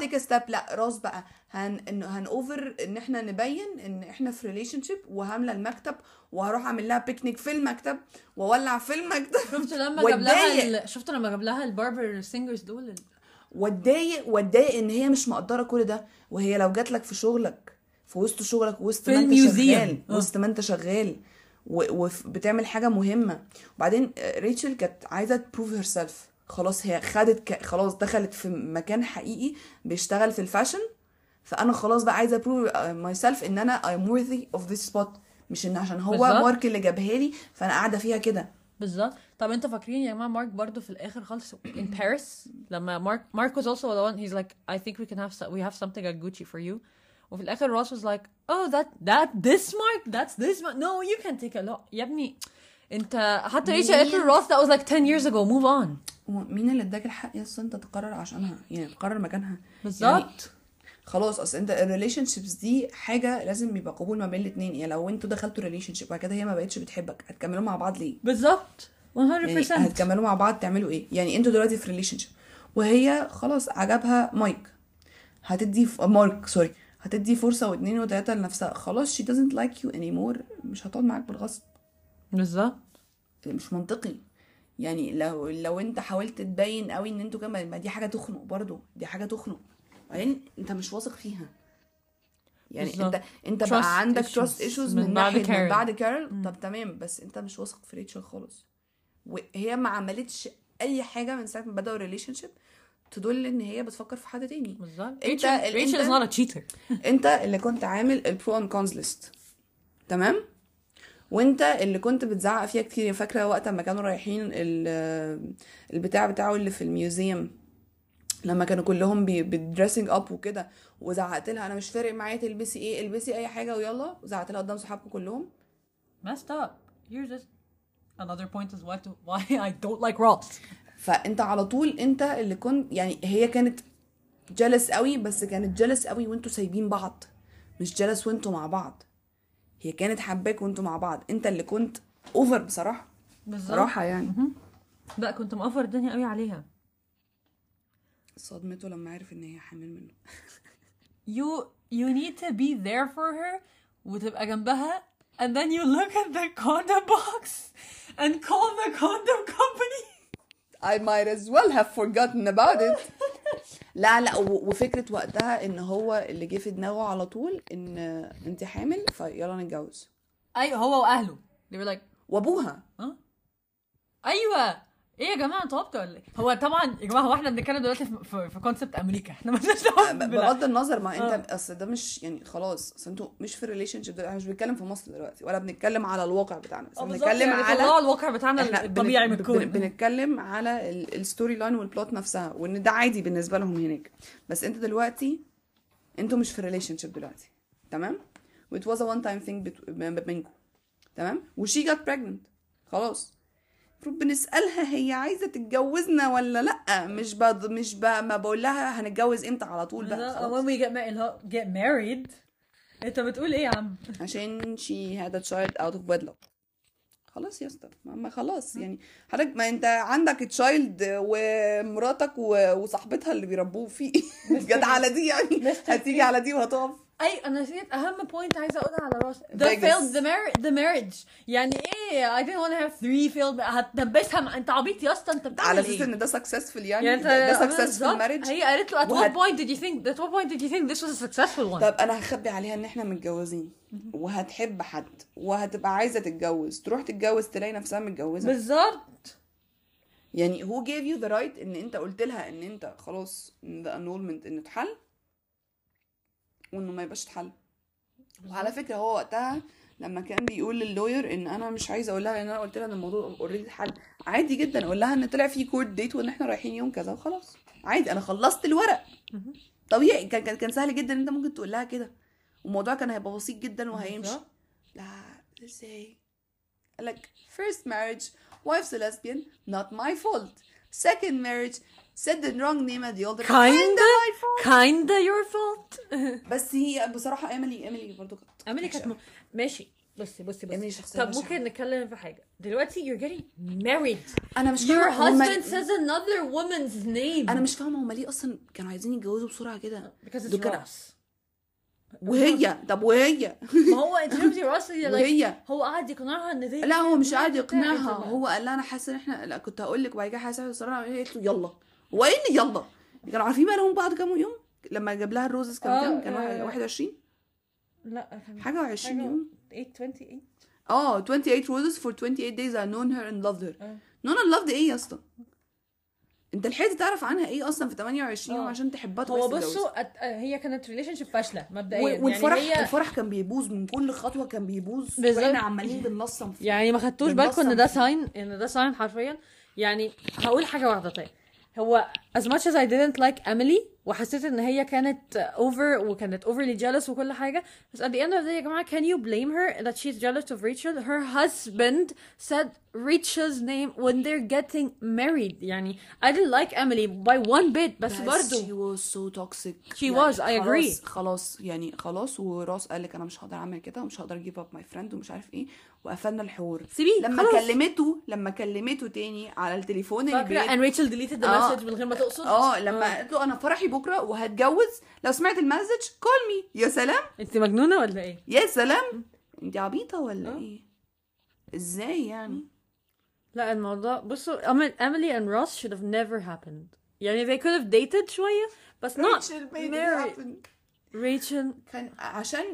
take a step. لا راس بقى. هن إن هن over إن إحنا نبين إن إحنا في relationship وهاملة المكتب وهروح أعمل لها بيكنيك في المكتب واولع في المكتب. شفت لما *laughs* جاب لها. شفت لما جاب لها ال barber singers دول واتضايق واتضايق إن هي مش مقدرة كل ده. وهي لو جات لك في شغلك في وسط شغلك وسط ما أنت. شغال آه. وسط ما أنت شغال وبتعمل حاجة مهمة. وبعدين آه، ريتشل كانت عايزة ت prove herself خلاص هي خدت ك... خلاص دخلت في مكان حقيقي بيشتغل في ال fashion. فأنا خلاص بقى عايزة prove myself إن أنا I'm worthy of this spot. مش إن عشان هو بالظبط. مارك اللي جابها لي فأنا قاعدة فيها كده. بالظبط. طب أنتوا فاكرين يا جماعة مارك برضو في الآخر خالص in Paris لما مارك مارك was also the one he's like I think we can have we have something at Gucci for you. وفي الآخر روس was like oh that that this mark? That's this mark? No you can take a lot يا ابني انت حتى ريتشل قالت روس that was like 10 years ago. Move on. مين اللي اداك الحق يا اسطى انت تقرر عشانها يعني تقرر مكانها. بالظبط. خلاص أصل انت ال relationships دي حاجة لازم يبقى قبول ما بين الاثنين يعني لو أنتوا دخلتوا relationship وبعد كده هي ما بقتش بتحبك هتكملوا مع بعض ليه؟ بالظبط. 100% يعني هتكملوا مع بعض تعملوا إيه؟ يعني أنتوا دلوقتي في relationship وهي خلاص عجبها مايك. هتدي ف... مارك sorry. هتدي فرصة واثنين وثلاثه لنفسها. خلاص she doesn't like you anymore. مش هتقعد معاك بالغصب. بالظبط. مش منطقي. يعني لو لو انت حاولت تبين قوي ان أنتوا كمان ما دي حاجة تخنق برضو. دي حاجة تخنق. بعدين انت مش واثق فيها. يعني. انت انت Trust بقى عندك issues. trust issues من من, بعد ناحية من كارول. بعد كارول طب تمام بس انت مش واثق في ريتشل خالص. وهي ما عملتش أي حاجة من ساعة ما بدأوا relationship تدل إن هي بتفكر في حد تاني. بالظبط. انت- ريتشل not a cheater. أنت اللي كنت عامل ال pros and cons list تمام؟ وأنت اللي كنت بتزعق فيها كتير. فاكرة وقت ما كانوا رايحين ال- البتاع بتاعه اللي في الميوزيوم لما كانوا كلهم بال dressing up وكده وزعقت لها. أنا مش فارق معايا تلبسي إيه البسي أي حاجة ويلا. وزعقت لها قدام صحابكم كلهم. Messed up. Here's just another point is why to, why *laughs* I don't like Ross فأنت على طول أنت اللي كنت يعني هي كانت jealous قوي بس كانت jealous قوي وأنتوا سايبين بعض. مش jealous وأنتوا مع بعض. هي كانت حباك وأنتوا مع بعض. أنت اللي كنت over بصراحة. بالظبط. صراحة يعني. لا كنت مأفور الدنيا قوي عليها. صدمته لما عرف إن هي حامل منه. You you need to be there for her وتبقى جنبها and then you look at the condom box. And call the condom company. I might as well have forgotten about it. *laughs* لا لا و- وفكرة وقتها إن هو اللي جه في دماغه على طول إن أنت حامل فيلا نتجوز. أيوه هو وأهله. They were like وأبوها. ها أيوه. إيه يا جماعة أنتوا هبطوا ولا إيه؟ هو طبعا يا جماعة هو إحنا بنتكلم دلوقتي في, في, كونسبت أمريكا. إحنا مالناش بغض النظر ما أنت أصل ده مش يعني خلاص أصل أنتوا مش في relationship إحنا مش بنتكلم في مصر دلوقتي ولا بنتكلم على الواقع بتاعنا. بس آه، بالظبط، بنتكلم يعني على الواقع بتاعنا الطبيعي من الكون بن- بنتكلم على ال storyline وال plot نفسها وإن ده عادي بالنسبة لهم هناك. بس أنت دلوقتي أنتوا مش في relationship دلوقتي. تمام؟ و it was a one time thing بت- ب- بينكم. تمام؟ و she got pregnant. خلاص. المفروض بنسألها هي عايزة تتجوزنا ولا لأ؟ مش بض... مش ب... ما بقول لها هنتجوز إمتى على طول بقى when we get هو get married. أنت بتقول إيه يا عم؟ عشان she had a child out of wedlock. خلاص يا اسطى ما خلاص يعني. حضرتك ما أنت عندك child ومراتك وصاحبتها اللي بيربوه فيه. *laughs* جت على دي يعني. هتيجي على دي وهتقف. أي أنا نسيت. أهم point عايزة أقولها على Ross the Vegas. failed the marriage the marriage. يعني إيه؟ I didn't want to have three failed هتدبسها مع... أنت عبيط يا أسطى. أنت بتعمل على أساس إن ده سكسسفul يعني, يعني ده, successful بالظبط. marriage هي قالت له at وهت- what point did you think at what point did you think this was a successful one? طب أنا هخبي عليها إن إحنا متجوزين. وهتحب حد. وهتبقى عايزة تتجوز. تروح تتجوز تلاقي نفسها متجوزة. بالظبط. يعني who gave you the right إن أنت قلت لها إن أنت خلاص the annulment إنه اتحل؟ وإنه ما يبقاش اتحل. وعلى فكرة هو وقتها لما كان بيقول لل lawyer إن أنا مش عايزة أقول لها ان أنا قلت لها إن الموضوع already اتحل. عادي جدا أقول لها إن طلع في court date وإن إحنا رايحين يوم كذا وخلاص. عادي أنا خلصت الورق. طبيعي كان كان كان سهل جدا إن أنت ممكن تقول لها كده. والموضوع كان هيبقى بسيط جدا وهيمشي. لا إزاي؟ قال لك first marriage wife's a lesbian not my fault. second marriage said the wrong name at the altar. Kinda? My fault. Kinda your fault? *laughs* بس هي بصراحة ايميلي ايميلي برضو كانت وحشة كانت م... ماشي. بصي بصي بصي. طب. ممكن نتكلم في حاجة. دلوقتي you're getting married. أنا مش your هما- husband says another woman's name. أنا مش فاهمة هما ليه أصلا كانوا عايزين يتجوزوا بسرعة كده. Because it's دول كانوا- Ross. وهي. طب وهي. ما هو انت شفتي راس وهي. هو قاعد يقنعها إن دي لا هو مش قاعد يقنعها. هو قال لها أنا حاسة إن إحنا لا كنت هقول لك وبعد كده حاسة هي قالت له يلا. اللي يلا. كانوا عارفين بقى لهم بعض كام يوم؟ لما جاب لها الروزز كان آه، كام؟ كان آه. واحد- 21 لا كان حاجة و20 يوم. 828 آه 28 roses for 28 days. I known her and loved her. آه. known and loved إيه يا اسطى؟ أنت لحقت تعرف عنها إيه أصلا في 28 يوم آه. عشان تحبها هو؟ بصوا أت- هي كانت relationship فاشلة مبدئيا. و- والفرح يعني هي الفرح كان بيبوظ من كل خطوة كان بيبوظ. وإحنا عمالين بنلصم فيه يعني ما خدتوش بالكم إن ده. sign إن ده sign حرفيا. يعني هقول حاجة واحدة طيب. هو as much as I didn't like Emily وحسيت ان هي كانت over وكانت overly jealous وكل حاجة بس at the end of the day يا جماعة can you blame her that she's jealous of Rachel her husband said Rachel's name when they're getting married يعني I didn't like Emily by one bit بس she برضه was so toxic She was, I agree. خلاص يعني خلاص و Ross قال لك أنا مش هقدر اعمل كده ومش هقدر أ give up my friend ومش عارف إيه وقفلنا الحوار. سيبيه لما خلاص. كلمته لما كلمته تاني على التليفون فاكرة Rachel deleted the آه. message من غير ما تقصد؟ آه لما قلت له أنا فرحي بكرة وهتجوز لو سمعت ال message call me يا سلام. انت مجنونة ولا إيه؟ يا سلام. انت عبيطة ولا آه. إيه؟ إزاي يعني؟ لا الموضوع بصوا Emily and Ross should have never happened. يعني they could have dated شوية بس not married. Rachel كان عشان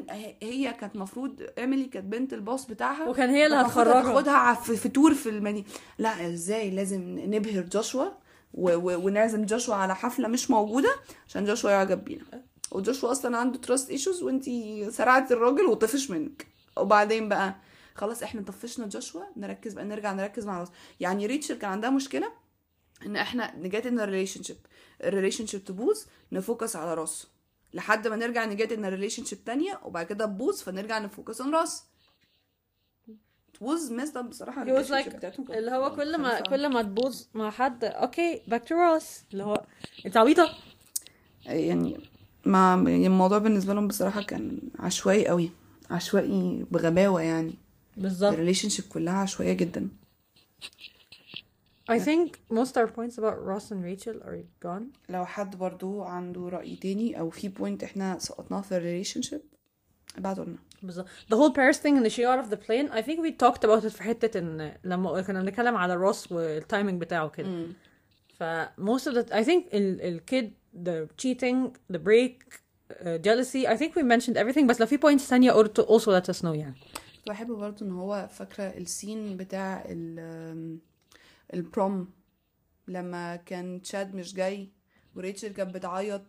هي- كانت مفروض Emily كانت بنت ال boss بتاعها. وكان هي اللي هتخرجها. هتاخدها ع- في, tour في المدينة. لا إزاي لازم نبهر Joshua ونعزم Joshua على حفلة مش موجودة عشان Joshua يعجب بينا. و Joshua أصلا عنده trust issues وأنتي سرعت الراجل وطفش منك. وبعدين بقى خلاص إحنا طفشنا Joshua نركز بقى نرجع نركز مع Ross يعني Rachel كان عندها مشكلة إن إحنا ن get in relationship ال relationship تبوظ ن focus على Ross لحد ما نرجع ن get in relationship تانية وبعد كده تبوظ فنرجع ن focus on Ross. Was messed up بصراحة he was like بتاعتهم اللي هو كل ما. كل ما تبوظ مع حد okay back to Ross اللي هو انت عبيطة. يعني ما يعني الموضوع بالنسبة لهم بصراحة كان عشوائي قوي عشوائي بغباوة يعني. بالظبط. ال relationship كلها عشوائية جدا. I think most our points about Ross and Rachel are gone لو حد برضو عنده رأي تاني أو في بوينت احنا سقطناه في الريليشن شيب ابعتوا لنا بالظبط the whole Paris thing and the she out of the plane I think we talked about it في حتة ان لما كنا بنتكلم على روس والتايمينج بتاعه كده ف most of the I think ال ال kid the cheating the break uh, jealousy I think we mentioned everything بس لو في points تانية also also let us know يعني كنت بحب برضو ان هو فاكرة السين بتاع ال ال prom لما كان Chad مش جاي و Rachel كانت بتعيط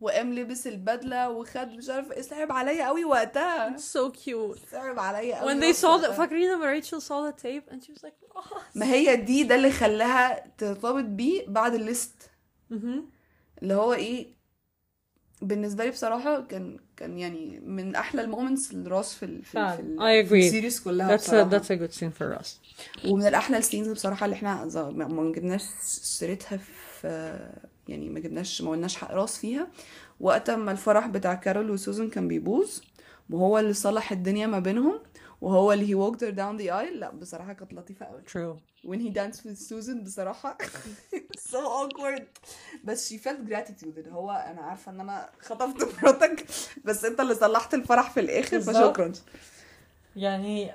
وقام لبس البدلة وخد مش عارفة إيه صعب عليا قوي وقتها so cute صعب عليا قوي when they saw the. فاكرين لما Rachel saw the tape and she was like oh ما هي دي ده اللي خلاها ترتبط بيه بعد ال list mhm. اللي هو إيه بالنسبة لي بصراحة كان كان يعني من أحلى ال moments ال Ross في ال في, ال- في, في. ال series كلها that's a, بصراحة. that's a good scene for us ومن الأحلى ال scenes بصراحة اللي إحنا ما جبناش سيرتها في يعني ما جبناش ما قلناش حق راس فيها وقت ما الفرح بتاع كارول وسوزان كان بيبوظ وهو اللي صلح الدنيا ما بينهم وهو اللي he walked her down the aisle. لا بصراحة كانت لطيفة قوي true. When he danced with Susan بصراحة *laughs* so awkward. بس she felt gratitude. اللي هو أنا عارفة إن أنا خطفت مراتك بس أنت اللي صلحت الفرح في الآخر بالظبط. فشكرا. يعني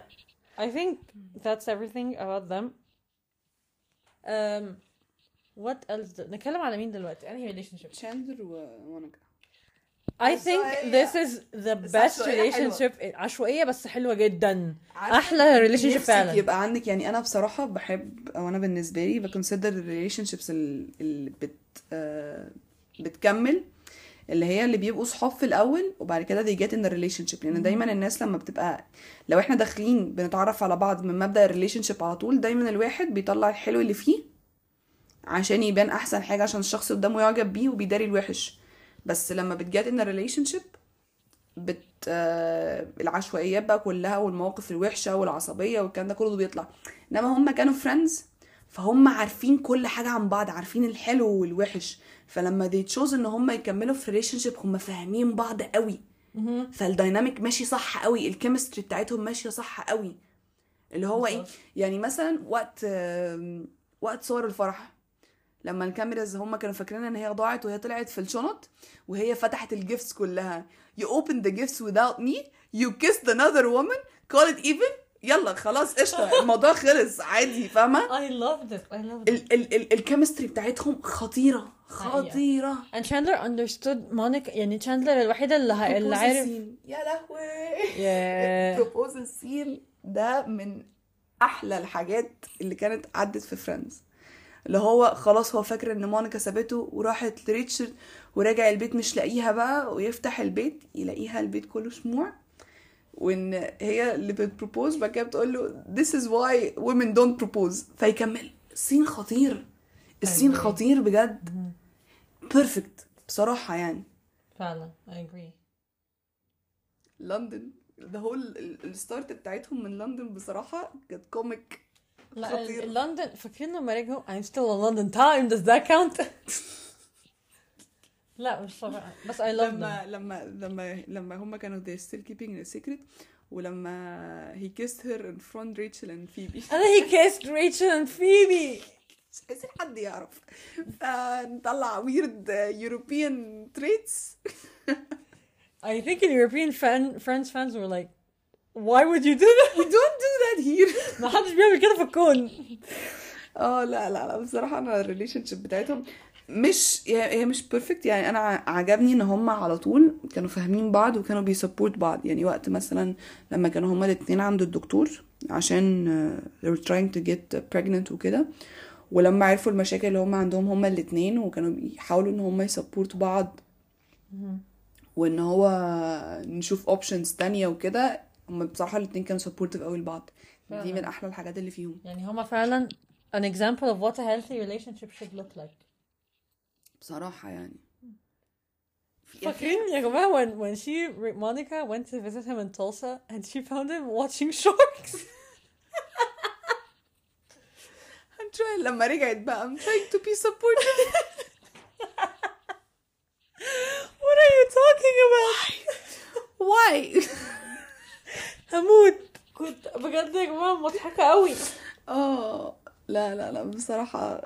I think that's everything about them. Um what else do- نتكلم على مين دلوقتي؟ انهي relationship. Chandler و Monica I think this is the best relationship عشوائية بس حلوة جدا. أحلى relationship فعلا. يبقى عندك يعني أنا بصراحة بحب أو أنا بالنسبة لي ب consider ال relationships اللي بت آه بتكمل اللي هي اللي بيبقوا صحاب في الأول وبعد كده they get in a relationship. لأن دايما الناس لما بتبقى لو إحنا داخلين بنتعرف على بعض من مبدأ ال relationship على طول دايما الواحد بيطلع الحلو اللي فيه عشان يبان أحسن حاجة عشان الشخص قدامه يعجب بيه وبيداري الوحش. بس لما بت get in relationship بت آه العشوائيات بقى كلها والمواقف الوحشة والعصبية والكلام ده كله بيطلع. إنما هم كانوا friends فهم عارفين كل حاجة عن بعض عارفين الحلو والوحش. فلما they chose إن هم يكملوا في relationship هم فاهمين بعض قوي. فال dynamic ماشي صح قوي ال chemistry بتاعتهم ماشية صح قوي. اللي هو إيه. يعني مثلا وقت آم، وقت صور الفرح. لما ال cameras هم كانوا فاكرين إن هي ضاعت وهي طلعت في الشنط وهي فتحت ال gifts كلها you opened the gifts without me you kissed another woman call it even يلا خلاص قشطة *laughs* الموضوع خلص عادي فاهمة loved it ال ال ال ال chemistry بتاعتهم خطيرة. خطيرة and Chandler understood Monica يعني Chandler الوحيدة اللي. اللي Proposal عارف scene. يا لهوي yeah. *laughs* proposal scene ده من أحلى الحاجات اللي كانت عدت في Friends اللي هو خلاص هو فاكر إن مونيكا سابته وراحت لريتشارد وراجع البيت مش لاقيها بقى ويفتح البيت يلاقيها البيت كله شموع وإن هي اللي بت propose بعد كده بتقول له this is why women don't propose. فيكمل. scene خطير. ال scene. خطير بجد. perfect بصراحة يعني. فعلا. I agree. لندن. ده هو ال start بتاعتهم من لندن بصراحة كانت comic خطير. ال- لندن فاكرين لما رجعوا I'm still on London time does that count لا مش طبعا بس I love them لما لما لما لما هم كانوا they still keeping a secret ولما he kissed her in front Rachel and Phoebe and then he kissed Rachel and Phoebe *laughs* مش عايزين حد يعرف فنطلع weird uh, European traits *laughs* I think in European fan, Friends fans were like why would you do that? We don't do that here. *laughs* ما حدش بيعمل كده في الكون. آه لا لا لا بصراحة أنا ال relationship بتاعتهم مش هي مش perfect يعني أنا عجبني إن هم على طول كانوا فاهمين بعض وكانوا بي support بعض. يعني وقت مثلا لما كانوا هما الاتنين عند الدكتور عشان they were trying to get pregnant وكده ولما عرفوا المشاكل اللي هما عندهم هما الاتنين وكانوا بيحاولوا إن هما ي support بعض وإن هو نشوف options تانية وكده هما بصراحة الاتنين كانوا supportive قوي لبعض دي. من أحلى الحاجات اللي فيهم يعني هما فعلا an example of what a healthy relationship should look like بصراحة يعني فاكرين يا جماعة when when she Monica went to visit him in Tulsa and she found him watching sharks I'm trying لما رجعت بقى I'm trying to be supportive what are you talking about why هموت. كنت بجد يا جماعة مضحكة قوي آه لا لا لا بصراحة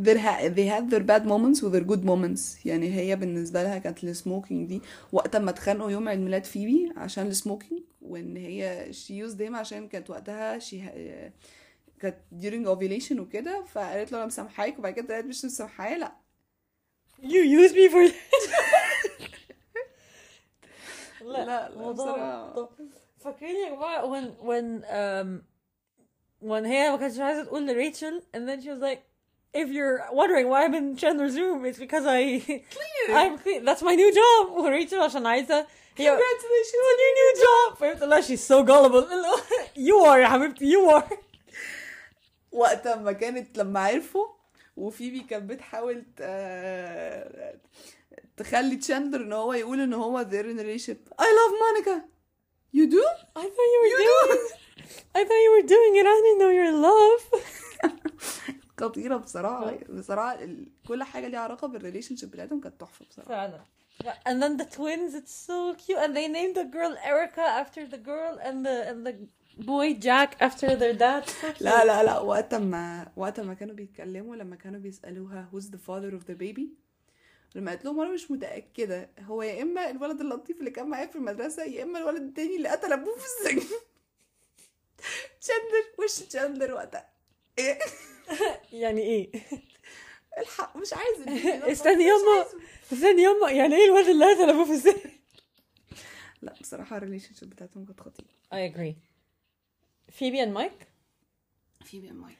they had, they had their bad moments و their good moments. يعني هي بالنسبة لها كانت ال smoking دي وقت ما اتخانقوا يوم عيد ميلاد فيبي عشان ال smoking وإن هي she used him عشان كانت وقتها she ha- كانت during ovulation وكده فقالت له أنا مسامحاك وبعد كده قالت مش مسامحاه لا. You use me for *laughs* لا، لا، موضوع بصراحة. موضوع. فاكرين يا جماعة when when um when هي ما كانتش عايزة تقول لريتشل and then she was like if you're wondering why I'm in Chandler's room it's because I *laughs* I'm clean that's my new job وريتشل *laughs* عشان عايزة هي congratulations on your new job فهمت لا she's so gullible *laughs* you are يا حبيبتي you are وقت ما كانت لما عرفوا وفيبي كانت بتحاول ت- تخلي تشاندر ان هو يقول ان هو they're in a relationship I love Monica you do I thought you were doing I thought you were doing it I didn't know you're in love *laughs* خطيرة بصراحة *laughs* بصراحة ال- كل حاجة ليها علاقة بالريليشن شيب بتاعتهم كانت تحفة بصراحة فعلا and then the twins it's so cute and they named the girl Erica after the girl and the and the boy Jack after their dad so cute. لا لا لا وقت ما وقت ما كانوا بيتكلموا لما كانوا بيسألوها who's the father of the baby لما قالت لهم أنا مش متأكدة هو يا إما الولد اللطيف اللي كان معايا في المدرسة يا إما الولد التاني اللي قتل أبوه في السجن. *laughs* تشاندلر وش تشاندلر وقتها؟ إيه؟ *laughs* يعني إيه؟ *laughs* الحق مش عايز استني يما. استني يما يعني إيه الولد اللي قتل أبوه في السجن؟ لا بصراحة ال relationship بتاعتهم كانت خطيرة. I agree. Phoebe and Mike فيبي مايك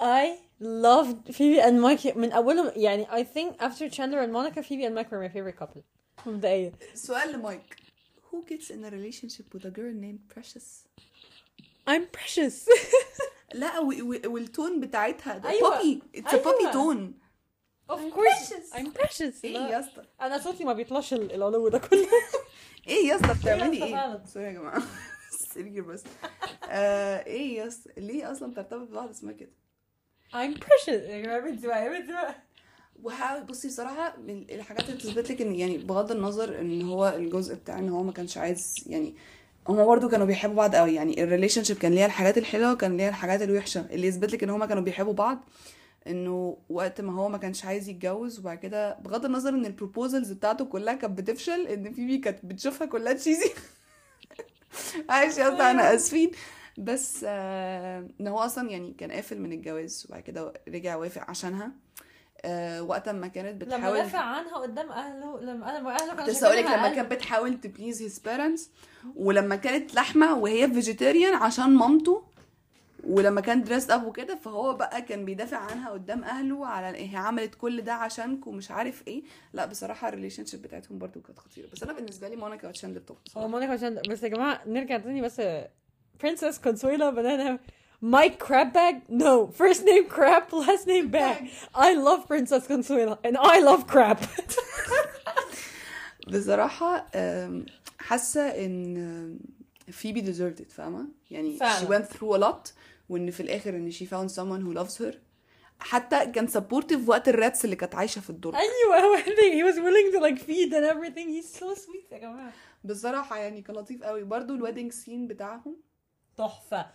I loved Phoebe and Mike. من أولهم يعني I think after Chandler and Monica Phoebe and Mike were my favorite couple. مبدئيا. سؤال لمايك. Who gets in a relationship with a girl named Precious؟ I'm precious. *laughs* لا و- و- وال tone بتاعتها ده. أيوة. baby it's أيوة. baby tone of course. I'm precious. إيه لا. يا اسطى؟ أنا صوتي ما بيطلعش ال- العلو ده كله. *laughs* إيه يا اسطى؟ بتعملي إيه. sorry يا جماعة. *laughs* سيرير بس آه إيه يا اسطى؟ ليه أصلا بترتبط ببعض اسمها كده؟ I'm precious. يا جماعة بنتي بقى يا بقى. وحاول بصي بصراحة من الحاجات اللي بتثبت لك إن يعني بغض النظر إن هو الجزء بتاع إن هو ما كانش عايز يعني هما برضه كانوا بيحبوا بعض قوي يعني ال relationship كان ليها الحاجات الحلوة وكان ليها الحاجات الوحشة. اللي يثبت لك إن هما كانوا بيحبوا بعض إنه وقت ما هو ما كانش عايز يتجوز وبعد كده بغض النظر إن ال proposals بتاعته كلها كانت بتفشل إن فيبي كانت بتشوفها كلها cheesy *laughs* معلش يا اسطى أنا آسفين. بس آه إن هو أصلا يعني كان قافل من الجواز وبعد كده رجع وافق عشانها. آه وقت ما كانت لما بتحاول دافع عنها قدام أهله لما أنا أهله كانوا لسه أقول لك لما. كانت بتحاول ت please his parents ولما كانت لحمة وهي vegetarian عشان مامته ولما كان dress up وكده فهو بقى كان بيدافع عنها قدام أهله على هي عملت كل ده عشانك ومش عارف إيه. لا بصراحة ال relationship بتاعتهم برضو كانت خطيرة. بس أنا بالنسبة لي مونيكا وتشاندلر top هو مونيكا عشان بس يا جماعة نرجع تاني بس برنسس كونسويلا بنانا Mike Crabbag? No. First name Crab, last name Bag. *laughs* I love Princess Consuela and I love crab. *laughs* بصراحة آم، حاسة ان فيبي deserved it فاهمة يعني فعلا. she went through a lot وان في الاخر ان she found someone who loves her حتى كان supportive وقت الراتس اللي كانت عايشة في الدور ايوه هو *laughs* he was willing to like feed and everything. He's so sweet يا جماعة. بصراحة يعني كان لطيف قوي برضو الويدنج سين بتاعهم تحفة.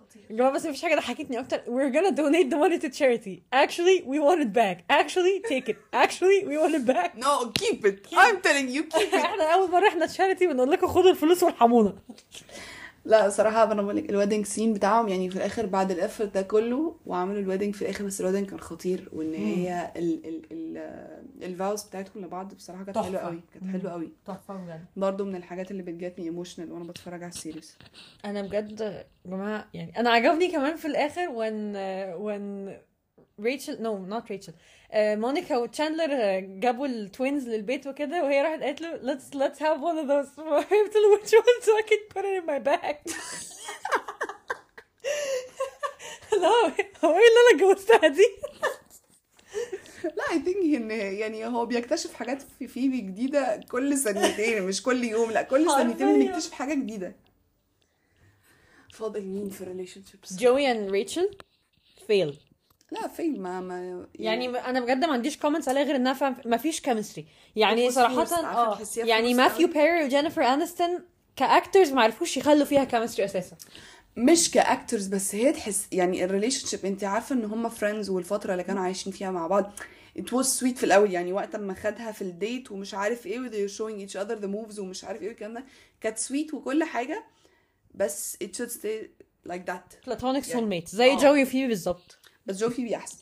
خطير يا جماعة بس مفيش حاجة ضحكتني أكتر. We're gonna donate the money to charity. Actually, we want it back. Actually, take it. Actually, we want it back. no keep it I'm telling you keep it احنا *laughs* أول مرة احنا تشاريتي بنقول لكم خدوا الفلوس وارحمونا. لا صراحة أنا بقول لك ال wedding scene بتاعهم يعني في الآخر بعد ال effort ده كله وعملوا ال wedding في الآخر بس ال wedding كان خطير وإن هي ال ال ال ال vows بتاعتكم لبعض بصراحة كانت. حلوة قوي كانت حلوة قوي تحفة بجد. برضه من الحاجات اللي بتجاتني emotional وأنا بتفرج على ال series أنا بجد يا جماعة يعني أنا عجبني كمان في الآخر when uh, when ريتشل no not ريتشل مونيكا وتشاندلر uh, جابوا ال twins للبيت وكده وهي راحت قالت له let's let's have one of those. *laughs* قلت له which one? So I can put it in my bag. *laughs* لا هو إيه اللي أنا جوزتها دي؟ لا I think إن يعني هو بيكتشف حاجات في فيبي جديدة كل ثانيتين مش كل يوم لا كل ثانيتين حرفياً. بنكتشف حاجة جديدة. فاضل مين في relationships جوي and ريتشل fail. لا فين ما ما يعني أنا بجد ما عنديش comments عليها غير إنها ما فيش chemistry يعني صراحة آه يعني ماثيو. بيري وجينيفر انستون ك actors ما عرفوش يخلوا فيها chemistry أساسا. مش ك actors بس هي تحس يعني ال relationship أنت عارفة إن هم friends والفترة اللي كانوا عايشين فيها مع بعض it was sweet في الأول. يعني وقت ما خدها في ال date ومش عارف إيه و they're showing each other the moves ومش عارف إيه والكلام ده كانت sweet وكل حاجة بس it should stay like that. Platonic يعني- soulmate زي آه. جوي وفيبي بالظبط. بس جو فيبي احسن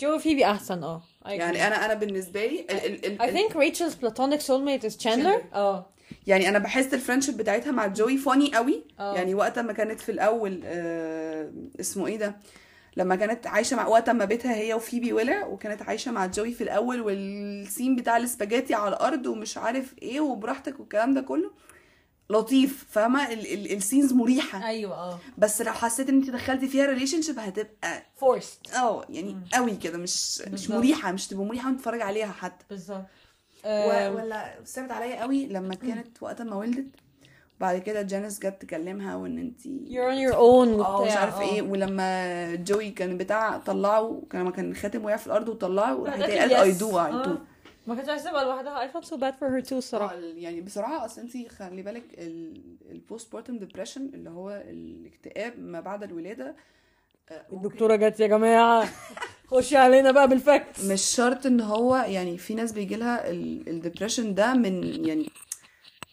جو وفيبي احسن آه. يعني أنا أنا بالنسبة لي I think Rachel's platonic soulmate is Chandler. Chandler. آه يعني أنا بحس ال friendship بتاعتها مع جوي funny قوي آه. يعني وقت ما كانت في الأول آه اسمه إيه ده لما كانت عايشة مع وقت ما بيتها هي وفيبي ولع وكانت عايشة مع جوي في الأول وال scene بتاع الاسباجيتي على الأرض ومش عارف إيه وبراحتك والكلام ده كله لطيف فاهمة؟ ال- ال- ال scenes مريحة. أيوه آه. بس لو حسيت إن أنت دخلتي فيها relationship هتبقى forced. آه يعني قوي كده مش مش بالظبط. مريحة مش تبقى مريحة وأنت تتفرج عليها حتى. بالظبط. و- ولا ثابت عليا قوي لما كانت وقت ما ولدت بعد كده جانيس جت تكلمها وإن أنت you're on your own آه مش عارف آه. إيه. ولما جوي كان بتاع طلعه كان كان الخاتم وقع في الأرض وطلعه وراحت قالت I do I do. ما كنتش تبقى لوحدها. I felt so bad for her too الصراحة. يعني بصراحة اصل انت خلي بالك ال postpartum depression اللي هو الاكتئاب ما بعد الولادة آه، الدكتورة جت يا جماعة خشي علينا بقى بال facts مش شرط ان هو يعني في ناس بيجي لها ال depression ده من يعني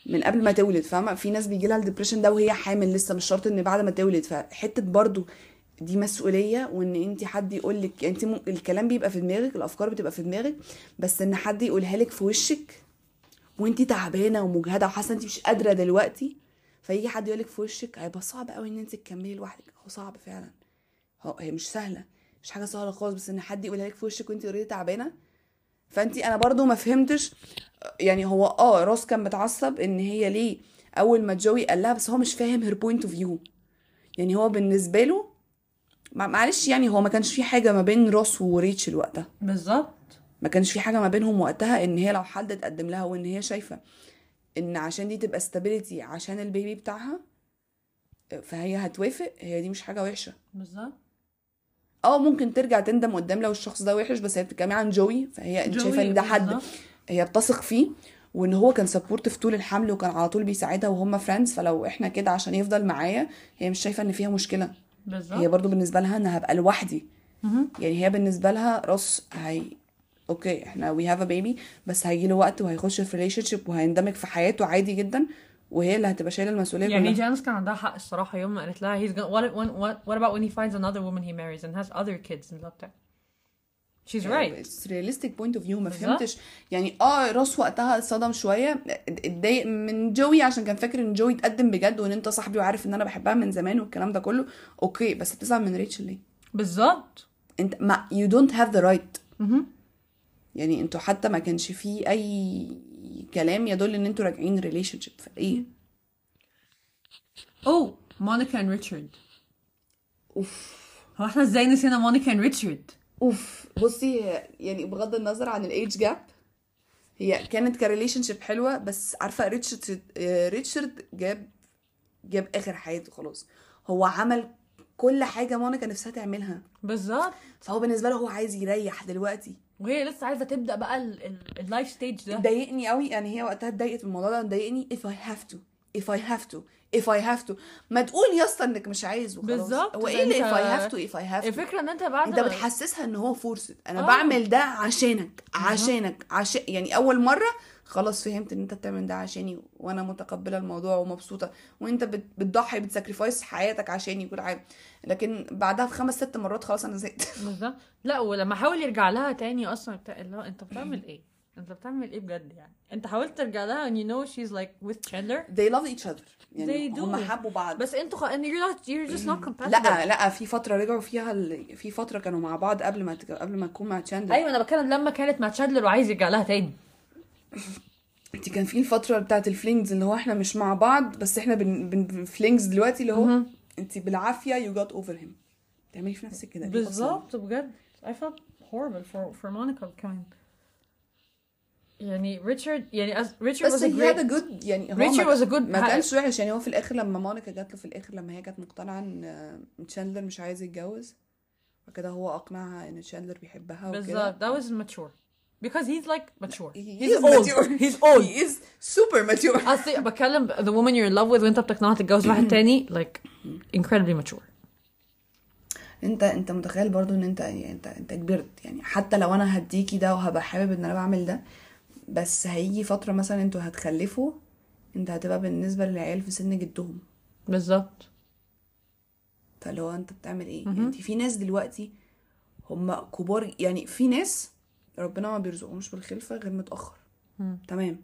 من قبل ما تولد فاهمة؟ في ناس بيجي لها ال depression ده وهي حامل لسه مش شرط ان بعد ما تولد. فحتة برضو دي مسؤولية وإن انت حد يقول لك يعني انت م- الكلام بيبقى في دماغك الأفكار بتبقى في دماغك بس إن حد يقولها لك في وشك وانت تعبانة ومجهدة وحاسة انت مش قادرة دلوقتي فيجي حد يقول لك في وشك هيبقى صعب قوي إن انت تكملي لوحدك. هو صعب فعلا. هو هي مش سهلة مش حاجة سهلة خالص بس إن حد يقولها لك في وشك وانت already تعبانة. فانت أنا برضو ما فهمتش يعني هو آه روس كان متعصب إن هي ليه أول ما جوي قال لها بس هو مش فاهم her point of view يعني هو بالنسبة له معلش يعني هو ما كانش في حاجة ما بين روس وريتشل وقتها. بالظبط. ما كانش في حاجة ما بينهم وقتها إن هي لو حد اتقدم لها وإن هي شايفة إن عشان دي تبقى stability عشان ال baby بتاعها فهي هتوافق هي دي مش حاجة وحشة. بالظبط. آه ممكن ترجع تندم قدام لو الشخص ده وحش بس هي بتتكلمي عن جوي فهي أنت شايفة إن ده حد بالظبط. هي بتثق فيه وإن هو كان supportive طول الحمل وكان على طول بيساعدها وهم friends فلو إحنا كده عشان يفضل معايا هي مش شايفة إن فيها مشكلة. بالظبط هي برضو بالنسبة لها أنا هبقى لوحدي. يعني هي بالنسبة لها روس هي okay إحنا we have a baby بس هيجي له وقت وهيخش في relationship وهيندمج في حياته عادي جدا وهي اللي هتبقى شايلة المسؤولية يعني جانيس كان عندها حق الصراحة يوم ما قالت لها he's gonna what, when, what, what about when he finds another woman he marries and has other kids and blah, blah. She's right. اتس رياليستيك بوينت اوف فيو ما. فهمتش. يعني آه روس وقتها اتصدم شوية. اتضايق من جوي عشان كان فاكر إن جوي اتقدم بجد وإن أنت صاحبي وعارف إن أنا بحبها من زمان والكلام ده كله. Okay بس بتزعل من ريتشل ليه؟ بالظبط. أنت ما don't have the right. مهم. يعني أنتوا حتى ما كانش فيه أي كلام يدل إن أنتوا راجعين relation ship فإيه؟ Oh Monica and Richard. أوف. هو إحنا إزاي نسينا مونيكا and ريتشارد أوف بصي يعني بغض النظر عن ال age gap هي كانت ك relationship حلوة بس عارفة ريتشارد ريتشارد جاب جاب آخر حياته خلاص. هو عمل كل حاجة مونيكا نفسها تعملها. بالظبط. فهو بالنسبة له هو عايز يريح دلوقتي. وهي لسه عايزة تبدأ بقى ال life stage ده. ضايقني قوي. يعني هي وقتها اتضايقت من الموضوع ده ضايقني. If I have to if I have to. If I have to. ما تقول يا اسطى إنك مش عايز وخلاص بالظبط، هو إيه اللي انت- if I have to if I have to الفكرة إن أنت بعد أنت بتحسسها إن هو فرصة أنا آه. بعمل ده عشانك عشانك عشان يعني أول مرة خلاص فهمت إن أنت بتعمل ده عشاني وأنا متقبلة الموضوع ومبسوطة. وأنت بت- بتضحي بت sacrifice حياتك عشاني وكل حاجة. لكن بعدها في خمس ست مرات خلاص أنا زهقت. بالظبط. لا ولما حاول يرجع لها تاني أصلا بتاع اللي هو أنت بتعمل *clears throat* إيه؟ انت بتعمل إيه بجد يعني؟ انت حاولت ترجع لها and you know she's like with Chandler they love each other. يعني They do. هم حبوا بعض. بس أنتوا خ... and you're not you're just not compatible. لا لا في فترة رجعوا فيها ال... في فترة كانوا مع بعض قبل ما. قبل ما تكون مع تشاندلر أيوه أنا بتكلم لما كانت مع تشاندلر وعايز يرجع لها تاني. انت كان في الفترة بتاعت ال flings اللي هو إحنا مش مع بعض بس إحنا بن... بن... flings دلوقتي اللي هو انت بالعافية you got over him. تعملي في نفسك كده؟ بالظبط بجد. I felt horrible for for Monica كمان. يعني ريتشارد يعني as ريتشارد بس a great good يعني هو was a good ما كانش وحش. يعني هو في الآخر لما مونيكا جات له في الآخر لما هي كانت مقتنعة إن تشاندلر مش عايز يتجوز وكده هو أقنعها إن تشاندلر بيحبها وكده. بالظبط. That was mature. Because he's like mature. He he's is old. mature. *laughs* he's old. He is super mature. بتكلم the woman you're in love with وأنت بتقنعها تتجوز واحد *clears throat* تاني like incredibly mature. انت أنت متخيل برضو إن انت يعني انت أنت كبرت. يعني حتى لو أنا هديكي ده وهبقى حابب إن أنا بعمل ده بس هيجي فترة مثلا أنتوا هتخلفوا انت هتبقى بالنسبة للعيال في سن جدهم. بالظبط. فاللي هو انت بتعمل إيه؟ يعني انت في ناس دلوقتي هم كبار يعني في ناس ربنا ما بيرزقهمش بالخلفة غير متأخر. تمام.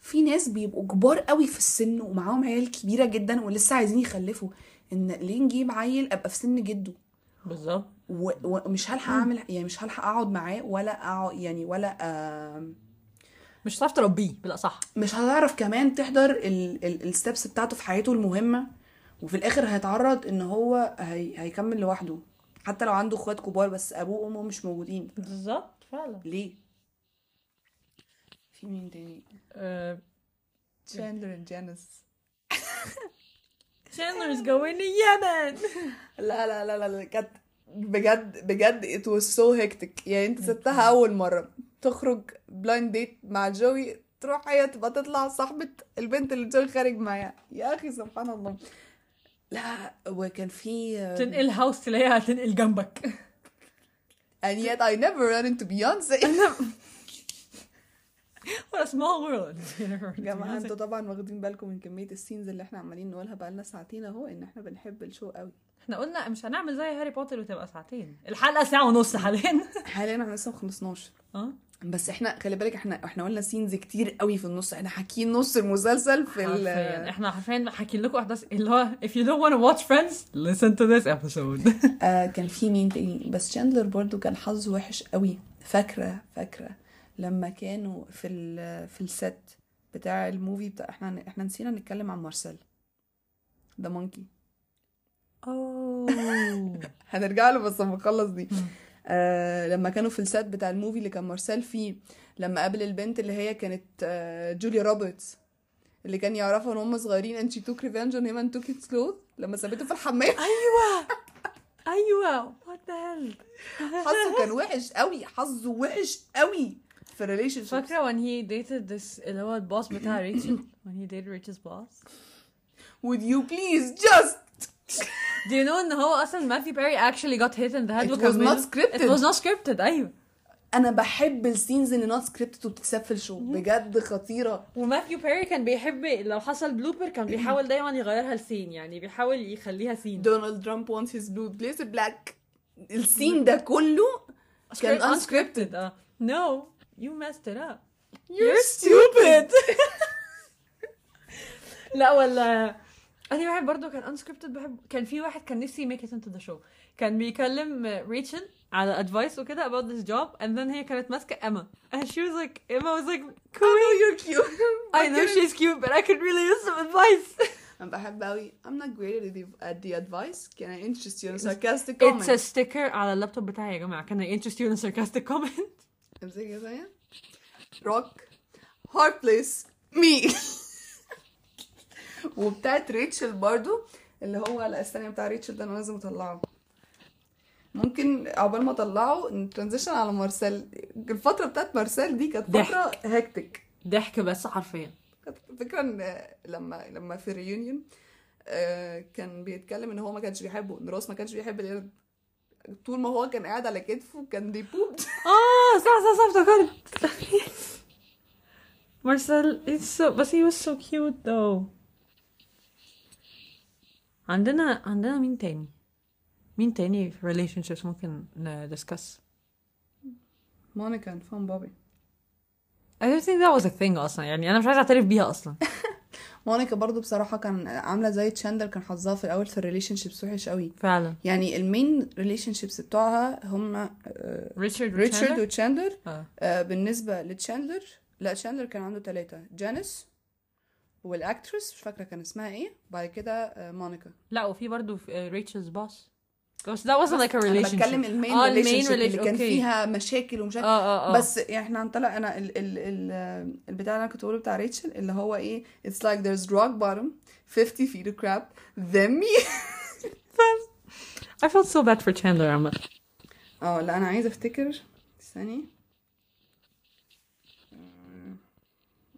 في ناس بيبقوا كبار قوي في السن ومعاهم عيال كبيرة جدا ولسه عايزين يخلفوا ان ليه نجيب عيل أبقى في سن جده؟ بالظبط. ومش هلحق اعمل يعني مش هلحق اقعد معاه ولا اقعد يعني ولا آم، مش هتعرف تربيه. بلا صح. مش هتعرف كمان تحضر الستبس بتاعته في حياته المهمة وفي الآخر هيتعرض إن هو هي هيكمل لوحده. حتى لو عنده إخوات كبار بس أبوه وأمه مش موجودين. بالظبط فعلا. ليه؟ في مين تاني؟ تشاندلر chance *laughs* going to Yemen. *laughs* لا لا لا لا لا كانت بجد بجد it was so hectic. يعني انت سبتها أول مرة. تخرج blind date مع جوي تروح هي تبقى تطلع صاحبة البنت اللي جوي خارج معاها. يا أخي سبحان الله. لا وكان في تنقل house تلاقيها تنقل جنبك. And yet I never ran into Beyonce. *laughs* What a small world. يا جماعة أنتوا طبعا واخدين بالكم من كمية ال scenes اللي إحنا عمالين نقولها. بقالنا ساعتين اهو ان إحنا بنحب ال show قوي. إحنا قلنا مش هنعمل زي هاري بوتر وتبقى ساعتين. الحلقة ساعة ونص حاليا. حاليا إحنا لسه ما خلصناش. آه؟ بس إحنا خلي بالك إحنا إحنا قلنا scenes كتير قوي في النص إحنا حاكيين نص المسلسل في ال إحنا حرفيا حاكين لكم أحداث. اللي هو if you don't want to watch Friends listen to this episode. *laughs* آه كان في مين تاني؟ بس شاندلر برضو كان حظه وحش قوي. فاكرة فاكرة لما كانوا في ال في ال set بتاع ال movie بتاع إحنا إحنا نسينا نتكلم عن مارسيل. the monkey oh. *laughs* هنرجع له بس لما نخلص دي. آه لما كانوا في ال set بتاع ال movie اللي كان مارسيل فيه لما قابل البنت اللي هي كانت آه جوليا روبرتس اللي كان يعرفها ان هم صغيرين she took revenge on him and took it slow لما سابته في الحمام. *laughs* أيوه. أيوه. What the hell حظه كان *laughs* وحش قوي حظه وحش قوي في relation فاكرة when he dated this اللي هو ال boss بتاع ريتشل؟ *clears throat* when he dated Rachel's boss would you please just *laughs* Do you know ان هو أصلا ماثيو بيري actually got hit in the head It was not scripted. It was not scripted أيوه. أنا بحب ال scenes اللي not scripted وبتكسب في ال show بجد خطيرة. وماثيو بيري كان بيحب لو حصل blooper كان بيحاول دايما يغيرها ل scene يعني بيحاول يخليها scene. دونالد ترامب wants his blue blazer black. السين ده كله كان unscripted. آه no you messed it up. You're stupid. *laughs* لا ولا أنا واحد برضو كان unscripted بحب كان في واحد كان نفسي make it into the show كان بيكلم ريتشل على advice وكده about this job and then هي كانت ماسكه Emma and she was like Emma was like I know you're cute I know she's cute but I could really use some advice أنا بحب قوي I'm not great at the, at the advice can I interest you in a sarcastic comment It's a sticker على اللابتوب بتاعي يا جماعة can I interest you in a sarcastic comment امسكي كده ثانية rock hard bless me وبتاعت ريتشل برضو اللي هو لا استني بتاع ريتشل ده أنا لازم أطلعه. ممكن عقبال ما أطلعه ن transition على مارسيل. الفترة بتاعت مارسيل دي كانت. فترة hectic ضحك بس حرفيا. كانت فكرة إن لما لما في ال reunion كان بيتكلم إن هو ما كانش بيحبه إن روس ما كانش بيحب القرد طول ما هو كان قاعد على كتفه كان بي poop آه صح صح صح افتكرت. مارسيل it's so بس he was so cute though. عندنا عندنا مين تاني؟ مين تاني في relationships ممكن ن discuss مونيكا and Fun Bobby. I don't think that was a thing أصلا. يعني أنا مش عايزة أعترف بيها أصلا. *laughs* مونيكا برضو بصراحة كان عاملة زي تشاندلر كان حظها في الأول في ال relationships وحش قوي. فعلا. يعني ال main relationships بتوعها هم ريتشارد ريتشارد وتشاندلر آه، بالنسبة لتشاندلر لا تشاندلر كان عنده ثلاثة جانيس وال actress مش فاكرة كان اسمها إيه. بعد كده آه، مونيكا. لا وفي برضه ريتشل's boss. بس that wasn't like a relationship. بتكلم ال main آه المين اللي كان okay فيها مشاكل ومش عارف. آه آه آه. بس إحنا هنطلع أنا ال ال ال البتاع اللي أنا كنت بقوله بتاع ريتشل اللي هو إيه it's like there's rock bottom 50 feet of crap then me. *laughs* I felt so bad for Chandler عامة آه لا أنا عايزة أفتكر. ثاني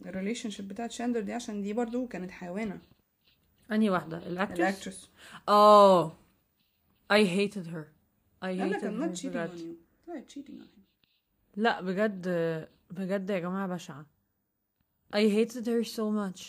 الريليشن شيب بتاعت شاندر دي عشان دي برضو كانت حيوانه انهي واحدة الاكترس الاكترس Oh, I hated her. I لا لا hated كان not her cheating on بجد. you طلعت cheating on him لا بجد بجد يا جماعة بشعة. I hated her so much.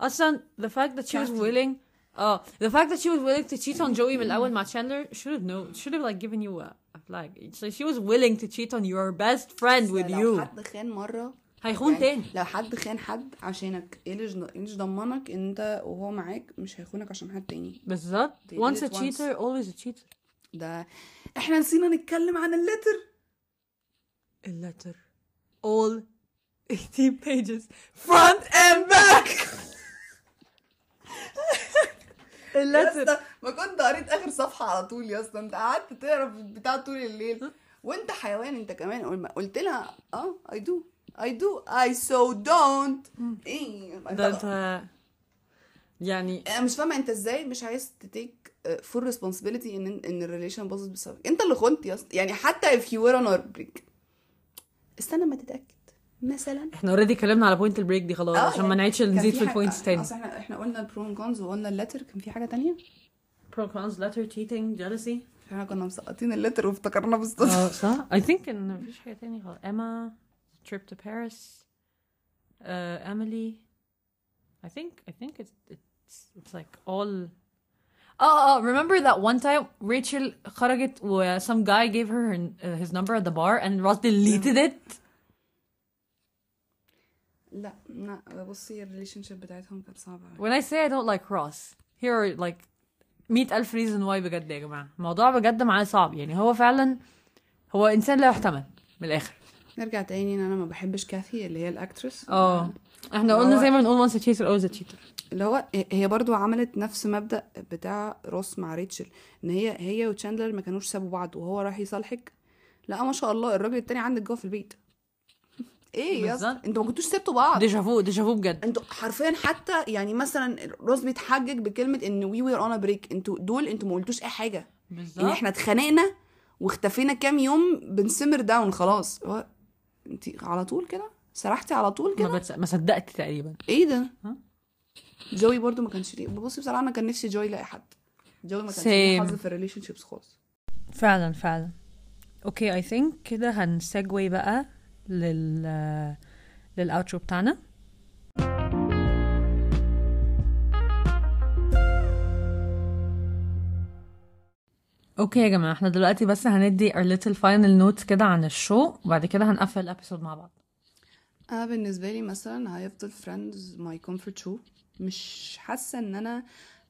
أصلا the fact that she was Kathy. willing اه the fact that she was willing to cheat on Joey من الأول مع Chandler should have known should have like given you a, a flag. So she was willing to cheat on your best friend with لو you. حد خان مره هيخون يعني تاني. لو حد خان حد عشانك إيه اللي ضمنك إن أنت وهو معاك مش هيخونك عشان حد تاني بالظبط. Once a cheater always a cheater. ده إحنا نسينا نتكلم عن ال letter letter. All 18 pages. Front and back. *laughs* ال letter. ما كنت قريت آخر صفحة على طول يا اسطى أنت قعدت تقرا في البتاع طول الليل وأنت حيوان أنت كمان قل- قلت لها آه I do I do I so don't إيه ده أنت يعني أنا مش فاهمة أنت إزاي مش عايز ت take full responsibility إن إن ال relation باظت بسببك. أنت اللي خنت يا اسطى يعني حتى if you were on a break. استنى ما تتأكد. مثلا. إحنا already اتكلمنا على point ال break دي خلاص آه، عشان ما نعيدش نزيد في ال points تاني. أصل إحنا إحنا قلنا ال pro cons وقلنا ال letter كان في حاجة تانية؟ pro cons letter cheating jealousy. إحنا كنا مسقطين ال letter وافتكرنا بس آه صح. I think إن مفيش حاجة تاني خالص. Emma. trip to Paris uh, Emily I think I think it's it's it's like all Oh, oh, remember that one time Rachel خرجت و some guy gave her her, uh, his number at the bar and Ross deleted it لا لا بصي الريليشن شيب بتاعتهم كانت صعبه أوي. When I say I don't like Ross, here are like مئة ألف reason why بجد يا جماعة الموضوع بجد معاه صعب يعني هو فعلا هو إنسان لا يحتمل من الآخر نرجع تاني ان أنا ما بحبش كاثي اللي هي ال actress آه. إحنا قلنا زي ما بنقول cheater always a cheater. اللي هو هي برضو عملت نفس مبدأ بتاع روس مع ريتشل إن هي هي وتشاندلر ما كانوش سابوا بعض وهو راح يصالحك. لا ما شاء الله الراجل التاني عندك جوه في البيت. إيه يا أسطى. أنتوا ما كنتوش سبتوا بعض. déjà vu déjà vu بجد. أنتوا حرفيا حتى يعني مثلا روس بيتحجج بكلمة إن we were on break أنتوا دول أنتوا ما قلتوش أي حاجة. بالظبط. ان إحنا اتخانقنا واختفينا كام يوم بنسمر داون خلاص. هو انت على طول كده؟ سرحتي على طول ما, كده؟ بتس... ما صدقت تقريبا. إيه ده؟ جوي برضو ما كانش ليه. بصي بصراحة أنا كان نفسي جوي يلاقي حد. جوي ما كانش ليه. حظ في ال relationships خالص. فعلا فعلا. okay I think كده هنسجوي بقى لل لل outro بتاعنا. okay يا جماعة إحنا دلوقتي بس هندي our little final notes كده عن الشو وبعد كده هنقفل ال episode مع بعض. أنا بالنسبة لي مثلا هيفضل فريندز my comfort show مش حاسة إن أنا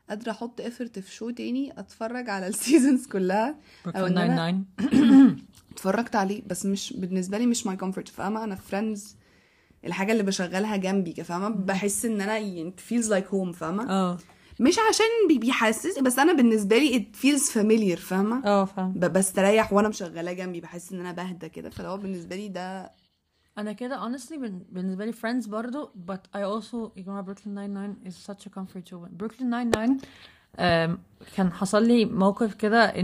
قادرة أحط effort في show تاني أتفرج على *laughs* ال seasons كلها أو إن أنا 99 *clears throat* اتفرجت عليه بس مش بالنسبة لي مش my comfort فاهمة؟ أنا فريندز الحاجة اللي بشغلها جنبي فاهمة؟ بحس إن أنا يعني feels like home فاهمة؟ آه. مش عشان بي- بيحسس بس أنا بالنسبة لي it feels familiar فاهمة؟ آه فاهم ب- بستريح وأنا مشغلاه جنبي بحس إن أنا بهدى كده. فلو بالنسبة لي ده أنا كده honestly بالنسبة لي friends برضو but I also يا جماعة Brooklyn Nine-Nine is such a comfort show Brooklyn Nine-Nine um, كان حصل لي موقف كده in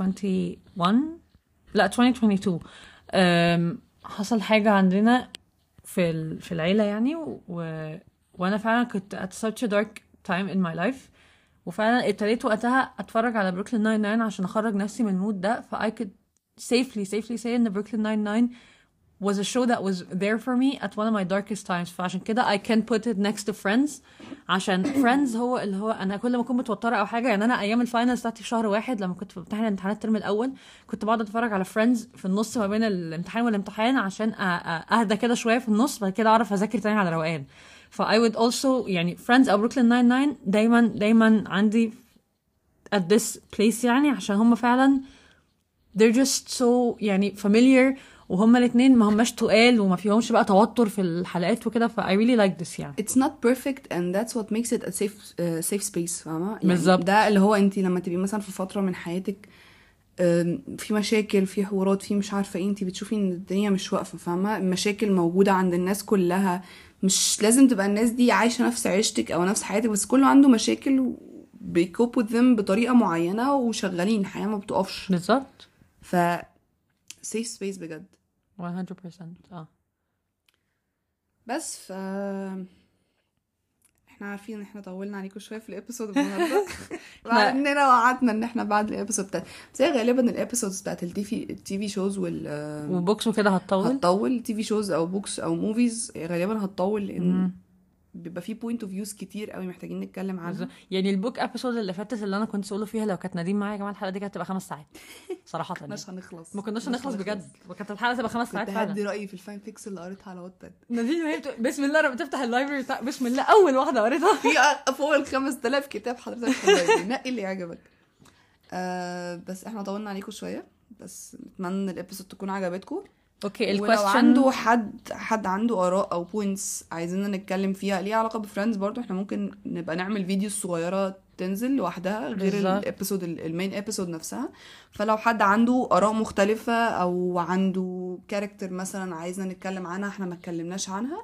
2021 لا 2022 um, حصل حاجة عندنا في ال- في العيلة يعني. و... وأنا فعلا كنت at such a dark time in my life. وفعلا ابتديت وقتها أتفرج على بروكلين ناين ناين عشان أخرج نفسي من ال mood ده. ف I could safely safely say إن بروكلين ناين ناين was a show that was there for me at one of my darkest times. فعشان كده I can put it next to Friends. عشان Friends هو اللي هو أنا كل ما أكون متوترة أو حاجة يعني أنا أيام ال finals بتاعتي في شهر واحد لما كنت بمتحن امتحانات الترم الأول كنت بقعد أتفرج على Friends في النص ما بين الامتحان والامتحان عشان أ- أ- أهدى كده شوية في النص بعد كده أعرف أذاكر تاني على روقان. ف I would also يعني Friends أو Brooklyn Nine-Nine دايما دايما عندي at this place يعني عشان هم فعلا they're just so يعني familiar وهما الاثنين ما هماش تقال وما فيهمش بقى توتر في الحلقات وكده ف I really like this يعني. It's not perfect and that's what makes it a safe uh, safe space فاهمة؟ يعني بالظبط. ده اللي هو انت لما تبقي مثلا في فترة من حياتك في مشاكل في حوارات في مش عارفة إيه انت بتشوفي إن الدنيا مش واقفة فاهمة؟ المشاكل موجودة عند الناس كلها. مش لازم تبقى الناس دي عايشة نفس عيشتك أو نفس حياتك بس كله عنده مشاكل بيكوب with them بطريقة معينة وشغالين الحياة ما بتقفش. بالظبط. ف safe space بجد. 100% آه. بس ف إحنا عارفين إن إحنا طولنا عليكم شوية في الإبيسود النهارده. مع اننا وعدنا إن إحنا بعد ال episode بتاعت بس هي غالبا ال episodes بتاعت ال TV ال TV shows وال و books وكده هتطول؟ هتطول. TV shows أو books أو movies غالبا هتطول لأن بيبقى في point of views كتير قوي محتاجين نتكلم عنها بالظبط. يعني ال book episode اللي فاتت اللي أنا كنت سولو فيها لو كانت نادين معايا يا جماعة الحلقة دي كانت هتبقى خمس ساعات. *laughs* صراحة يعني. مش هنخلص. ما كناش هنخلص بجد. وكانت الحلقة تبقى خمس ساعات فعلا هدي رأيي في ال fanfics اللي قريتها على واتباد نادين وهي بسم الله لما تفتح ال library بتاع بسم الله. أول واحدة قريتها. في فوق ال 5000 كتاب حضرتك في. *laughs* نقي اللي يعجبك. آه بس إحنا طولنا عليكم شوية. بس نتمنى إن ال episode تكون عجبتكم. okay ولو ال question عنده حد حد عنده آراء أو points عايزيننا نتكلم فيها ليها علاقة بفريندز برضو إحنا ممكن نبقى نعمل فيديو صغيرة تنزل لوحدها غير. ال episode ال main episode نفسها. فلو حد عنده آراء مختلفة أو عنده character مثلا عايزنا نتكلم عنها إحنا ما اتكلمناش عنها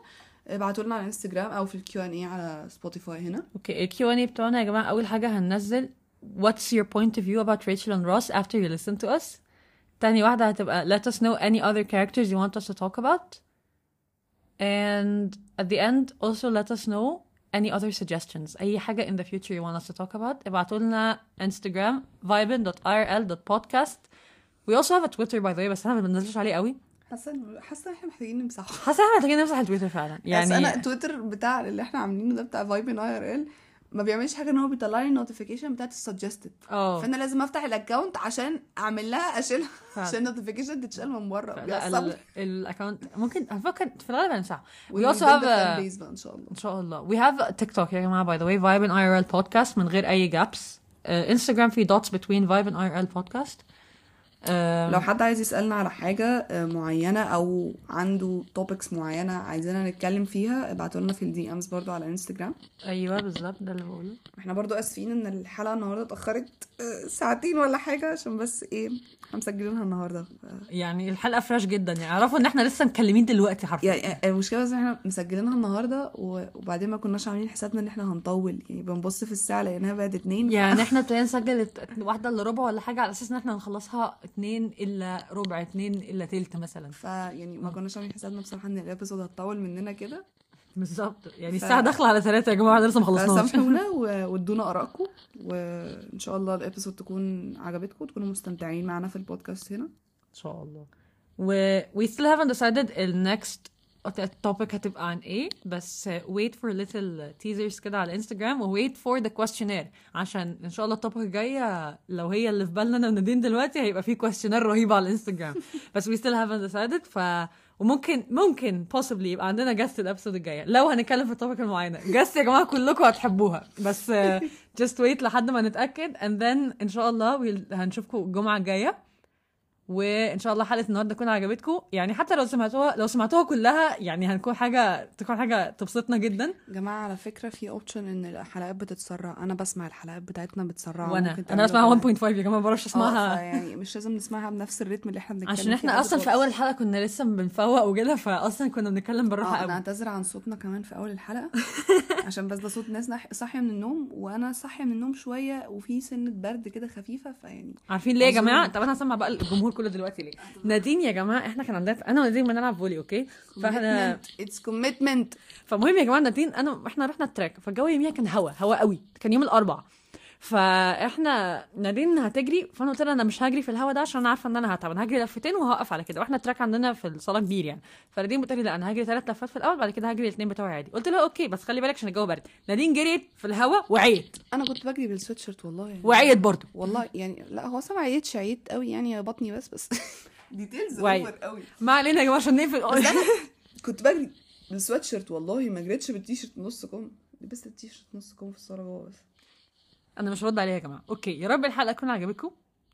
ابعتوا لنا على انستجرام أو في الكيو ان اي على سبوتيفاي هنا. أوكي الكيو ان اي بتوعنا يا جماعة أول حاجة هننزل what's your point of view about Rachel and Ross after you listen to us تاني واحدة هتبقى let us know any other characters you want us to talk about and at the end also let us know any other suggestions أي حاجة in the future you want us to talk about ابعتوا لنا Instagram vibin.irl.podcast we also have a Twitter by the way بس احنا ما بننزلش عليه قوي حاسه حاسه ان احنا محتاجين نمسحه حاسة احنا محتاجين نمسح التويتر فعلا يعني يعني انا تويتر بتاع اللي احنا عاملينه ده بتاع فايب ان اي ار ال ما بيعملش حاجة ان هو بيطلع لي النوتيفيكيشن بتاعت السجستد فأنا لازم أفتح الاكونت عشان أعمل لها اشيلها. عشان *laughs* النوتيفيكيشن تتشال من بره. لا بيحصل. الاكونت ممكن أفكر في الغالب fan a base بقى إن شاء الله. إن شاء الله. We have تيك توك يا جماعة by the way. Vibe and IRL podcast من غير أي gaps. انستغرام في dots between vibe and IRL podcast. آم، لو حد عايز يسألنا على حاجة آه، معينة أو عنده topics معينة عايزيننا نتكلم فيها ابعتوا لنا في ال DMs برضو على انستجرام أيوه بالظبط ده اللي بقوله. إحنا برضو آسفين إن الحلقة النهارده اتأخرت آه، ساعتين ولا حاجة عشان بس إيه إحنا مسجلينها النهارده. آه، يعني الحلقة fresh جدا. يعني اعرفوا إن إحنا لسه مكلمين دلوقتي حرفيا. يعني المشكلة بس إحنا مسجلينها النهارده وبعدين ما كناش عاملين حسابنا إن إحنا هنطول. يعني بنبص في الساعة لقيناها بقت اتنين. يعني *laughs* إحنا ابتدينا نسجل واحدة إلا ربع ولا حاجة على أساس إن إحنا هنخلصها اتنين إلا ربع اتنين إلا تلت مثلا. فيعني ما كناش عاملين حسابنا بصراحة إن الابيسود هتطول مننا كده. بالظبط. يعني ف- الساعة داخلة على ثلاثة يا جماعة إحنا لسه ما خلصناش سامحونا وادونا آرائكم وإن شاء الله الإبيسود تكون عجبتكم تكونوا مستمتعين معانا في البودكاست هنا. إن شاء الله. و we still haven't decided ال next topic هتبقى عن إيه بس wait for little teasers كده على الانستجرام و wait for the questionnaire. عشان إن شاء الله ال topic الجاية لو هي اللي في بالنا أنا دلوقتي هيبقى في questionnaire رهيبة على الانستجرام *laughs* بس we still haven't decided ف وممكن ممكن possibly يبقى عندنا guest ال episode الجاية. لو هنتكلم في ال topic المعينه guest يا جماعة كلكم هتحبوها. بس uh, *laughs* just wait لحد ما نتأكد. And then إن شاء الله we'll- هنشوفكم الجمعة الجاية. وإن شاء الله حلقة النهارده تكون عجبتكم يعني حتى لو سمعتوها لو سمعتوها كلها يعني هنكون حاجة تكون حاجة تبسطنا جدا. جماعة على فكرة في option إن الحلقات بتتسرع. أنا بسمع الحلقات بتاعتنا بتسرع وأنا أنا كده. 1.5 يا جماعة ما بعرفش أسمعها. يعني مش لازم نسمعها بنفس ال rhythm اللي إحنا بنتكلم عشان إحنا أصلا في. أول الحلقة كنا لسه بنفوق وكده فاصلا كنا بنتكلم بالراحة أنا قوي. أعتذر عن صوتنا كمان في أول الحلقة. *laughs* عشان بس ده صوت ناس صاحية من النوم وأنا صاحية من النوم شوية وفي سنة برد كده خفيفة فيعني عارفين ليه يا جماعة؟ طب أنا هسمع بقى الجمهور كله دلوقتي ليه؟ نادين يا جماعة إحنا كان عندنا أنا ونادين بنلعب volley okay؟ فإحنا it's commitment فمهم يا جماعة نادين انا إحنا رحنا ال track فالجو يوميها كان هوا هوا قوي. كان يوم الأربعاء. فاحنا نادين هتجري فانا قلت لها أنا مش هجري في الهوا ده عشان أنا عارفة إن أنا هتعب. أنا هجري لفتين وهوقف على كده. وإحنا ال track عندنا في الصالة كبير يعني. فنادين بتقول لي لا أنا هجري ثلاث لفات في الأول بعد كده هجري الاثنين بتوعي عادي. قلت لها okay بس خلي بالك عشان الجو برد. نادين جريت في الهوا وعيت. أنا كنت بجري بالسويتشيرت والله يعني. وعيت برضه والله يعني لا هو أصلا ما عيتش عيت قوي يعني يا بطني بس بس. *laughs* details. Over قوي. ما علينا يا جماعة عشان نقفل. كنت بجري بالسويتشيرت والله ما جريتش بالتيشيرت نص كم. لبست التيشيرت نص كم في الصالة جوه بس. أنا مش هرد عليها يا جماعة okay يا رب الحلقة تكون عجبتكم.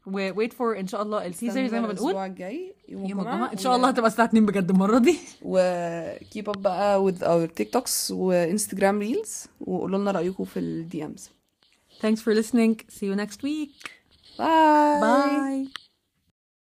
و wait for إن شاء الله ال teaser زي ما بنقول. الأسبوع الجاي يوم الجمعة إن شاء الله هتبقى الساعة 2 بجد المرة دي. *laughs* و keep up بقى with our TikToks و Instagram reels وقولوا لنا رأيكم في ال DMs thanks for listening. See you next week. باي bye.